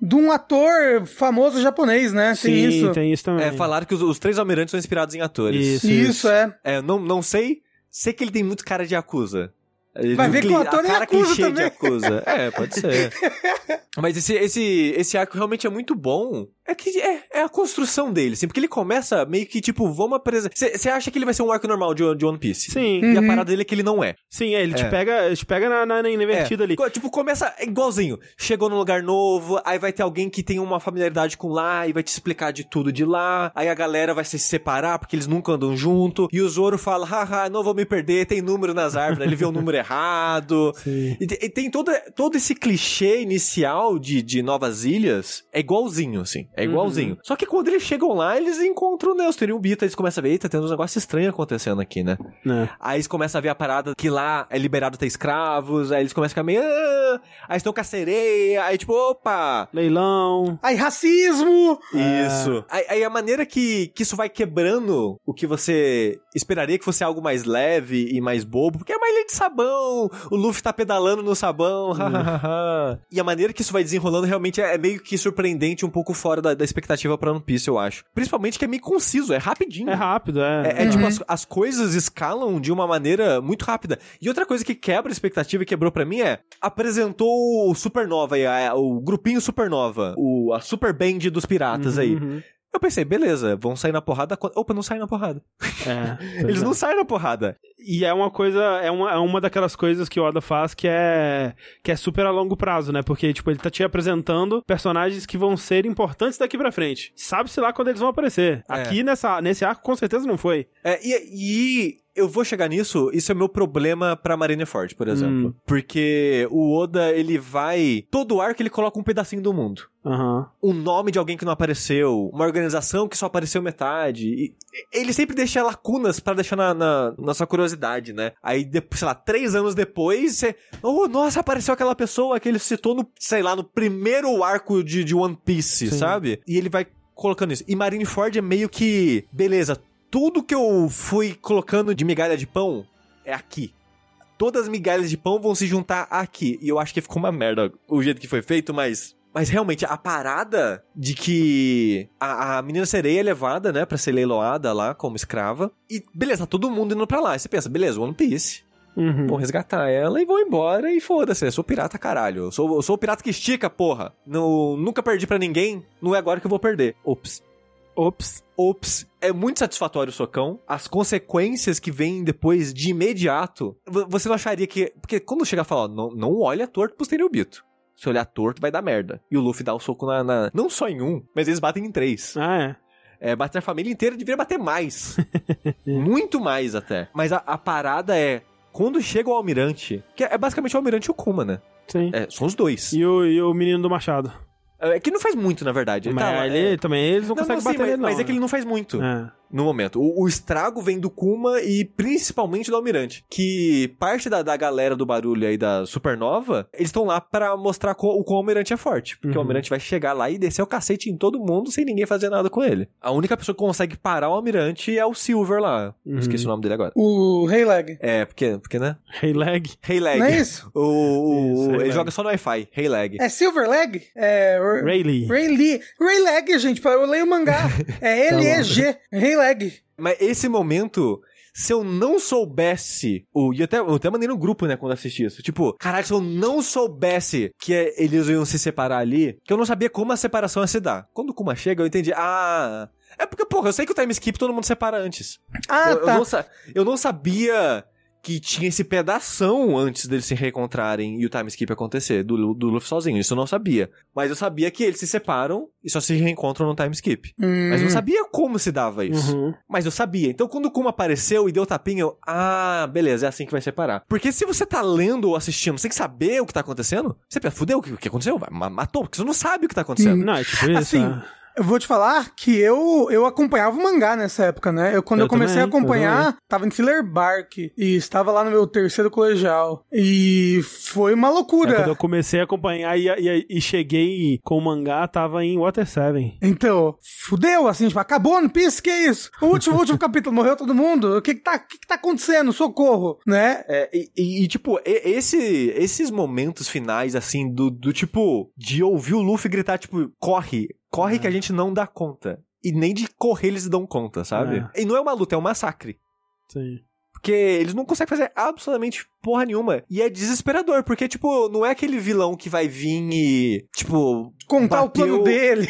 de um ator famoso japonês, né? Tem Sim, isso. tem isso também. É, falaram que os, os três almirantes são inspirados em atores. Isso. Isso, é. É, não, não sei. Sei que ele tem muito cara de Yakuza. Ele Vai tem ver que o ator a é cara Yakuza também. de Yakuza. É, pode ser. (laughs) Mas esse, esse, esse arco realmente é muito bom. É É que é, é a construção dele, assim, porque ele começa meio que tipo, vamos apresentar. Você acha que ele vai ser um arco normal de, de One Piece? Sim. E a parada dele é que ele não é. Sim, é, ele te É. pega, ele te pega na, na, na invertida ali. Co- Tipo, começa igualzinho. Chegou num lugar novo, aí vai ter alguém que tem uma familiaridade com lá e vai te explicar de tudo de lá. Aí a galera vai se separar porque eles nunca andam junto. E o Zoro fala, haha, não vou me perder, tem número nas árvores. ele vê o número (laughs) errado. Sim. E, te- e tem todo, todo esse clichê inicial de, de Novas Ilhas. É igualzinho, assim. É igualzinho. Só que quando eles chegam lá, eles encontram o Nestor e o Bita. Eles começam a ver, eita, tem uns negócios estranhos acontecendo aqui, né? né? Aí eles começam a ver a parada que lá é liberado ter escravos, aí eles começam a ficar meio. "Ah", aí estão com a sereia, aí tipo, opa! Leilão. Aí, racismo! Isso. Aí, aí a maneira que, que isso vai quebrando o que você esperaria que fosse algo mais leve e mais bobo, porque é uma ilha de sabão, o Luffy tá pedalando no sabão, (laughs) hahaha. e a maneira que isso vai desenrolando realmente é, é meio que surpreendente, um pouco fora da, da expectativa pra One Piece, eu acho. Principalmente que é meio conciso, é rapidinho. É rápido, é. É, é tipo, as, as coisas escalam de uma maneira muito rápida. E outra coisa que quebra a expectativa e quebrou pra mim é, apresentou o Supernova o grupinho Supernova, o, a Super Band dos piratas aí. Uhum. Eu pensei, beleza, vão sair na porrada. quando- Opa, não saem na porrada. É, (laughs) Eles não saem na porrada. E é uma coisa, é uma, é uma daquelas coisas que o Oda faz que é que é super a longo prazo, né? Porque, tipo, ele tá te apresentando personagens que vão ser importantes daqui pra frente. Sabe-se lá quando eles vão aparecer. É. Aqui nessa, nesse arco, com certeza não foi. É, e, e eu vou chegar nisso, isso é meu problema pra Marineford, por exemplo. Hum. Porque o Oda, ele vai... Todo arco ele coloca um pedacinho do mundo. Aham. um nome de alguém que não apareceu, uma organização que só apareceu metade. E ele sempre deixa lacunas pra deixar na, na, na sua curiosidade, né? Aí, depois, sei lá, três anos depois, você. Oh, nossa, apareceu aquela pessoa que ele citou no, sei lá, no primeiro arco de, de One Piece, Sim. sabe? E ele vai colocando isso. E Marineford é meio que. Beleza, tudo que eu fui colocando de migalha de pão é aqui. Todas as migalhas de pão vão se juntar aqui. E eu acho que ficou uma merda o jeito que foi feito, mas. Mas realmente, a parada de que a, a menina sereia é levada, né, pra ser leiloada lá como escrava. E beleza, tá todo mundo indo pra lá. E você pensa, beleza, One Piece. Uhum. Vão resgatar ela e vão embora e foda-se. Eu sou pirata, caralho. Eu sou, eu sou o pirata que estica, porra. Não, nunca perdi pra ninguém. Não é agora que eu vou perder. Ops. Ops. Ops, é muito satisfatório o socão. As consequências que vêm depois de imediato, vo- você não acharia que. Porque quando chega a falar, ó, não, não olha torto pro Stereobito. Se olhar torto, vai dar merda. E o Luffy dá o soco na, na- Não só em um, mas eles batem em três. Ah, é. É, bater a família inteira deveria bater mais. (laughs) muito mais até. Mas a, a parada é. Quando chega o almirante, que é basicamente o almirante e o Kuma, né? Sim. É, são os dois. E o, e o menino do machado. É que não faz muito, na verdade. Ele Mas tá ele, é- também, eles não, Não, conseguem não, sim, bater mas, não. mas é que ele não faz muito. É. no momento. O, o estrago vem do Kuma e principalmente do Almirante. Que parte da, da galera do barulho aí da Supernova, eles estão lá pra mostrar co- o quão o Almirante é forte. Porque o Uhum. Almirante vai chegar lá e descer o cacete em todo mundo sem ninguém fazer nada com ele. A única pessoa que consegue parar o Almirante é o Silver lá. Uhum. Esqueci o nome dele agora. O Rei Leg. É, porque, porque né? Hey leg. Hey Leg. Não é isso? O, o- Isso, ele Leg. joga só no Wi-Fi. Hey Leg. É Silver Leg? É. Rayleigh. Ray Lee. Ray Leg, gente, eu leio o mangá. (laughs) É L-E-G. Ray Leg. Mas esse momento, se eu não soubesse, o, e eu até, eu até mandei no grupo, né, quando assisti isso. Tipo, caralho, se eu não soubesse que é- eles iam se separar ali, que eu não sabia como a separação ia se dar. Quando o Kuma chega, eu entendi, ah... É porque, porra, eu sei que o time skip todo mundo separa antes. Ah, eu, eu tá. não sa- eu não sabia que tinha esse pedação antes deles se reencontrarem e o time skip acontecer, do, do Luffy sozinho. Isso eu não sabia. Mas eu sabia que eles se separam e só se reencontram no time skip. Hum, Mas eu não sabia como se dava isso. Uhum. Mas eu sabia. Então quando o Kuma apareceu e deu tapinha, eu. Ah, beleza, é assim que vai separar. Porque se você tá lendo ou assistindo sem saber o que tá acontecendo, você pensa, fudeu, o que, o que aconteceu? Matou, porque você não sabe o que tá acontecendo. Não, é tipo isso. Assim, é. Eu vou te falar que eu, eu acompanhava o mangá nessa época, né? Eu, quando eu, Eu comecei também, a acompanhar, eu tava em Filler Bark e estava lá no meu terceiro colegial. E foi uma É, loucura. quando eu comecei a acompanhar e, e, e cheguei com o mangá, tava em Water 7. Então, fudeu, assim, tipo, acabou One Piece, que isso? O último, (laughs) último capítulo, morreu todo mundo? O que que tá, o que que tá acontecendo? Socorro, né? É, e, e- e, tipo, e- esse, esses momentos finais, assim, do, do tipo, de ouvir o Luffy gritar, tipo, corre, corre que a gente não dá conta. E nem de correr eles dão conta, sabe? E não é uma luta, é um massacre. Sim. Porque eles não conseguem fazer absolutamente porra nenhuma. E é desesperador, porque, tipo, não é aquele vilão que vai vir e, tipo. Contar o bateu- plano dele.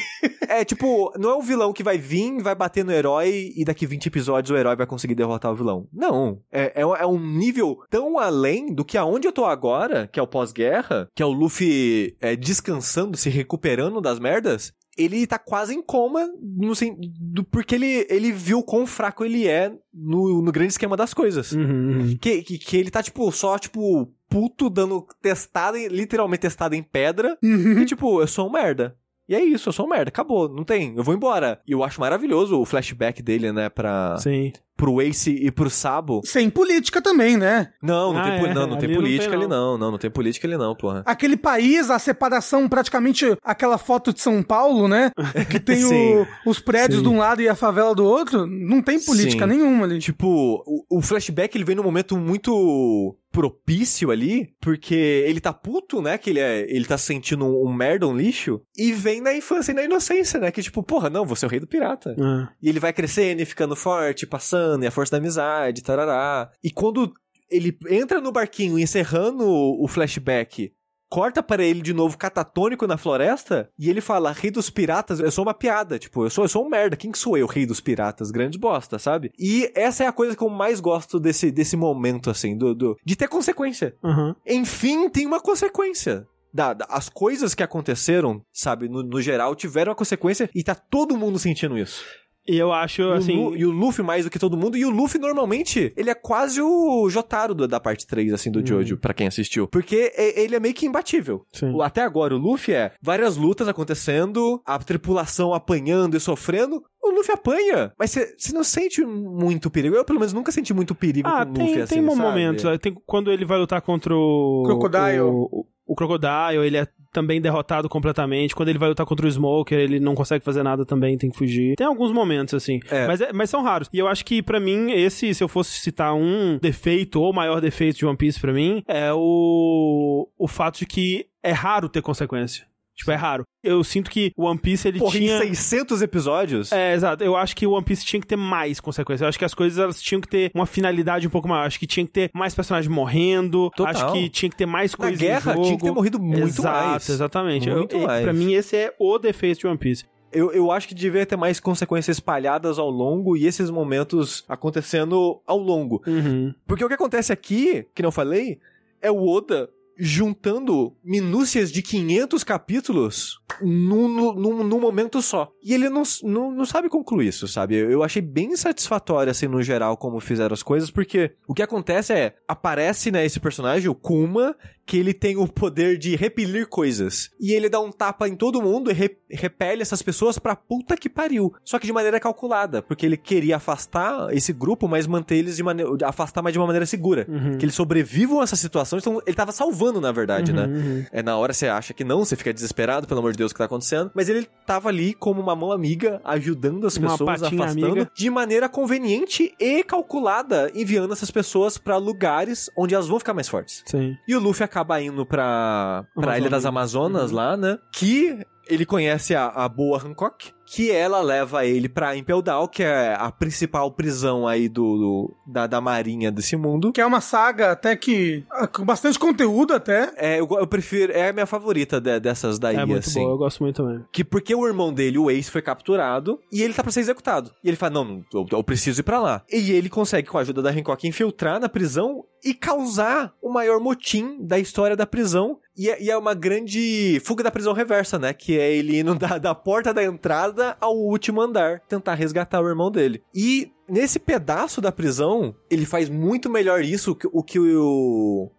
É, tipo, não é o vilão que vai vir, vai bater no herói e daqui 20 episódios o herói vai conseguir derrotar o vilão. Não. É, é, um- é um nível tão além do que aonde eu tô agora, que é o pós-guerra, que é o Luffy é, descansando, se recuperando das merdas. Ele tá quase em coma, no, do, porque ele, ele viu quão fraco ele é no, no grande esquema das coisas. Uhum, uhum. Que, que, que ele tá, tipo, só, tipo, puto, dando testada, literalmente testada em pedra. Uhum. E tipo, eu sou um merda. E é isso, eu sou um merda. Acabou, não tem. Eu vou embora. E eu acho maravilhoso o flashback dele, né, pra, Sim. pro Ace e pro Sabo. Sem política também, né? Não, não, Ah, tem, é, não, não tem ali não política tem, ali não. não. Não, não tem política ali não, porra. Aquele país, a separação, praticamente aquela foto de São Paulo, né? (laughs) Que tem o- os prédios Sim. de um lado e a favela do outro. Não tem política Sim. nenhuma ali. Tipo, o, o flashback ele vem num momento muito propício ali, porque ele tá puto, né? Que ele, é, ele tá se sentindo um, um merda, um lixo. E vem na infância e na inocência, né? Que tipo, porra, não, você é o rei do pirata. Ah. E ele vai crescendo e ficando forte, passando, e a força da amizade, tarará. E quando ele entra no barquinho encerrando o flashback, corta para ele de novo catatônico na floresta, e ele fala, rei dos piratas, eu sou uma piada, tipo, eu sou, eu sou um merda, quem que sou eu, rei dos piratas? Grande bosta, sabe? E essa é a coisa que eu mais gosto desse, desse momento, assim, do, do de ter consequência. Aham. Enfim, tem uma consequência. Da, da- as coisas que aconteceram, sabe, no, no geral, tiveram uma consequência e tá todo mundo sentindo isso. E eu acho, E o assim... Lu- e o Luffy mais do que todo mundo. E o Luffy, normalmente, ele é quase o Jotaro da parte 3, assim, do Uhum. Jojo, pra quem assistiu. Porque é- ele é meio que imbatível. Sim. Até agora, o Luffy é várias lutas acontecendo, a tripulação apanhando e sofrendo. O Luffy apanha, mas você não sente muito perigo. Eu, pelo menos, nunca senti muito perigo Ah, com o tem, Luffy, tem assim, um sabe? momento. Tem, quando ele vai lutar contra o. Crocodile. O, o, o Crocodile, ele é também derrotado completamente. Quando ele vai lutar contra o Smoker, ele não consegue fazer nada também, tem que fugir. Tem alguns momentos, assim. É. Mas, é- mas são raros. E eu acho que, pra mim, esse, se eu fosse citar um defeito ou maior defeito de One Piece pra mim, é o, o fato de que é raro ter consequência. Tipo, é raro. Eu sinto que o One Piece, ele Porra, tinha... em 600 episódios? É, exato. Eu acho que o One Piece tinha que ter mais consequências. Eu acho que as coisas elas tinham que ter uma finalidade um pouco maior. Eu acho que tinha que ter mais personagens morrendo. Total. Acho que tinha que ter mais Na coisas guerra, em jogo. tinha que ter morrido muito Exato, mais. exatamente. Muito eu, mais. Pra mim, esse é o defeito de One Piece. Eu, eu acho que devia ter mais consequências espalhadas ao longo e esses momentos acontecendo ao longo. Uhum. Porque o que acontece aqui, que não falei, é o Oda juntando minúcias de 500 capítulos num, momento só. E ele não, não, não sabe concluir isso, sabe? Eu, eu achei bem satisfatório, assim, no geral, como fizeram as coisas, porque o que acontece é, aparece, né, esse personagem, o Kuma, que ele tem o poder de repelir coisas. E ele dá um tapa em todo mundo e re- repele essas pessoas pra puta que pariu. Só que de maneira calculada, porque ele queria afastar esse grupo, mas manter eles de maneira. afastar, mas de uma maneira segura. Uhum. Que eles sobrevivam a essa situação. Então, ele tava salvando, na verdade, né? Uhum. É na hora você acha que não, você fica desesperado, pelo amor de Deus, o que tá acontecendo. Mas ele tava ali como uma mão amiga, ajudando as Uma pessoas, afastando amiga. de maneira conveniente e calculada, enviando essas pessoas pra lugares onde elas vão ficar mais fortes. Sim. E o Luffy acaba indo pra, pra. Ilha das Amazonas Uhum. lá, né? Que ele conhece a, a boa Hancock, que ela leva ele pra Impel Down, que é a principal prisão aí do, do- da, da marinha desse mundo. Que é uma saga até que. ah, com bastante conteúdo até. É, eu, eu prefiro, é a minha favorita de- dessas daí, É muito assim. boa, eu gosto muito também. Que porque o irmão dele, o Ace, foi capturado e ele tá pra ser executado. E ele fala: Não, não, eu, eu preciso ir pra lá. E ele consegue, com a ajuda da Hancock, infiltrar na prisão e causar o maior motim da história da prisão. E é, e é uma grande fuga da prisão reversa, né? Que é ele indo (laughs) da, da porta da entrada ao último andar, tentar resgatar o irmão dele. E nesse pedaço da prisão, ele faz muito melhor isso que, o que o.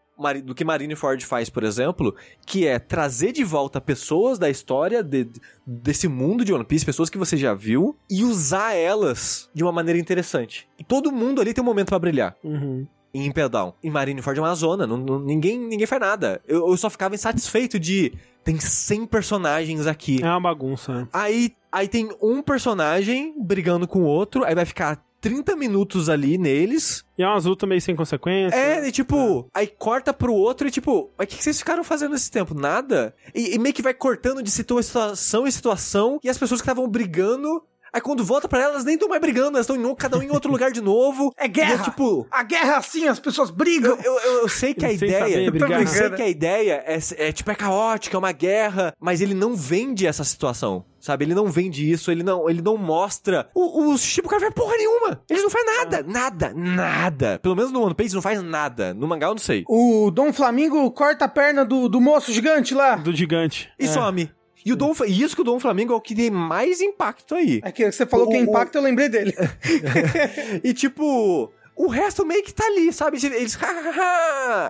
Do que Marineford faz, por exemplo, que é trazer de volta pessoas da história de- desse mundo de One Piece, pessoas que você já viu, e usar elas de uma maneira interessante. E todo mundo ali tem um momento pra brilhar Uhum. em Impel Down. Em Marineford Amazona, não, não- ninguém, ninguém faz nada. Eu, eu só ficava insatisfeito de... Tem 100 personagens aqui. É uma bagunça. né? Aí, aí tem um personagem brigando com o outro, aí vai ficar 30 minutos ali neles. E é umas lutas meio sem consequência. É, e tipo, aí corta pro outro e tipo, mas o que, que vocês ficaram fazendo nesse tempo? Nada? E, e meio que vai cortando de situação em situação e as pessoas que estavam brigando Aí quando volta pra elas, nem estão mais brigando, elas estão em, cada um em outro lugar de novo. É guerra. E é tipo. A guerra é assim, as pessoas brigam. Eu, eu, eu sei que a ideia. brigar. Eu sei que a ideia é, é tipo, é caótica, é uma guerra, mas ele não vende essa situação. Sabe, ele não vende isso, ele não, ele não mostra. O, o Shichibukai faz porra nenhuma. Eles não fazem nada, nada, nada. Pelo menos no One Piece não faz nada. No mangá eu não sei. O Dom Flamingo corta a perna do, do moço gigante lá. Do gigante. E some. E, o Dom, e isso que o Dom Flamengo é o que tem mais impacto aí. É que você falou O- que é o- impacto, eu lembrei dele. (laughs) e tipo, o resto meio que tá ali, sabe? Eles.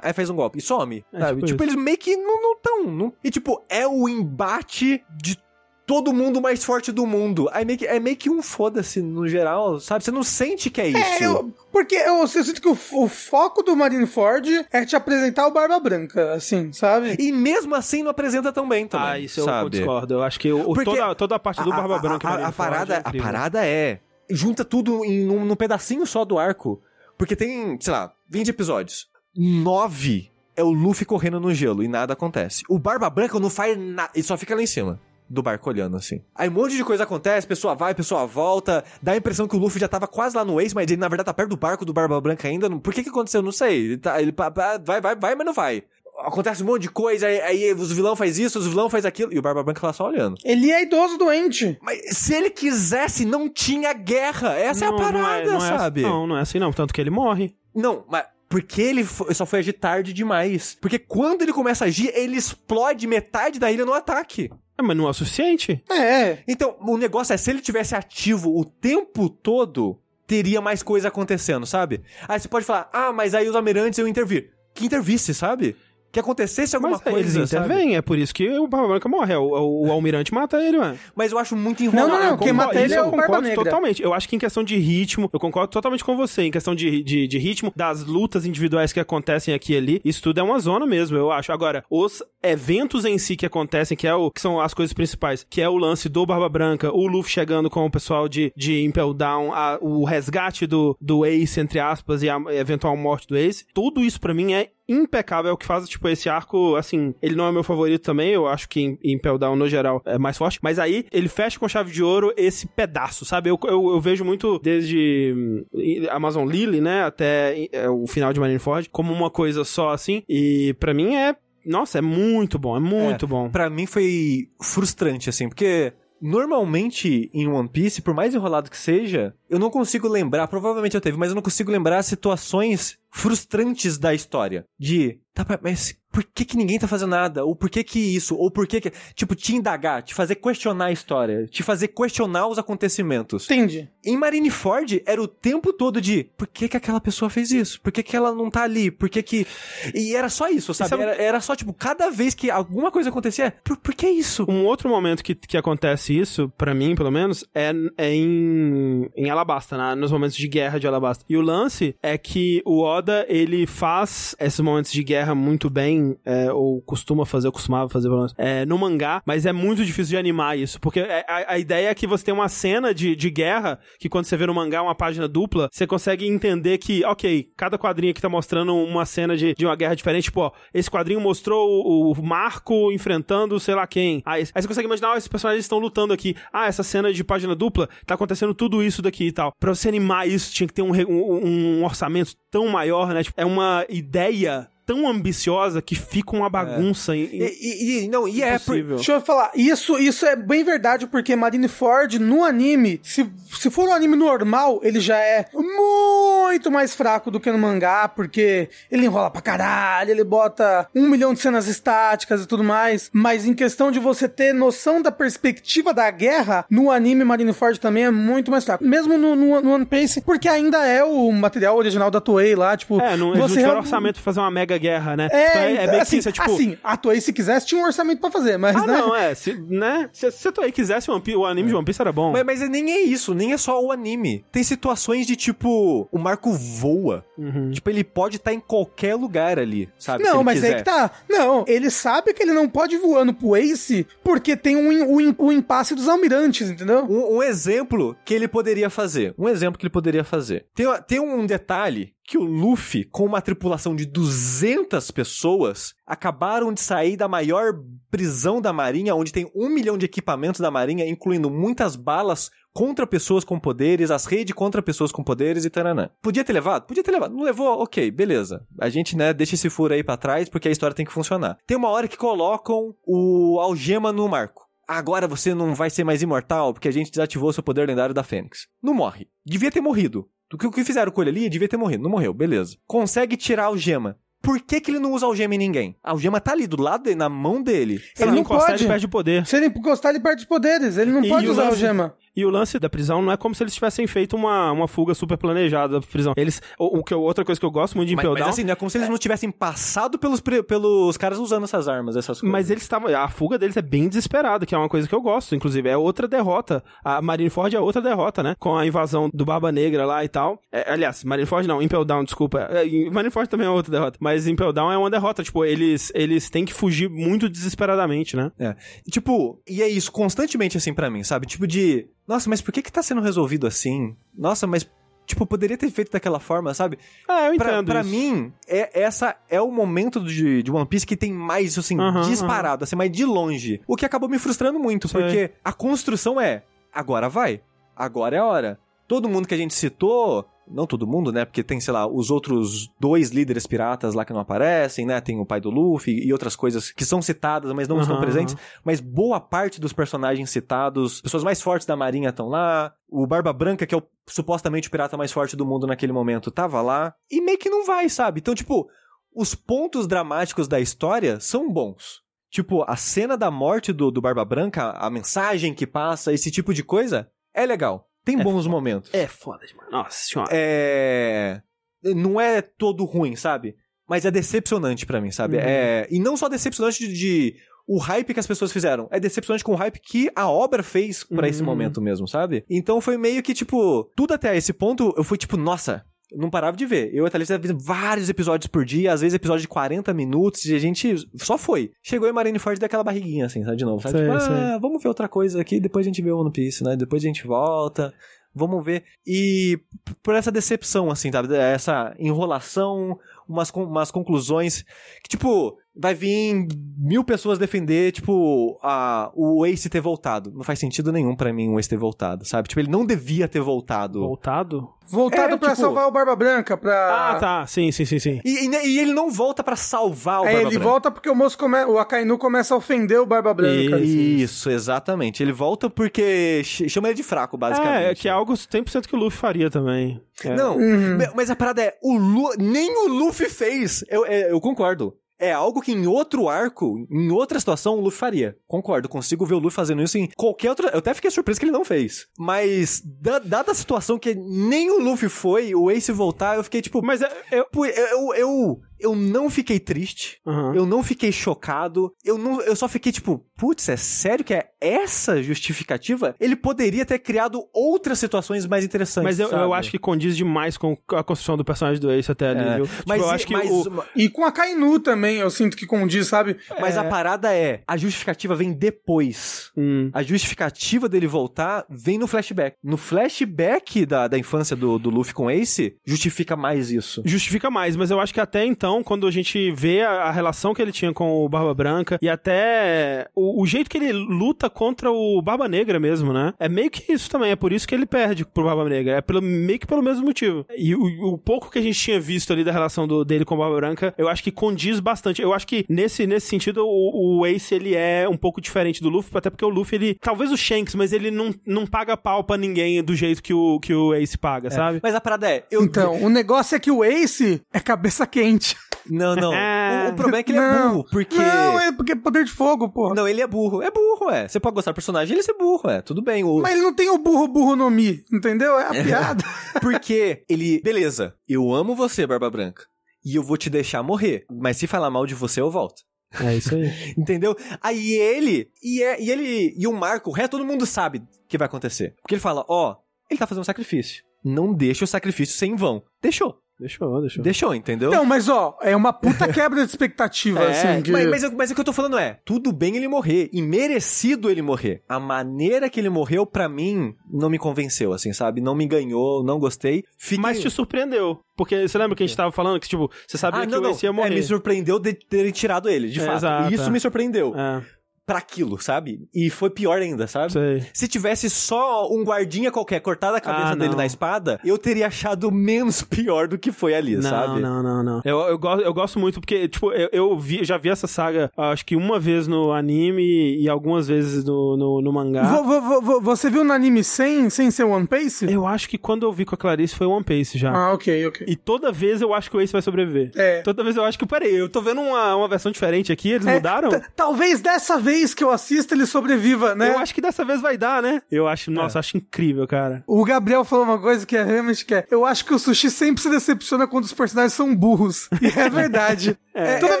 Aí faz um golpe e some. É, sabe? tipo Tipo, eles meio que não não tão. Não... E tipo, é o embate de todo mundo mais forte do mundo. Aí meio que, é meio que um foda-se no geral, sabe? Você não sente que é isso. É, eu- porque eu, eu sinto que o, o foco do Marineford é te apresentar o Barba Branca, assim, sabe? E mesmo assim não apresenta tão bem também. Ah, isso eu sabe? discordo. Eu acho que o, Porque toda, toda a parte do A- Barba a- Branca. A, a, a parada, é a parada é. Junta tudo em um, num pedacinho só do arco. Porque tem, sei lá, 20 episódios. Nove é o Luffy correndo no gelo e nada acontece. O Barba Branca não faz nada. Ele só fica lá em cima. Do barco olhando assim. Aí um monte de coisa acontece, pessoa vai, pessoa volta. Dá a impressão que o Luffy já tava quase lá no Ace, mas ele na verdade tá perto do barco do Barba Branca ainda. Não- Por que que aconteceu? Não sei. Ele, tá, ele vai, vai, vai, mas não vai. Acontece um monte de coisa, aí, aí os vilão faz isso, os vilão faz aquilo. E o Barba Branca lá só olhando. Ele é idoso doente. Mas se ele quisesse, não tinha guerra. Essa é a Não, parada, não é, não é- sabe? não, não é assim não. Tanto que ele morre. Não, mas porque ele só foi agir tarde demais. Porque quando ele começa a agir, ele explode metade da ilha no ataque. É, mas não é o suficiente. É. Então, o negócio é, se ele tivesse ativo o tempo todo, teria mais coisa acontecendo, sabe? Aí você pode falar, ah, mas aí os almirantes iam intervir. Que intervisse, sabe? Que acontecesse alguma Mas coisa, eles sabe? intervêm, é por isso que o Barba Branca morre. é O, o, o almirante mata ele, mano. Mas eu acho muito Não, enrolado. não, não, Eu quem concordo- mata ele isso é eu o Barba concordo Negra. totalmente. Eu acho que em questão de ritmo, eu concordo totalmente com você. Em questão de, de, de ritmo, das lutas individuais que acontecem aqui e ali, isso tudo é uma zona mesmo, eu acho. Agora, os eventos em si que acontecem, que, é o, que são as coisas principais, que é o lance do Barba Branca, o Luffy chegando com o pessoal de, de Impel Down, a- o resgate do, do Ace, entre aspas, e a eventual morte do Ace, tudo isso pra mim é impecável, é o que faz, tipo, esse arco, assim, ele não é meu favorito também, eu acho que Impel Down, no geral, é mais forte, mas aí ele fecha com chave de ouro esse pedaço, sabe? Eu, eu, eu vejo muito desde hum, Amazon Lily, né, até é, o final de Marineford, como uma coisa só, assim, e pra mim é, nossa, é muito bom, é muito bom. Pra mim foi frustrante, assim, porque normalmente em One Piece, por mais enrolado que seja, eu não consigo lembrar, provavelmente eu teve, mas eu não consigo lembrar situações frustrantes da história. De, tá, mas por que que ninguém tá fazendo nada? Ou por que que isso? Ou por que que... Tipo, te indagar, te fazer questionar a história, te fazer questionar os acontecimentos. Entendi. Em Marineford era o tempo todo de por que que aquela pessoa fez isso? Por que que ela não tá ali? Por que que... E era só isso, sabe? sabe- Era, era só, tipo, cada vez que alguma coisa acontecia, por, por que isso? Um outro momento que, que acontece isso, pra mim, pelo menos, é, é em, em Alabasta, na- nos momentos de guerra de Alabasta. E o lance é que o Oda, ele faz esses momentos de guerra muito bem, é, ou costuma fazer, ou costumava fazer, pelo menos, é, no mangá, mas é muito difícil de animar isso, porque é- a, a ideia é que você tem uma cena de, de guerra, que quando você vê no mangá uma página dupla, você consegue entender que, ok, cada quadrinho aqui tá mostrando uma cena de, de uma guerra diferente, tipo, ó, esse quadrinho mostrou o, o Marco enfrentando sei lá quem. Aí, aí você consegue imaginar, ó, esses personagens estão lutando aqui. Ah, essa cena de página dupla, tá acontecendo tudo isso daqui e tal. Pra você animar isso, tinha que ter um, um, um orçamento tão maior, né? Tipo, é uma ideia tão ambiciosa que fica uma bagunça. em- em- E, e- não, e é por. Deixa eu falar, isso, isso é bem verdade, porque Marineford no anime, se, se for um anime normal, ele já é muito mais fraco do que no mangá, porque ele enrola pra caralho, ele bota um milhão de cenas estáticas e tudo mais. Mas em questão de você ter noção da perspectiva da guerra, no anime Marineford também é muito mais fraco. Mesmo no, no, no One Piece, porque ainda é o material original da Toei lá, tipo. É, não, eles não você tiveram real- orçamento pra fazer uma mega guerra, né? É, Então é, é meio assim, que isso, é tipo... assim, a Toei, se quisesse, tinha um orçamento pra fazer, mas, Ah, né? não, é. Se, né? Se, se a Toei quisesse One Piece, o anime de One Piece era bom. Mas, mas nem é isso, nem é só o anime. Tem situações de tipo, o Marco voa. Uhum. Tipo, ele pode estar em qualquer lugar ali, sabe? se Não, ele mas quiser. aí que tá. Não, ele sabe que ele não pode ir voando pro Ace porque tem um, o, im- o impasse dos almirantes, entendeu? Um, um exemplo que ele poderia fazer. Um exemplo que ele poderia fazer. Tem, tem um detalhe que o Luffy, com uma tripulação de 200 pessoas, acabaram de sair da maior prisão da Marinha, onde tem um milhão de equipamentos da Marinha, incluindo muitas balas contra pessoas com poderes, as redes contra pessoas com poderes e taranã. Podia ter levado? Podia ter levado. Não levou? Ok, beleza. A gente, né, deixa esse furo aí pra trás porque a história tem que funcionar. Tem uma hora que colocam o algema no marco. Agora você não vai ser mais imortal porque a gente desativou seu poder lendário da Fênix. Não morre. Devia ter morrido. Do que o que fizeram com ele ali, devia ter morrido. Não morreu, beleza. Consegue tirar a algema. Por que, que ele não usa algema em ninguém? A algema tá ali do lado dele, na mão dele. Se Ele ele não encostar, pode. ele perde o poder. Se ele encostar, ele perde os poderes. Ele não E pode o usar a algema. E o lance da prisão não é como se eles tivessem feito uma, uma fuga super planejada da prisão. Eles, o, o que eu- outra coisa que eu gosto muito de Mas, Impel mas Down, assim, não é como se eles não tivessem passado pelos, pelos caras usando essas armas, essas coisas. Mas eles estavam. A fuga deles é bem desesperada, que é uma coisa que eu gosto, inclusive. É outra derrota. A Marineford é outra derrota, né? Com a invasão do Barba Negra lá e tal. É, aliás, Marineford não, Impel Down, desculpa. É, Marineford também é outra derrota. Mas Impel Down é uma derrota. Tipo, eles, eles têm que fugir muito desesperadamente, né? É. Tipo, e é isso constantemente assim pra mim, sabe? Tipo de, nossa, mas por que que tá sendo resolvido assim? Nossa, mas tipo, poderia ter feito daquela forma, sabe? É, eu entendo. pra mim, é, essa é o momento de, de One Piece que tem mais, assim, Aham, disparado, assim, mais de longe. O que acabou me frustrando muito, Sei. porque a construção é, agora vai, agora é a hora. Todo mundo que a gente citou, não todo mundo, né? Porque tem, sei lá, os outros dois líderes piratas lá que não aparecem, né? Tem o pai do Luffy e outras coisas que são citadas, mas não estão Aham, presentes. Mas boa parte dos personagens citados, pessoas mais fortes da marinha estão lá. O Barba Branca, que é o, supostamente o pirata mais forte do mundo naquele momento, tava lá. E meio que não vai, sabe? Então, tipo, os pontos dramáticos da história são bons. Tipo, a cena da morte do, do Barba Branca, a mensagem que passa, esse tipo de coisa, é legal. Tem bons momentos. É foda demais. Nossa senhora. É. Não é todo ruim, sabe? Mas é decepcionante pra mim, sabe? Uhum. É... E não só decepcionante de, de o hype que as pessoas fizeram. É decepcionante com o hype que a obra fez pra esse Uhum. momento mesmo, sabe? Então foi meio que, tipo, tudo até esse ponto, eu fui tipo, nossa. Não parava de ver. Eu e a Thalissa vimos vários episódios por dia, às vezes episódios de 40 minutos, e a gente só foi. Chegou em Marineford daquela barriguinha, assim, sabe? De novo, sabe? Sei, tipo, sei. ah, vamos ver outra coisa aqui, depois a gente vê o One Piece, né? Depois a gente volta. Vamos ver. E por essa decepção, assim, sabe? Essa enrolação, umas, umas conclusões que, tipo, vai vir mil pessoas defender, tipo, a, o Ace ter voltado. Não faz sentido nenhum pra mim o Ace ter voltado, sabe? Tipo, ele não devia ter voltado. Voltado? Voltado É, pra tipo- salvar o Barba Branca, pra... Ah, tá. Sim, sim, sim, sim. E, e- e ele não volta pra salvar o É, Barba ele Branca. volta porque o moço come... o Akainu começa a ofender o Barba Branca. Isso, exatamente. Ele volta porque ch- chama ele de fraco, basicamente. É, que é algo 100% que o Luffy faria também. É. Não, Uhum. mas a parada é, o Lu, nem o Luffy fez. Eu, é, eu concordo. É algo que em outro arco, em outra situação, o Luffy faria. Concordo, consigo ver o Luffy fazendo isso em qualquer outra. Eu até fiquei surpreso que ele não fez. Mas, da- dada a situação que nem o Luffy foi, o Ace voltar, eu fiquei tipo. Mas é, eu... Eu, eu, eu, eu não fiquei triste. Aham. Eu não fiquei chocado. Eu, não, eu só fiquei tipo, putz, é sério que é essa justificativa? Ele poderia ter criado outras situações mais interessantes. Mas eu, eu acho que condiz demais com a construção do personagem do Ace até ali, É, viu? Tipo, mas, eu acho que mas, o... E com a Kainu também, eu sinto que condiz, sabe? mas a parada é, a justificativa vem depois. Hum. A justificativa dele voltar vem no flashback. No flashback da, da infância do, do Luffy com Ace, justifica mais isso. Justifica mais, mas eu acho que até então, quando a gente vê a, a relação que ele tinha com o Barba Branca e até o, o jeito que ele luta contra o Barba Negra mesmo, né? É meio que isso também, é por isso que ele perde pro Barba Negra, é pelo, meio que pelo mesmo motivo. E o, o pouco que a gente tinha visto ali da relação do- dele com o Barba Branca, eu acho que condiz bastante. Eu acho que nesse, nesse sentido, o, o Ace, ele é um pouco diferente do Luffy, até porque o Luffy, ele, talvez o Shanks, mas ele não, não paga pau pra ninguém do jeito que o, que o Ace paga, sabe? Mas a parada é, eu... Então, o negócio é que o Ace é cabeça quente. Não, não. (laughs) É. O, o problema é que ele é não, burro, porque... Não, é porque é poder de fogo, porra. Não, ele é burro. É burro, é. Você pode gostar do personagem, ele ser burro, é. Tudo bem. O... Mas ele não tem o burro burro no Mi, entendeu? É a piada. (laughs) Porque ele... Beleza, eu amo você, Barba Branca. E eu vou te deixar morrer. Mas se falar mal de você, eu volto. É isso aí. (laughs) Entendeu? Aí ele... E, é, e ele... E o Marco, o resto todo mundo sabe o que vai acontecer. Porque ele fala, ó... ele tá fazendo um sacrifício. Não deixa o sacrifício ser em vão. Deixou. Deixou, deixou. Deixou, entendeu? Não, mas ó, é uma puta (laughs) quebra de expectativa, É, assim. que- mas, mas, eu- mas o que eu tô falando é, tudo bem ele morrer, e merecido ele morrer. A maneira que ele morreu, pra mim, não me convenceu, assim, sabe? Não me ganhou, não gostei. Fiquei... Mas te surpreendeu. Porque você lembra que a gente tava falando que, tipo, você sabia ah, que não, o não. Ace ia É, morrer. me surpreendeu de terem tirado ele, de É, fato. exato, Isso é. me surpreendeu. É. pra aquilo, sabe? E foi pior ainda, sabe? Sei. Se tivesse só um guardinha qualquer cortado a cabeça Ah, dele na espada, eu teria achado menos (laughs) pior do que foi ali, Não, sabe? não, não, não. Eu, eu, gosto, eu gosto muito porque, tipo, eu, eu vi, já vi essa saga, acho que uma vez no anime e algumas vezes no, no, no mangá. Vo- vo- vo- vo- você viu no anime sem, sem ser One Piece? Eu acho que quando eu vi com a Clarice foi One Piece já. Ah, ok, ok. E toda vez eu acho que o Ace vai sobreviver. É. Toda vez eu acho que, peraí, eu tô vendo uma, uma versão diferente aqui, eles É, mudaram? Talvez dessa vez que eu assista ele sobreviva, né? Eu acho que dessa vez vai dar, né? Eu acho, nossa, acho incrível, cara. O Gabriel falou uma coisa que é realmente que é. Eu acho que o sushi sempre se decepciona quando os personagens são burros. (laughs) E é verdade. É. Toda É,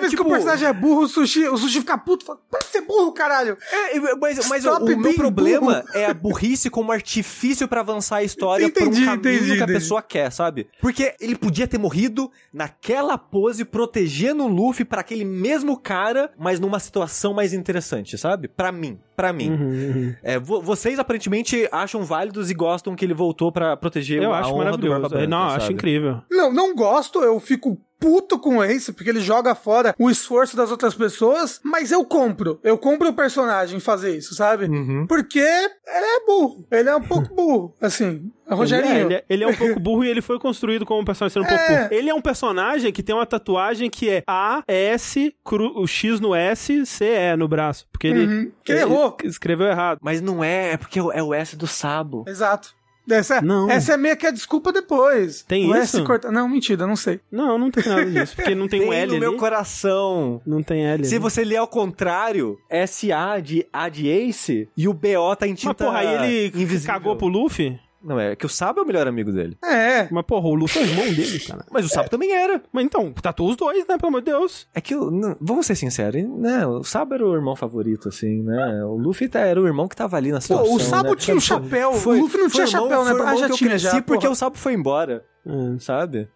vez tipo- que o personagem é burro, o sushi, o sushi fica puto. Fala, Para de ser burro, caralho. É, mas, mas o, o meu problema burro. é a burrice como artifício pra avançar a história pra Entendi, um caminho entendi, que a entendi. pessoa quer, sabe? Porque ele podia ter morrido naquela pose, protegendo o Luffy pra aquele mesmo cara, mas numa situação mais interessante, sabe? Pra mim, pra mim. Uhum, uhum. É, vo- vocês aparentemente acham válidos e gostam que ele voltou pra proteger Eu a acho honra do Barba maravilhoso. Branca, não, sabe? acho incrível. Não, não gosto, eu fico puto com o Ace, porque ele joga fora o esforço das outras pessoas, mas eu compro. Eu compro o personagem fazer isso, sabe? Uhum. Porque ele é burro. Ele é um pouco (laughs) burro. Assim, Rogerinho. Ele é, ele é- ele é um pouco (laughs) burro e ele foi construído como um personagem sendo um pouco É. burro. Ele é um personagem que tem uma tatuagem que é A, S, cru- o X no S, C, E no braço. Porque ele, Uhum. Que ele errou. escreveu errado. Mas não é, é porque é o S do Sabo. Exato. Essa, Não. essa é meio que a desculpa depois. Tem o isso? S corta... Não, mentira, não sei. Não, não tem nada disso. Porque não tem, (laughs) Tem um L no meu coração. Não tem L Se ali. você ler ao contrário, SA de A de Ace e o BO tá em Mas tinta porra, aí ele invisível. cagou pro Luffy? Não, é que o Sabo é o melhor amigo dele. É. Mas porra, o Luffy é o irmão dele, cara. Mas o Sabo também era. Mas então, tatuou os dois, né? Pelo amor de Deus. É que, o- não, vamos ser sinceros, né? O Sabo era o irmão favorito, assim, né? O Luffy tá- era o irmão que tava ali na Pô, situação. o Sabo né? tinha um Foi- chapéu. foi- o Luffy não foi tinha irmão- chapéu, né? foi Ah, irmão já que eu cresci já. porque porra. o Sabo foi embora, É. sabe?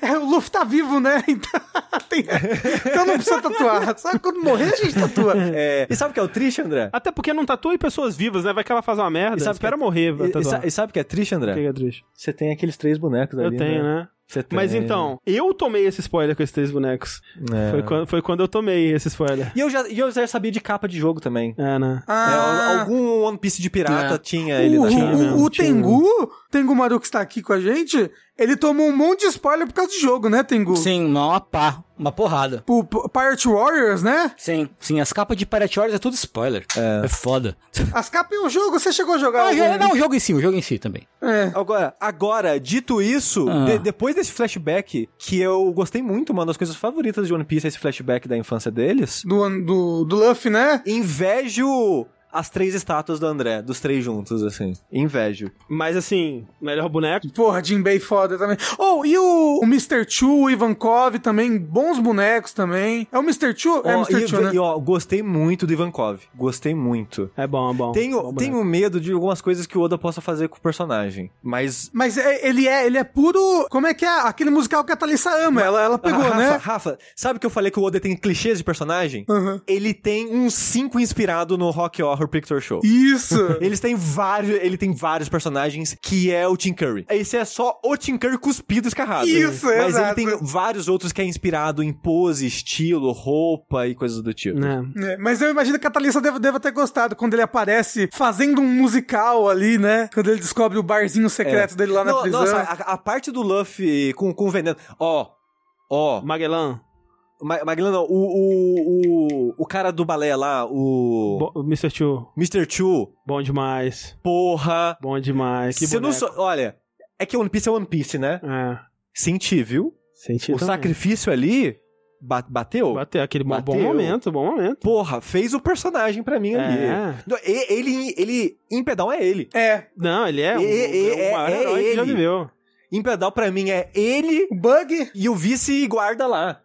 É, o Luffy tá vivo, né? (laughs) Então, tem- então não precisa tatuar. Só quando morrer a gente tatua. É, e sabe o que é o triste, André? Até porque não tatua pessoas vivas, né? Vai que ela faz uma merda. E sabe Espera que- morrer, vai E, e, sabe o que é triste, O que André? é triste? Você tem aqueles três bonecos ali, Eu tenho, né? Tem. Mas então, eu tomei esse spoiler com esses três bonecos. É. Foi, quando, foi quando eu tomei esse spoiler. E eu já, e eu já sabia de capa de jogo também. É, né? É, Ah, algum One Piece de pirata É. tinha ele o, na o, chave. mesmo, o tinha Tengu, Tengu Maru que está aqui com a gente, ele tomou um monte de spoiler por causa de jogo, né, Tengu? Sim, uma pá, uma porrada. O P- Pirate Warriors, né? Sim, sim, as capas de Pirate Warriors é tudo spoiler. É, foda. As capas e o jogo, você chegou a jogar? Ah, algum? já- não, o jogo em si, o jogo em si também. É. Agora, agora, dito isso, Ah. de- depois desse flashback, que eu gostei muito, uma das coisas favoritas de One Piece é esse flashback da infância deles, Do, do, do Luffy, né? invejo as três estátuas do André, dos três juntos, assim. Invejo. Mas assim, melhor boneco. Porra, Jinbei foda também. Oh, e o, o Mr. Chu, o Ivankov também, bons bonecos também. É o Mr. Chu? é o Mr. e, Chu, né? e, ó, gostei muito do Ivankov. Gostei muito. É bom, é bom. Tenho, Bom boneco. tenho medo de algumas coisas que o Oda possa fazer com o personagem. Mas. Mas é- ele é, ele é puro. Como é que é? Aquele musical que a Thalissa ama. Ela, ela pegou, Rafa, né? Rafa, sabe que eu falei que o Oda tem clichês de personagem? Uhum. Ele tem uns cinco inspirado no Rock Horror Picture Show. Isso. (laughs) Eles têm vários, ele tem vários personagens que é o Tim Curry. Esse é só o Tim Curry cuspido escarrado. Isso, Mas exato. ele tem vários outros que é inspirado em pose, estilo, roupa e coisas do tipo. Né? É, mas eu imagino que a Thalissa deva, deva ter gostado quando ele aparece fazendo um musical ali, né? Quando ele descobre o barzinho secreto dele lá na No- prisão. nossa, a, a parte do Luffy com, com o veneno. Ó, ó, Magellan, Ma- Magellan não, o, o, o, o cara do balé lá, o bo- Mr. Chu, Mr. Chu, bom demais. porra. Bom demais. Que Você não só, olha, é que One Piece é One Piece, né? É, Senti, viu? senti o também. sacrifício ali ba- bateu. Bateu, aquele bom, bom Bateu. momento, bom momento. Porra, fez o personagem pra mim ali. É. Não, e- Ele, ele, em pedal é ele. É. Não, ele é, o, e- é o maior é herói que já ele. viveu. Em pedal pra mim é ele O Bug. e o vice-guarda lá.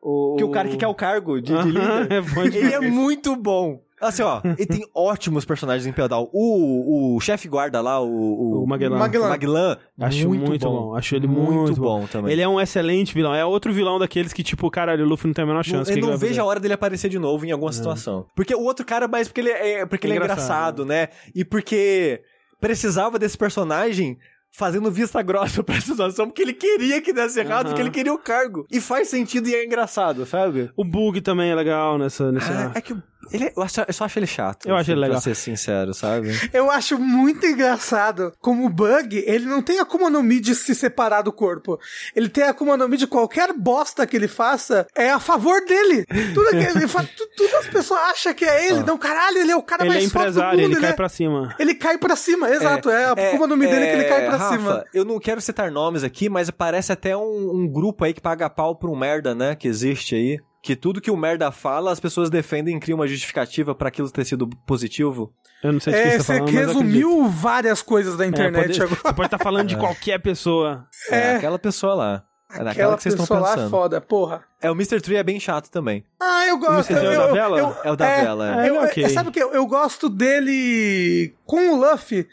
O... Que é o cara que quer o cargo de, de líder. é bom Ele é muito bom. Assim, ó, ele tem ótimos personagens em pedal. O, o chefe guarda lá, o... O Magellan. Magellan. Magellan. Acho muito, bom. Acho ele muito, bom. também. Ele é um excelente vilão. É outro vilão daqueles que, tipo, caralho, o Luffy não tem a menor chance. eu não vejo a hora dele aparecer de novo em alguma situação. Porque o outro cara, mais porque ele é, porque ele é engraçado, né? E porque precisava desse personagem fazendo vista grossa (laughs) pra essa situação, porque ele queria que desse errado, Aham. porque ele queria o cargo. E faz sentido e é engraçado, sabe? O Bug também é legal nessa... nessa... Ah, é que o, Ele, é- eu, acho- eu só acho ele chato. Eu acho ele legal. Pra ser sincero, sabe? (laughs) Eu acho muito engraçado como o Bug, ele não tem a Akuma no Mi de se separar do corpo. Ele tem a Akuma no Mi de qualquer bosta que ele faça é a favor dele. Tudo que ele faz, tu- tudo as pessoas acham que é ele. Não, caralho, ele é o cara Ele é mais foda do empresário, mundo. ele cai é- pra cima. Ele cai pra cima, exato. É, a Akuma no Mi dele que ele cai pra Rafa, cima. Eu não quero citar nomes aqui, mas parece até um, um grupo aí que paga pau pra um merda, né? Que existe aí. Que tudo que o merda fala, as pessoas defendem e criam uma justificativa pra aquilo ter sido positivo. Eu não sei de quem É, você tá você falando, eu resumiu várias coisas da É, internet pode- agora. Você pode estar falando de (laughs) qualquer pessoa. É, É. aquela pessoa lá. É daquela Aquela que vocês estão pessoa lá é pensando. foda, porra. É, o Mr. Tree é bem chato também. Ah, eu gosto. Você é o da vela? É o da vela, é. eu- É, ok. é, Sabe o que? Eu, eu gosto dele com o Luffy,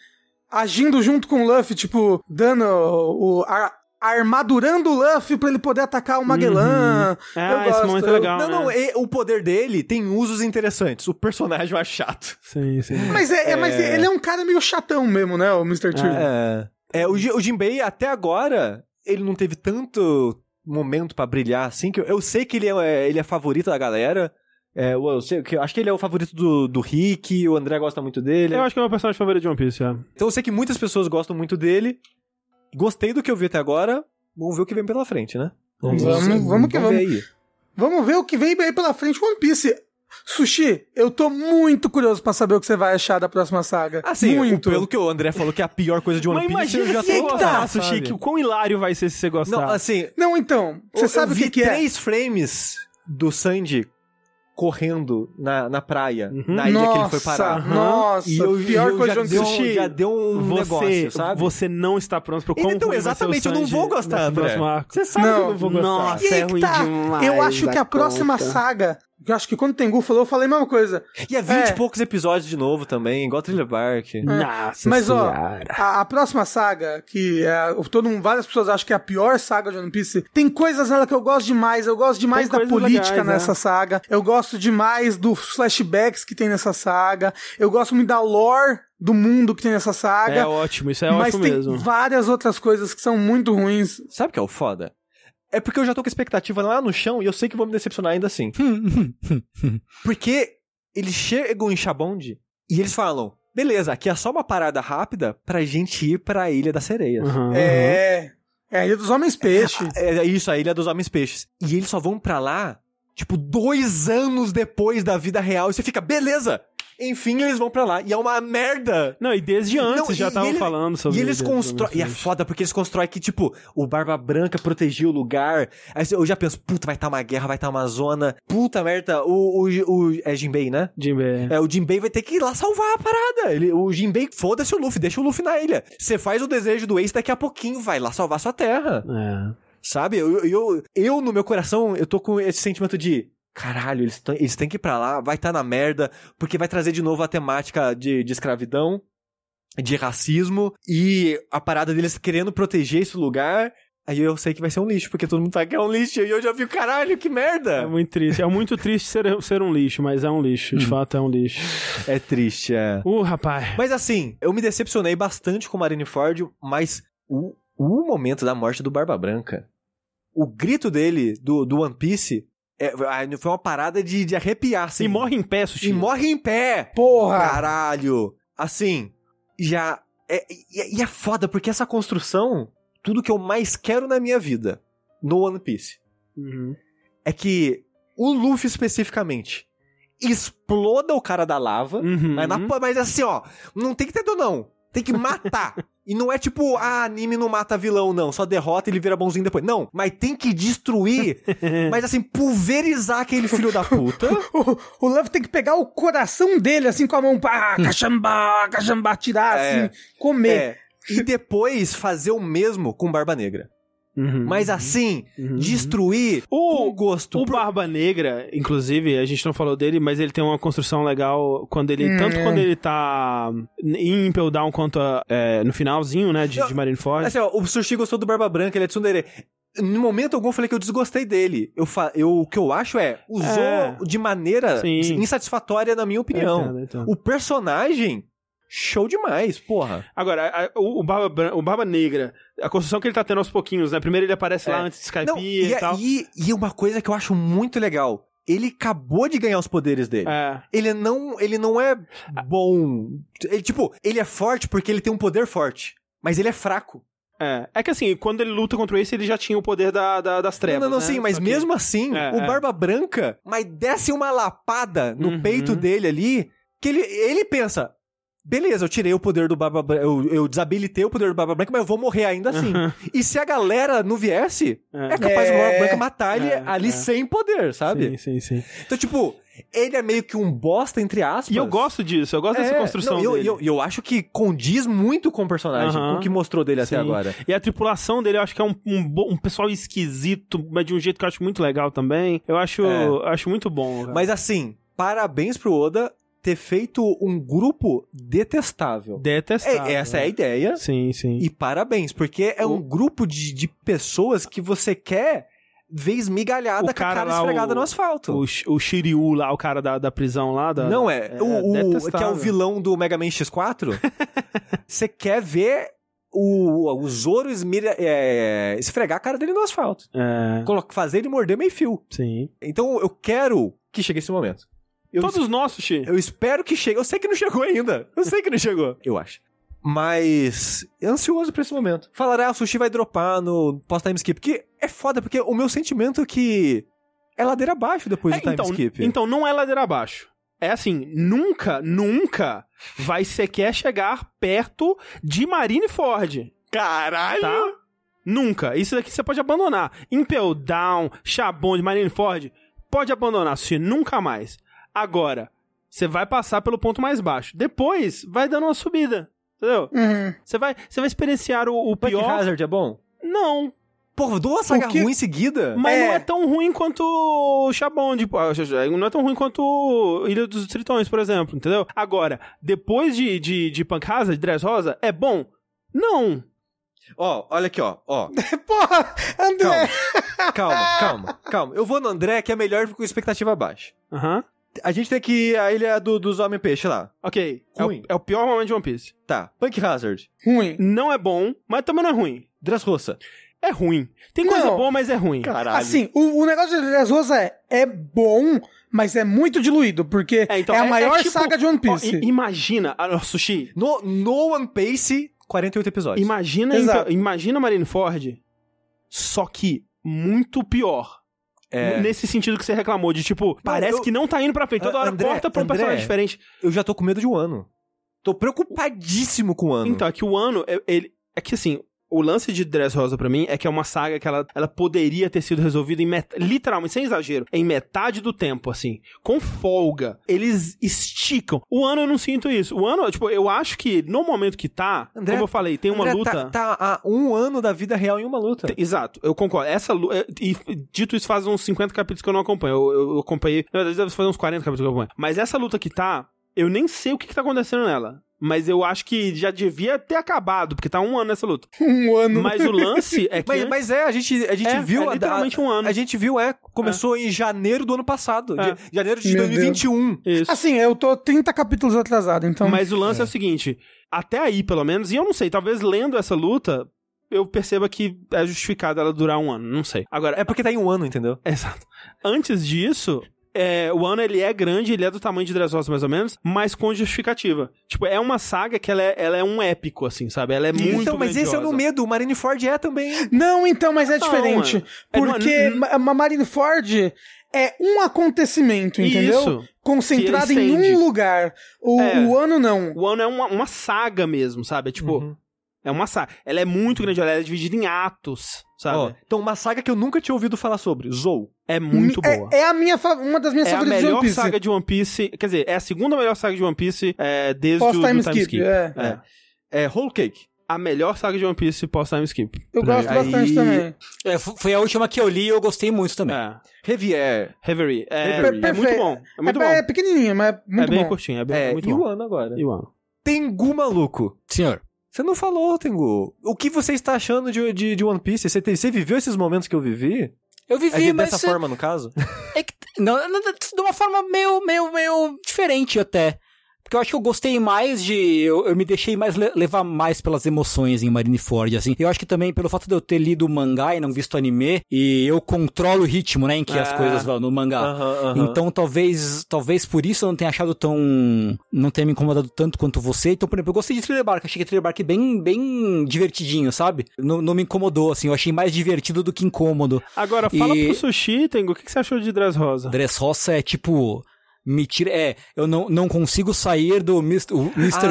agindo junto com o Luffy, tipo, dando o. a- armadurando o Luffy pra ele poder atacar o Magellan. Ah, eu esse gosto. momento é eu- legal. não, não, né? e- o poder dele tem usos interessantes. O personagem eu acho chato. Sim, sim. Mas, é, é- mas ele é um cara meio chatão mesmo, né, o Mr. Tree. É. É, o, Ji- o Jinbei, até agora, ele não teve tanto momento pra brilhar assim, que eu, eu sei que ele é, ele é favorito da galera. É, eu, eu sei, que eu acho que ele é o favorito do, do Rick, o André gosta muito dele. Eu acho que é o meu personagem favorito de One Piece, é. Então eu sei que muitas pessoas gostam muito dele. Gostei do que eu vi até agora. Vamos ver o que vem pela frente, né? Vamos- vamos que ver aí. Vamos ver o que vem aí pela frente com One Piece. Sushi, eu tô muito curioso pra saber o que você vai achar da próxima saga. Assim, muito. o- pelo que o André falou que é a pior coisa de One Mas Piece, eu imagina já se tô gostar, lá, Sushi, sabe? que o quão hilário vai ser se você gostar. Não, assim, Não, então, você eu- sabe eu o que, vi que é? três frames do Sandy correndo na, na praia, Uhum. na ilha que ele Nossa, foi parar. nossa, E eu, pior eu coisa já, de deu, um- Piece. já deu um você, negócio, sabe? você não está pronto pro quão Então, exatamente, eu não vou gostar, André. Você sabe Não, que eu não vou gostar. nossa. E aí é que ruim tá. demais Eu acho que a próxima conta. saga. Eu acho que quando o Tengu falou, eu falei a mesma coisa. E é 20 É. e poucos episódios de novo também, igual Thriller Bark. Nossa Mas, ó, senhora. A, a próxima saga, que é, todo mundo, várias pessoas acham que é a pior saga de One Piece, tem coisas nela que eu gosto demais. Eu gosto demais Tem da política legais, nessa é. saga. Eu gosto demais dos flashbacks que tem nessa saga. Eu gosto muito da lore do mundo que tem nessa saga. É ótimo, isso é mas ótimo tem mesmo. várias outras coisas que são muito ruins. Sabe o que é o foda? É porque eu já tô com a expectativa lá no chão e eu sei que vou me decepcionar ainda assim. (laughs) Porque eles chegam em Chabonde e eles falam: beleza, aqui é só uma parada rápida pra gente ir pra Ilha das Sereias. Uhum. É. É a Ilha dos Homens Peixe. É isso, a Ilha dos Homens Peixes. E eles só vão pra lá, tipo, dois anos depois da vida real. E você fica, beleza! Enfim, eles vão pra lá. E é uma merda! Não, e desde antes Não, já estavam falando sobre E eles constroem. E é foda porque eles constroem que, tipo, o Barba Branca protegia o lugar. Aí eu já penso, puta, vai estar uma guerra, vai estar uma zona. Puta merda, o. o, o é Jinbei, né? Jinbei. É, o Jinbei vai ter que ir lá salvar a parada. Ele, o Jinbei, foda-se o Luffy, deixa o Luffy na ilha. Você faz o desejo do Ace daqui a pouquinho, vai lá salvar sua terra. É. Sabe? Eu, eu, eu, no meu coração, eu tô com esse sentimento de. Caralho, eles, tão- eles têm que ir pra lá, vai estar na merda, porque vai trazer de novo a temática de, de escravidão, de racismo, e a parada deles querendo proteger esse lugar. Aí eu sei que vai ser um lixo, porque todo mundo tá que é um lixo, e eu já vi, caralho, que É merda! muito triste. É muito triste ser, ser um lixo, mas é um lixo. De fato, é um lixo. É triste, é. Uh, rapaz. Mas assim, eu me decepcionei bastante com o Marineford, mas o, o momento da morte do Barba Branca, o grito dele, do, do One Piece, é, foi uma parada de, de arrepiar, assim. E morre em pé, Sushi. E morre em pé! Porra! Caralho! Assim, já. É, e, e é foda, porque essa construção, tudo que eu mais quero na minha vida, no One Piece, Uhum. é que o Luffy especificamente exploda o cara da lava. Uhum. Mas, na- mas assim, ó, não tem que ter dor, não. Tem que matar. (laughs) e não é tipo, ah, anime não mata vilão, não. Só derrota e ele vira bonzinho depois. Não, mas tem que destruir. (laughs) mas assim, pulverizar aquele filho da puta. O, o Luffy tem que pegar o coração dele, assim, com a mão, pá, cachambá, cachambá, tirar, É. assim, comer. É. E depois fazer o mesmo com Barba Negra. Uhum. Mas assim, Uhum. destruir O- com gosto. O Por- Barba Negra, inclusive, a gente não falou dele, mas ele tem uma construção legal quando ele. Hum, tanto é. quando ele tá em Impel Down quanto é, no finalzinho, né? De, Não, de Marineford. Assim, ó, o Sushi gostou do Barba Branca, ele é tsundere. No momento algum eu falei que eu desgostei dele. Eu, fa... eu o que eu acho é, usou É. de maneira Sim. insatisfatória, na minha opinião. Eu entendo, eu entendo. O personagem, show demais, porra. Agora, a- o, o Barba, o Barba Negra, a construção que ele tá tendo aos pouquinhos, né? Primeiro ele aparece lá É. antes de Skype Não, e, e, tal. e, e uma coisa que eu acho muito legal. ele acabou de ganhar os poderes dele. É. Ele não, ele não é bom. Ele, tipo, ele é forte porque ele tem um poder forte. Mas ele é fraco. É. É que assim, quando ele luta contra isso, ele já tinha o poder da, da- das trevas. não, não, né? sim, mas Só que- mesmo assim, É, o é. Barba Branca, mas desce uma lapada no Uhum. peito dele ali, que ele, ele pensa. Beleza, eu tirei o poder do Barba Branca, eu, eu desabilitei o poder do Barba Branca, mas eu vou morrer ainda assim. Uhum. E se a galera não viesse, É. é, capaz do É. Barba Branca matar ele É, ali é. sem poder, sabe? Sim, sim, sim. Então, tipo, ele é meio que um bosta, entre aspas. E eu gosto disso, eu gosto dessa É, construção não, eu, dele. eu, eu acho que condiz muito com o personagem, Aham. com o que mostrou dele até Sim. agora. E a tripulação dele, eu acho que é um, um, um pessoal esquisito, mas de um jeito que eu acho muito legal também. Eu acho, É. acho muito bom. cara. Mas assim, parabéns pro Oda ter feito um grupo detestável. Detestável. É, essa é a ideia. Sim, sim. E parabéns, porque é um grupo de, de pessoas que você quer ver esmigalhada O com a cara cara esfregada o- no asfalto. O, o Shiryu lá, o cara da, da prisão lá. Da, Não é, o, o- que é o vilão do Mega Man X4. (laughs) Você quer ver o, o Zoro esmira- é, esfregar a cara dele no asfalto. É, Fazer ele morder meio fio. sim. Então eu quero que chegue esse momento. Eu, Todos nós, Sushi. eu espero que chegue. Eu sei que não chegou ainda. Eu sei que não chegou. (laughs) Eu acho. Mas ansioso pra esse momento. Falará, ah, o sushi vai dropar no pós-time skip. Que é foda, porque o meu sentimento é que é ladeira abaixo depois É, do time então, skip. então não é ladeira abaixo. É assim, nunca, nunca vai sequer chegar perto de Marineford, Caralho! tá? Nunca. Isso daqui você pode abandonar. Impel Down, Chabon de Marineford, pode abandonar, Sushi, nunca mais. Agora, você vai passar pelo ponto mais baixo. Depois, vai dando uma subida. Entendeu? Uhum. Você vai, você vai experienciar o, o Punk pior. Hazard é bom? Não. Porra, duas sagas ruins em seguida? Mas É. não é tão ruim quanto o Chabon, tipo, ah, não é tão ruim quanto Ilha dos Tritões, por exemplo, entendeu? Agora, depois de, de, de Punk Hazard, Dress Rosa, é bom? Não. Ó, olha aqui, ó. ó. (laughs) Porra, André. Calma, calma, calma. Eu vou no André, que é melhor com expectativa baixa. Aham. A gente tem que ir à ilha do- dos Homem-Peixe lá. Ok. É o, Ruim. é o pior momento de One Piece. Tá. Punk Hazard. Ruim. Não é bom, mas também não é ruim. Dressrosa. É ruim. Tem coisa Não. boa, mas é ruim. Caralho. Assim, o, o negócio de Dress Rosa é, é bom, mas é muito diluído, porque é, então, a maior tipo- saga de One ó, Piece. i- imagina, ah, Sushi, No, no One Piece, 48 episódios. imagina, Exato. imagina Marineford, só que muito pior. É. Nesse sentido que você reclamou, de tipo, parece eu- que não tá indo pra frente. Toda hora André, corta pra um André. personagem diferente. Eu já tô com medo de um ano. Tô preocupadíssimo com o ano. Então, é que o ano, é- ele, é que assim, o lance de Dress Rosa pra mim é que é uma saga que ela, ela poderia ter sido resolvida em met- literalmente, sem exagero, em metade do tempo, assim, com folga. Eles esticam. O ano eu não sinto isso. O ano, tipo, eu acho que no momento que tá, André, como eu falei, tem uma André, luta. Tá, tá há um ano da vida real em uma luta. Exato, eu concordo. Essa lu- é, E dito isso, faz uns 50 capítulos que eu não acompanho. Eu, eu, eu acompanhei. Na verdade, deve fazer uns 40 capítulos que eu acompanho. Mas essa luta que tá, eu nem sei o que, que tá acontecendo nela. Mas eu acho que já devia ter acabado, porque tá um ano nessa luta. (laughs) Um ano. Mas o lance é que. Mas, mas é, a gente, a gente É, viu. é a- literalmente um ano. A gente viu, é. Começou em janeiro do ano passado. É. de- janeiro de Meu 2021. Isso. Assim, eu tô 30 capítulos atrasado, então. Mas o lance é. o seguinte: até aí, pelo menos, e eu não sei, talvez lendo essa luta, eu perceba que é justificado ela durar um ano. Não sei. Agora, É porque tá em um ano, entendeu? (laughs) Exato. Antes disso, é, o ano ele é grande, ele é do tamanho de Dressrosa mais ou menos, mas com justificativa. Tipo, é uma saga que ela é, ela é um épico, assim, sabe? Ela é muito então, mas esse é o grandiosa. meu medo. O Marineford é também. Não, então, mas é Não, diferente. é. É, Porque Ma- Marineford é um acontecimento, entendeu? Isso. Concentrado em um lugar. O, É. o ano não. O ano é uma, uma saga mesmo, sabe? É tipo, Uhum. É uma saga. Ela é muito grande, ela é dividida em atos, sabe? Ó, então, uma saga que eu nunca tinha ouvido falar sobre. Zou. é muito É- boa. É, a minha, uma das minhas É a favoritas de One melhor Piece. saga de One Piece. Quer dizer, é a segunda melhor saga de One Piece é, desde o Pós-time time skip, skip. é. É. É Whole Cake. A melhor saga de One Piece pós-time skip. Eu gosto mim. bastante Aí- também. É, foi a última que eu li e eu gostei muito também. É. Revier. Reverie. É, Reverie. é muito bom. É muito é, bom. é pequenininho, mas é muito é bem bom. curtinho, é, bem, É, muito e bom. o ano agora. E o ano. Tengu maluco. Senhor. Você não falou, Tengu. O que você está achando de, de, de One Piece? Você, te- você viveu esses momentos que eu vivi? Eu É vivi, de- mas... dessa forma, no caso? (laughs) É que, não, não, de uma forma meio, meio, meio diferente até. Porque eu acho que eu gostei mais de. Eu, eu me deixei mais le- levar mais pelas emoções em Marineford, assim. Eu acho que também pelo fato de eu ter lido o mangá e não visto anime, e eu controlo o ritmo, né, em que as Ah. coisas vão no mangá. Aham, aham. Então talvez talvez por isso eu não tenha achado tão. não tenha me incomodado tanto quanto você. Então, por exemplo, eu gostei de Thriller Bark. Achei que Thriller Bark bem, bem divertidinho, sabe? Não, não me incomodou, assim. Eu achei mais divertido do que incômodo. Agora, fala E- pro Sushi, Tengo, o que, que você achou de Dressrosa? Dressrosa é tipo. Me tira. É, eu não, não consigo sair do Mr.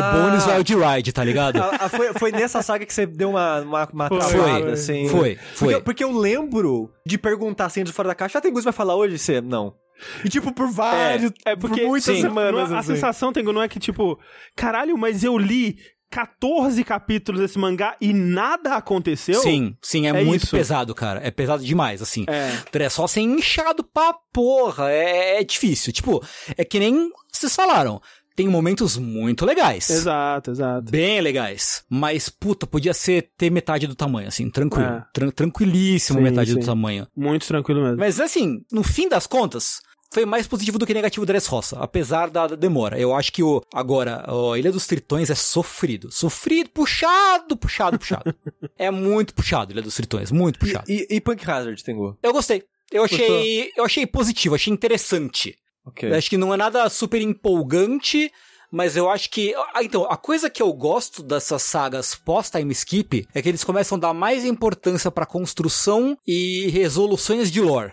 Ah. Bones Wild Ride, tá ligado? Ah, ah, foi, foi nessa saga que você deu uma, uma, uma Foi, travada, foi, assim. foi, foi. Porque, porque eu lembro de perguntar assim, de fora da caixa, ah, tem coisa que vai falar hoje? Você, não. E tipo, por vários, É porque por muitas sim, semanas, não é- a assim. sensação, Tengo, não é que tipo, caralho, mas eu li 14 capítulos desse mangá e nada aconteceu? Sim, sim, é, É muito isso. pesado, cara. É pesado demais, assim. É. É inchado pra porra. É, é difícil. Tipo, é que nem vocês falaram. Tem momentos muito legais. Exato, exato. Bem legais. Mas, puta, podia ser ter metade do tamanho, assim, tranquilo. É. Tran- tranquilíssimo Sim, metade do sim. tamanho. Muito tranquilo mesmo. Mas, assim, no fim das contas, foi mais positivo do que negativo o Dressrosa, apesar da, da demora. Eu acho que o agora, a Ilha dos Tritões é sofrido. Sofrido, puxado, puxado, puxado. (laughs) é muito puxado, Ilha dos Tritões, muito puxado. E, e, e Punk Hazard, Tengu? Eu gostei. Eu achei, eu achei positivo, achei interessante. Ok. Eu acho que não é nada super empolgante, mas eu acho que. Ah, então, a coisa que eu gosto dessas sagas pós-time skip é que eles começam a dar mais importância pra construção e resoluções de lore.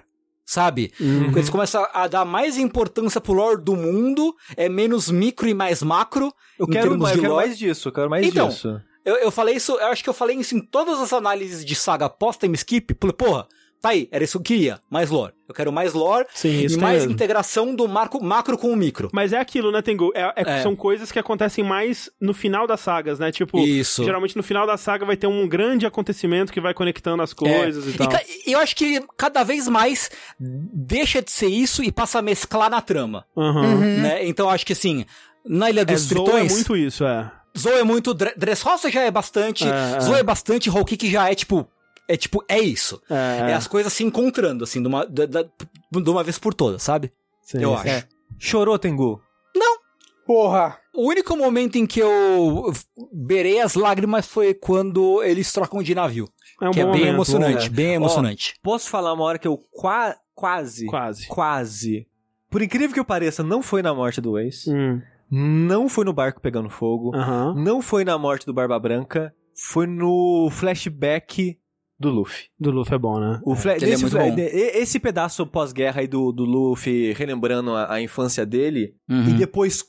Sabe? Quando Eles começam a dar mais importância pro lore do mundo, é menos micro e mais macro. Eu quero, mais, de eu quero mais disso, eu quero mais Então, disso. Eu, eu falei isso, eu acho que eu falei isso em todas as análises de saga pós-time skip. Porra, tá aí, era isso que eu queria. Mais lore. Eu quero mais lore Sim, e mais mesmo. integração do marco, macro com o micro. Mas é aquilo, né, Tengu? É, é- É. São coisas que acontecem mais no final das sagas, né? Tipo, Isso. geralmente no final da saga vai ter um grande acontecimento que vai conectando as coisas e É. E tal. e eu acho que cada vez mais deixa de ser isso e passa a mesclar na trama, Aham. né? Então eu acho que assim, na Ilha É, dos Zou é Tritões, muito isso, é. Zou é muito, Dre- Dressrosa já é bastante, É, é. Zou é bastante, Kick já é tipo, é tipo, é isso. É, É, as coisas se encontrando, assim, de uma, da- de uma vez por todas, sabe? sim, eu sim. acho. Chorou, Tengu? Porra. O único momento em que eu berei as lágrimas foi quando eles trocam de navio. É um que é bem momento, emocionante, bom. bem emocionante. Posso falar uma hora que eu qua- quase, Quase. quase, por incrível que pareça, não foi na morte do Ace, Hum, não foi no barco pegando fogo, não foi na morte do Barba Branca, foi no flashback do Luffy. Do Luffy é bom, né? O ele é muito fla- bom. Esse pedaço pós-guerra aí do, do Luffy relembrando a, a infância dele, Uhum. e depois,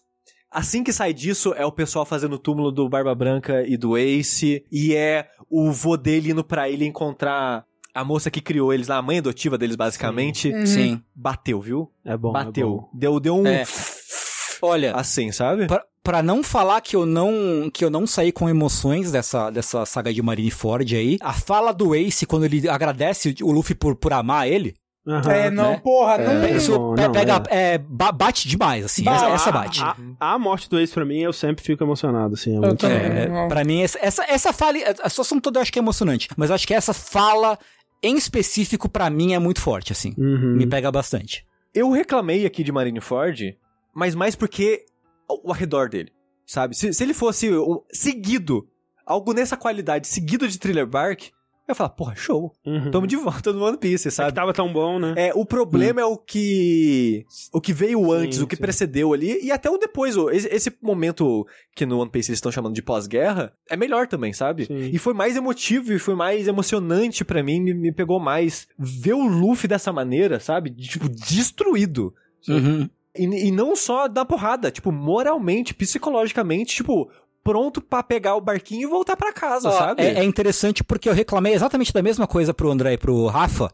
assim que sai disso, é o pessoal fazendo o túmulo do Barba Branca e do Ace, e é o vô dele indo pra ilha encontrar a moça que criou eles lá, a mãe adotiva deles, basicamente. Uhum. Sim. Bateu, viu? É bom. é Bateu. bom. deu, deu um. É. (laughs) Olha, Assim, sabe? Pra, pra não falar que eu não que eu não saí com emoções dessa, dessa saga de Marineford aí, a fala do Ace quando ele agradece o Luffy por, por amar ele, Aham. É, não, né? porra, não. É. isso bom, pe- não, pega, é. é, ba- bate demais, assim, Ba- essa, essa bate. A, a morte do ex pra mim, eu sempre fico emocionado, assim. É Eu muito. É, não. pra mim, essa, essa, essa fala, a situação toda eu acho que é emocionante, mas eu acho que essa fala em específico pra mim é muito forte, assim, Uhum. me pega bastante. Eu reclamei aqui de Marineford, mas mais porque o arredor dele, sabe? Se, se ele fosse o- seguido, algo nessa qualidade, seguido de Thriller Bark, eu ia falar, porra, show. Uhum. Tamo de volta no One Piece, É que sabe? tava tão bom, né? É, o problema é o que o que veio antes, Sim, o que precedeu ali e até o depois, esse, momento que no One Piece eles estão chamando de pós-guerra, é melhor também, sabe? Sim. E foi mais emotivo e foi mais emocionante pra mim, me, me pegou mais ver o Luffy dessa maneira, sabe? De, Tipo, destruído. Uhum. E, e não só da porrada, tipo, moralmente, psicologicamente, tipo, pronto pra pegar o barquinho e voltar pra casa, Ó, sabe? É, é interessante porque eu reclamei exatamente da mesma coisa pro André e pro Rafa,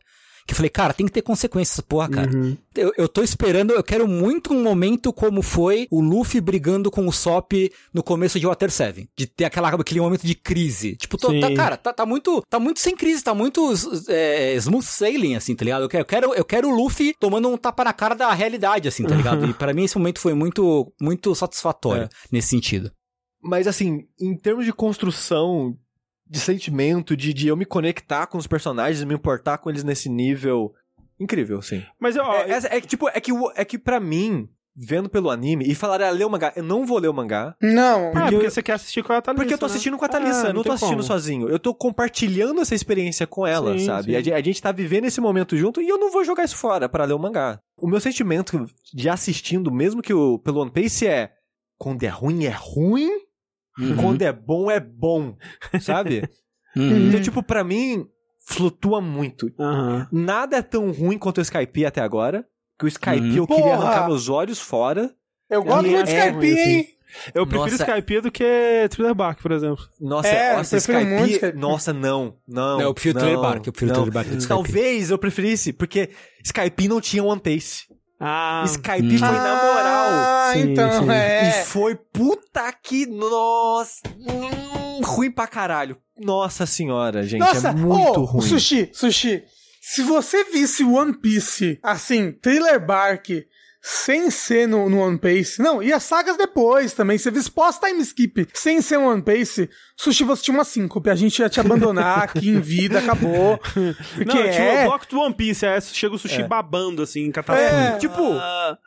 que eu falei, cara, tem que ter consequências, porra, cara. Uhum. Eu, eu tô esperando, eu quero muito um momento como foi o Luffy brigando com o Sop no começo de Water 7. De ter aquela, aquele momento de crise. Tipo, tô- tá, cara, tá, tá muito tá muito sem crise, tá muito é, smooth sailing, assim, tá ligado? Eu quero, eu quero, eu quero o Luffy tomando um tapa na cara da realidade, assim, tá ligado? E (laughs) pra mim esse momento foi muito, muito satisfatório É. nesse sentido. Mas assim, em termos de construção, de sentimento, de, de eu me conectar com os personagens, me importar com eles nesse nível. Incrível, sim. Mas, ó, É, é- é que, tipo, é que, é que pra mim, vendo pelo anime e falaram, ah, lê o mangá. Eu não vou ler o mangá. Não, Ah, Porque porque eu- você quer assistir com a Thalissa, Porque eu tô né? assistindo com a Thalissa, Ah, eu não tô assistindo como. sozinho. Eu tô compartilhando essa experiência com ela, Sim, sabe? sim. A, a gente tá vivendo esse momento junto e eu não vou jogar isso fora pra ler o mangá. O meu sentimento de assistindo, mesmo que o, pelo One Piece, é quando é ruim, é ruim. Uhum. Quando é bom, é bom. Sabe? (laughs) Uhum. Então, tipo, pra mim, flutua muito. Aham. Nada é tão ruim quanto o Skype até agora. Que o Skype Uhum. eu queria Porra! arrancar meus olhos fora. eu gosto É, muito de é Skype, ruim, assim. hein? Eu prefiro Nossa. Skype do que Thriller Bark, por exemplo. Nossa, É, nossa Skype. muito. Nossa, não, não. Não, eu prefiro não, Thriller Bark, eu prefiro não. Thriller Bark do que Skype. Talvez eu preferisse, porque Skype não tinha One Piece. Ah, Skype hum. foi na moral. Ah, Sim, então, sim. é. E foi puta que. Nossa. hum, ruim pra caralho. Nossa senhora, gente. Nossa, é muito ô, ruim. Sushi, Sushi, se você visse One Piece, assim, Thriller Bark, sem ser no, no One Piece, não, e as sagas depois também, você visse pós-time skip, sem ser um One Piece, Sushi, você tinha uma síncope, a gente ia te abandonar (laughs) aqui em vida, acabou. Porque Não, tinha é... o bloco do One Piece, aí chega o sushi babando, assim, catapulta. É. Tipo,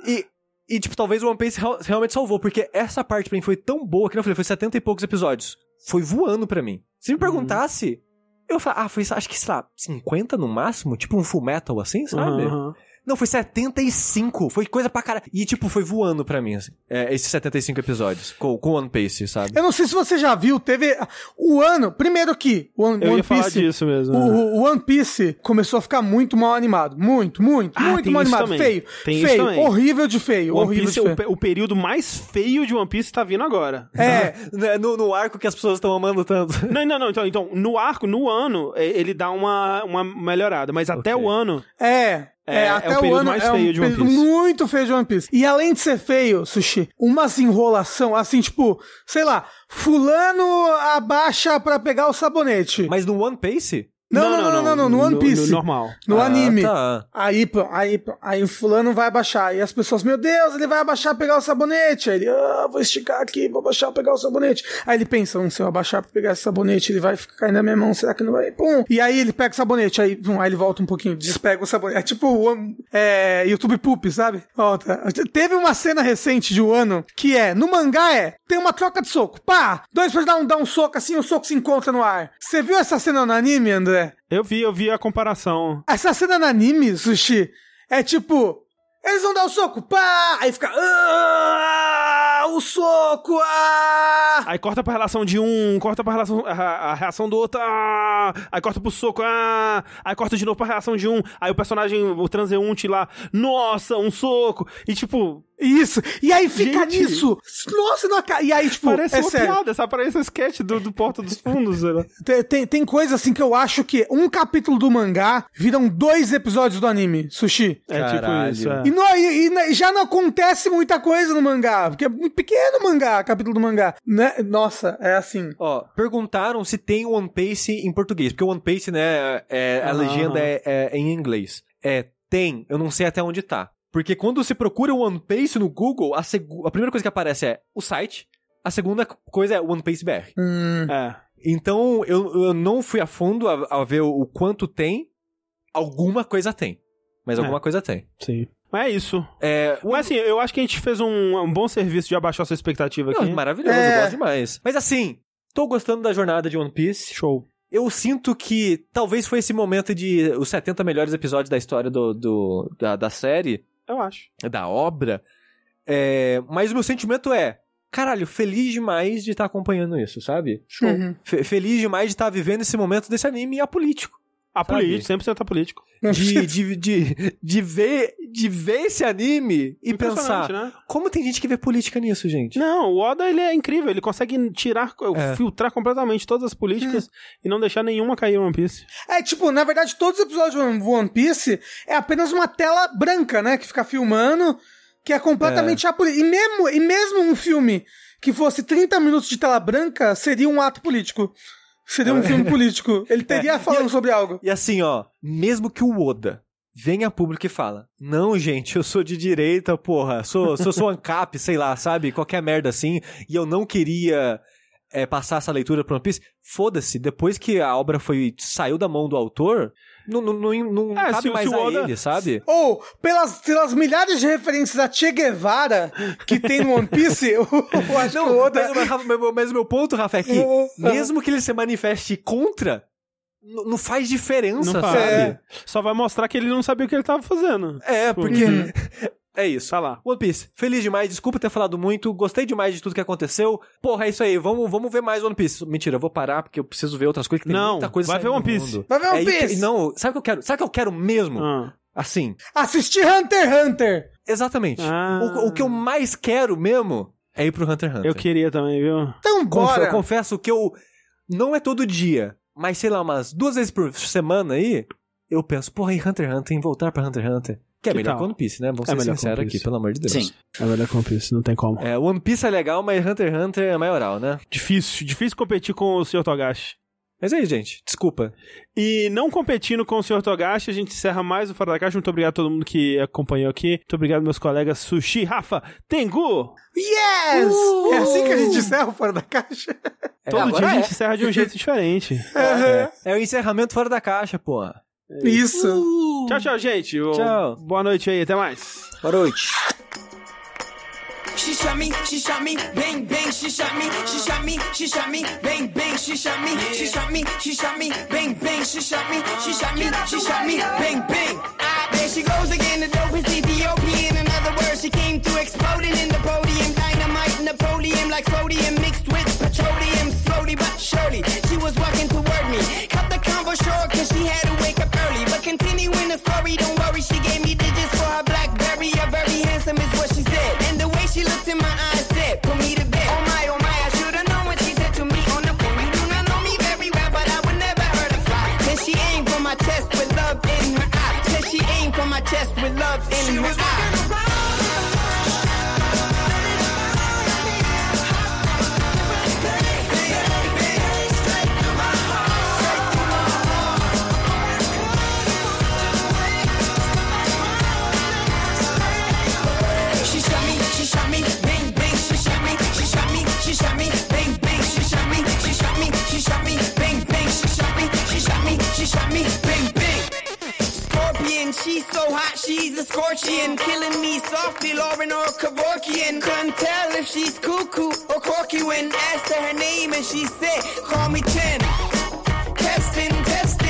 e, e, tipo, talvez o One Piece real- realmente salvou, porque essa parte pra mim foi tão boa que eu falei, foi 70 e poucos episódios. Foi voando pra mim. Se me perguntasse, eu falava, ah, foi, acho que, sei lá, 50 no máximo? Tipo um full metal assim, sabe? Aham. Não, foi 75. Foi coisa pra caralho. E, tipo, foi voando pra mim, assim. É, esses 75 episódios. Com, com One Piece, sabe? Eu não sei se você já viu, teve o ano, primeiro que o One, Eu One ia falar Piece... disso mesmo. O, né? o One Piece começou a ficar muito mal animado. Muito, muito, Ah, muito tem mal isso animado. também. Feio. Tem isso feio. também. Horrível de feio. One horrível Piece, de o, feio. pe- o período mais feio de One Piece tá vindo agora. É, (laughs) Né, No, no arco que as pessoas estão amando tanto. (laughs) Não, não, não. Então, então, no arco, no ano, é, ele dá uma, uma melhorada. Mas até Ok. o ano. é. É, É, até é o o, ano mais é um feio de One Piece. muito feio de One Piece. E além de ser feio, Sushi, umas enrolação, assim, tipo, sei lá, fulano abaixa pra pegar o sabonete. Mas no One Piece? Não, não, não, não, não, no One Piece. No, normal. No Ah, anime. tá. Aí, aí, aí o fulano vai abaixar. E as pessoas, meu Deus, ele vai abaixar pra pegar o sabonete. Aí ele, ah, vou esticar aqui, vou abaixar pegar o sabonete. Aí ele pensa, hum, se eu abaixar pra pegar esse sabonete, ele vai ficar caindo na minha mão, será que não vai? Pum. E aí ele pega o sabonete, aí, pum, aí ele volta um pouquinho, despega o sabonete. É tipo um, é, YouTube Poop, sabe? Volta. Teve uma cena recente de um ano que é, no mangá é, tem uma troca de soco. Pá! Dois pra dar um, dar um soco assim, o soco se encontra no ar. Você viu essa cena no anime, André? Eu vi, eu vi a comparação. Essa cena no anime, Sushi, é tipo. Eles vão dar o soco, pá! Aí fica. "Ah, o soco! Ah! Aí corta pra relação de um, corta pra relação, a, a reação do outro, ah, aí corta pro soco, ah, aí corta de novo pra reação de um, aí o personagem, o transeunte lá, nossa, um soco, e tipo, Isso! E aí fica Gente. nisso! Nossa, não acaba. E aí, tipo, parece é uma sério. piada, sabe? Parece um sketch do, do Porta dos Fundos, lá. Tem, tem, tem coisa assim que eu acho que um capítulo do mangá viram dois episódios do anime, Sushi. É Caralho. tipo isso, é. E, não, e- e já não acontece muita coisa no mangá, porque é muito pequeno o mangá, capítulo do mangá. Né? Nossa, é assim. Ó, perguntaram se tem One Piece em português, porque o One Piece, né, é, a Ah. legenda é, é em inglês. É, tem, eu não sei até onde tá. Porque quando você procura One Piece no Google, a, a primeira coisa que aparece é o site, a segunda coisa é One Piece BR. Hum, É. Então, eu, eu não fui a fundo a, a ver o, quanto tem. Alguma coisa tem. Mas É. alguma coisa tem. Sim. Mas é isso. É, o- Mas assim, eu acho que a gente fez um, um bom serviço de abaixar sua expectativa aqui. Não, maravilhoso, É. eu gosto demais. Mas assim, tô gostando da jornada de One Piece. Show. Eu sinto que talvez foi esse momento de os 70 melhores episódios da história do, do- da, da série, Eu acho. da obra. É, mas o meu sentimento é, caralho, feliz demais de estar acompanhando isso, sabe? Show. Uhum. Fe- feliz demais de estar vivendo esse momento desse anime apolítico. Apolítico, 100% apolítico. De, de, de, de, ver, de ver esse anime e pensar, né? como tem gente que vê política nisso, gente? Não, o Oda ele é incrível, ele consegue tirar, É. filtrar completamente todas as políticas e não deixar nenhuma cair no One Piece. É, tipo, na verdade, todos os episódios do One Piece é apenas uma tela branca, né? Que fica filmando, que é completamente apolítico. E mesmo, e mesmo um filme que fosse 30 minutos de tela branca, seria um ato político. Seria um filme político. Ele (laughs) teria falando sobre algo. E assim, ó, mesmo que o Oda venha a público e fala, não, gente, eu sou de direita, porra, sou, sou, sou ANCAP, sei lá, sabe, qualquer merda assim, e eu não queria é, passar essa leitura pro One Piece, foda-se, depois que a obra foi, saiu da mão do autor, não, não, não, não É, cabe mais se o a Oda- ele, sabe? Ou, pelas, pelas milhares de referências a Che Guevara que tem no One Piece, eu, (laughs) eu acho que o Não, Oda... mas, mas, mas- meu ponto, Rafa, é que mesmo que ele se manifeste contra, não faz diferença, Não sabe? É. Só vai mostrar que ele não sabia o que ele tava fazendo. É, porque. Uhum. (laughs) é isso. Tá lá. One Piece, feliz demais, desculpa ter falado muito, gostei demais de tudo que aconteceu. Porra, é isso aí, vamos, vamos ver mais One Piece. Mentira, eu vou parar porque eu preciso ver outras coisas que tem Não, muita coisa vai ver One no Piece. mundo. Vai ver One É isso que- Piece. não, sabe o que eu quero? Sabe o que eu quero mesmo? Ah. Assim, Assistir Hunter x Hunter. exatamente. Ah. O, o que eu mais quero mesmo é ir pro Hunter x Hunter. Eu queria também, viu? Então bora. eu confesso que eu. Não é todo dia, mas sei lá, umas duas vezes por semana aí, eu penso, porra, e Hunter x Hunter, em voltar pra Hunter x Hunter. Que é Que melhor tal? que One Piece, né? Vamos É ser melhor que sinceros One aqui, pelo amor de Deus. Sim. É verdade com Piece, não tem como. É, One Piece é legal, mas Hunter x Hunter é maioral, né? Difícil, difícil competir com o Sr. Togashi. Mas aí, gente, desculpa. E não competindo com o Sr. Togashi, a gente encerra mais o Fora da Caixa. Muito obrigado a todo mundo que acompanhou aqui. Muito obrigado, meus colegas Sushi, Rafa, Tengu. Yes! É assim que a gente encerra o Fora da Caixa? Todo agora dia a é. gente encerra de um jeito diferente. (laughs) É o encerramento fora da caixa, porra. Isso. Tchau, tchau, gente. Tchau. Boa noite aí, até mais. Boa noite. She shot me, she shot me, bang bang, she shot me, she shot me, she shot me, bang bang, she shot me, she shot me, she shot me, bang bang, she shot me, she shot me, she shot me, bang bang. Ah, there she goes again, the dopest Ethiopian. In other words, she came through exploding in the podium, dynamite, Napoleon like sodium mixed with petroleum, slowly but surely. She was walking toward me, cut the convo short 'cause she had story, don't worry, she gave me digits for her BlackBerry. A very handsome is what she said, and the way she looked in my eyes said, "Put me to bed." Oh my, oh my, I should've known what she said to me on the phone. You do not know me very well, but I would never hurt a fly. Then she aimed for my chest with love in her eye. Said she aimed for my chest with love in her eye. And she's so hot, she's a scorchian, Killing me softly, Lauren or Kevorkian. Couldn't tell if she's cuckoo or corky when asked her, her name and she said, call me 10. Testing, testing.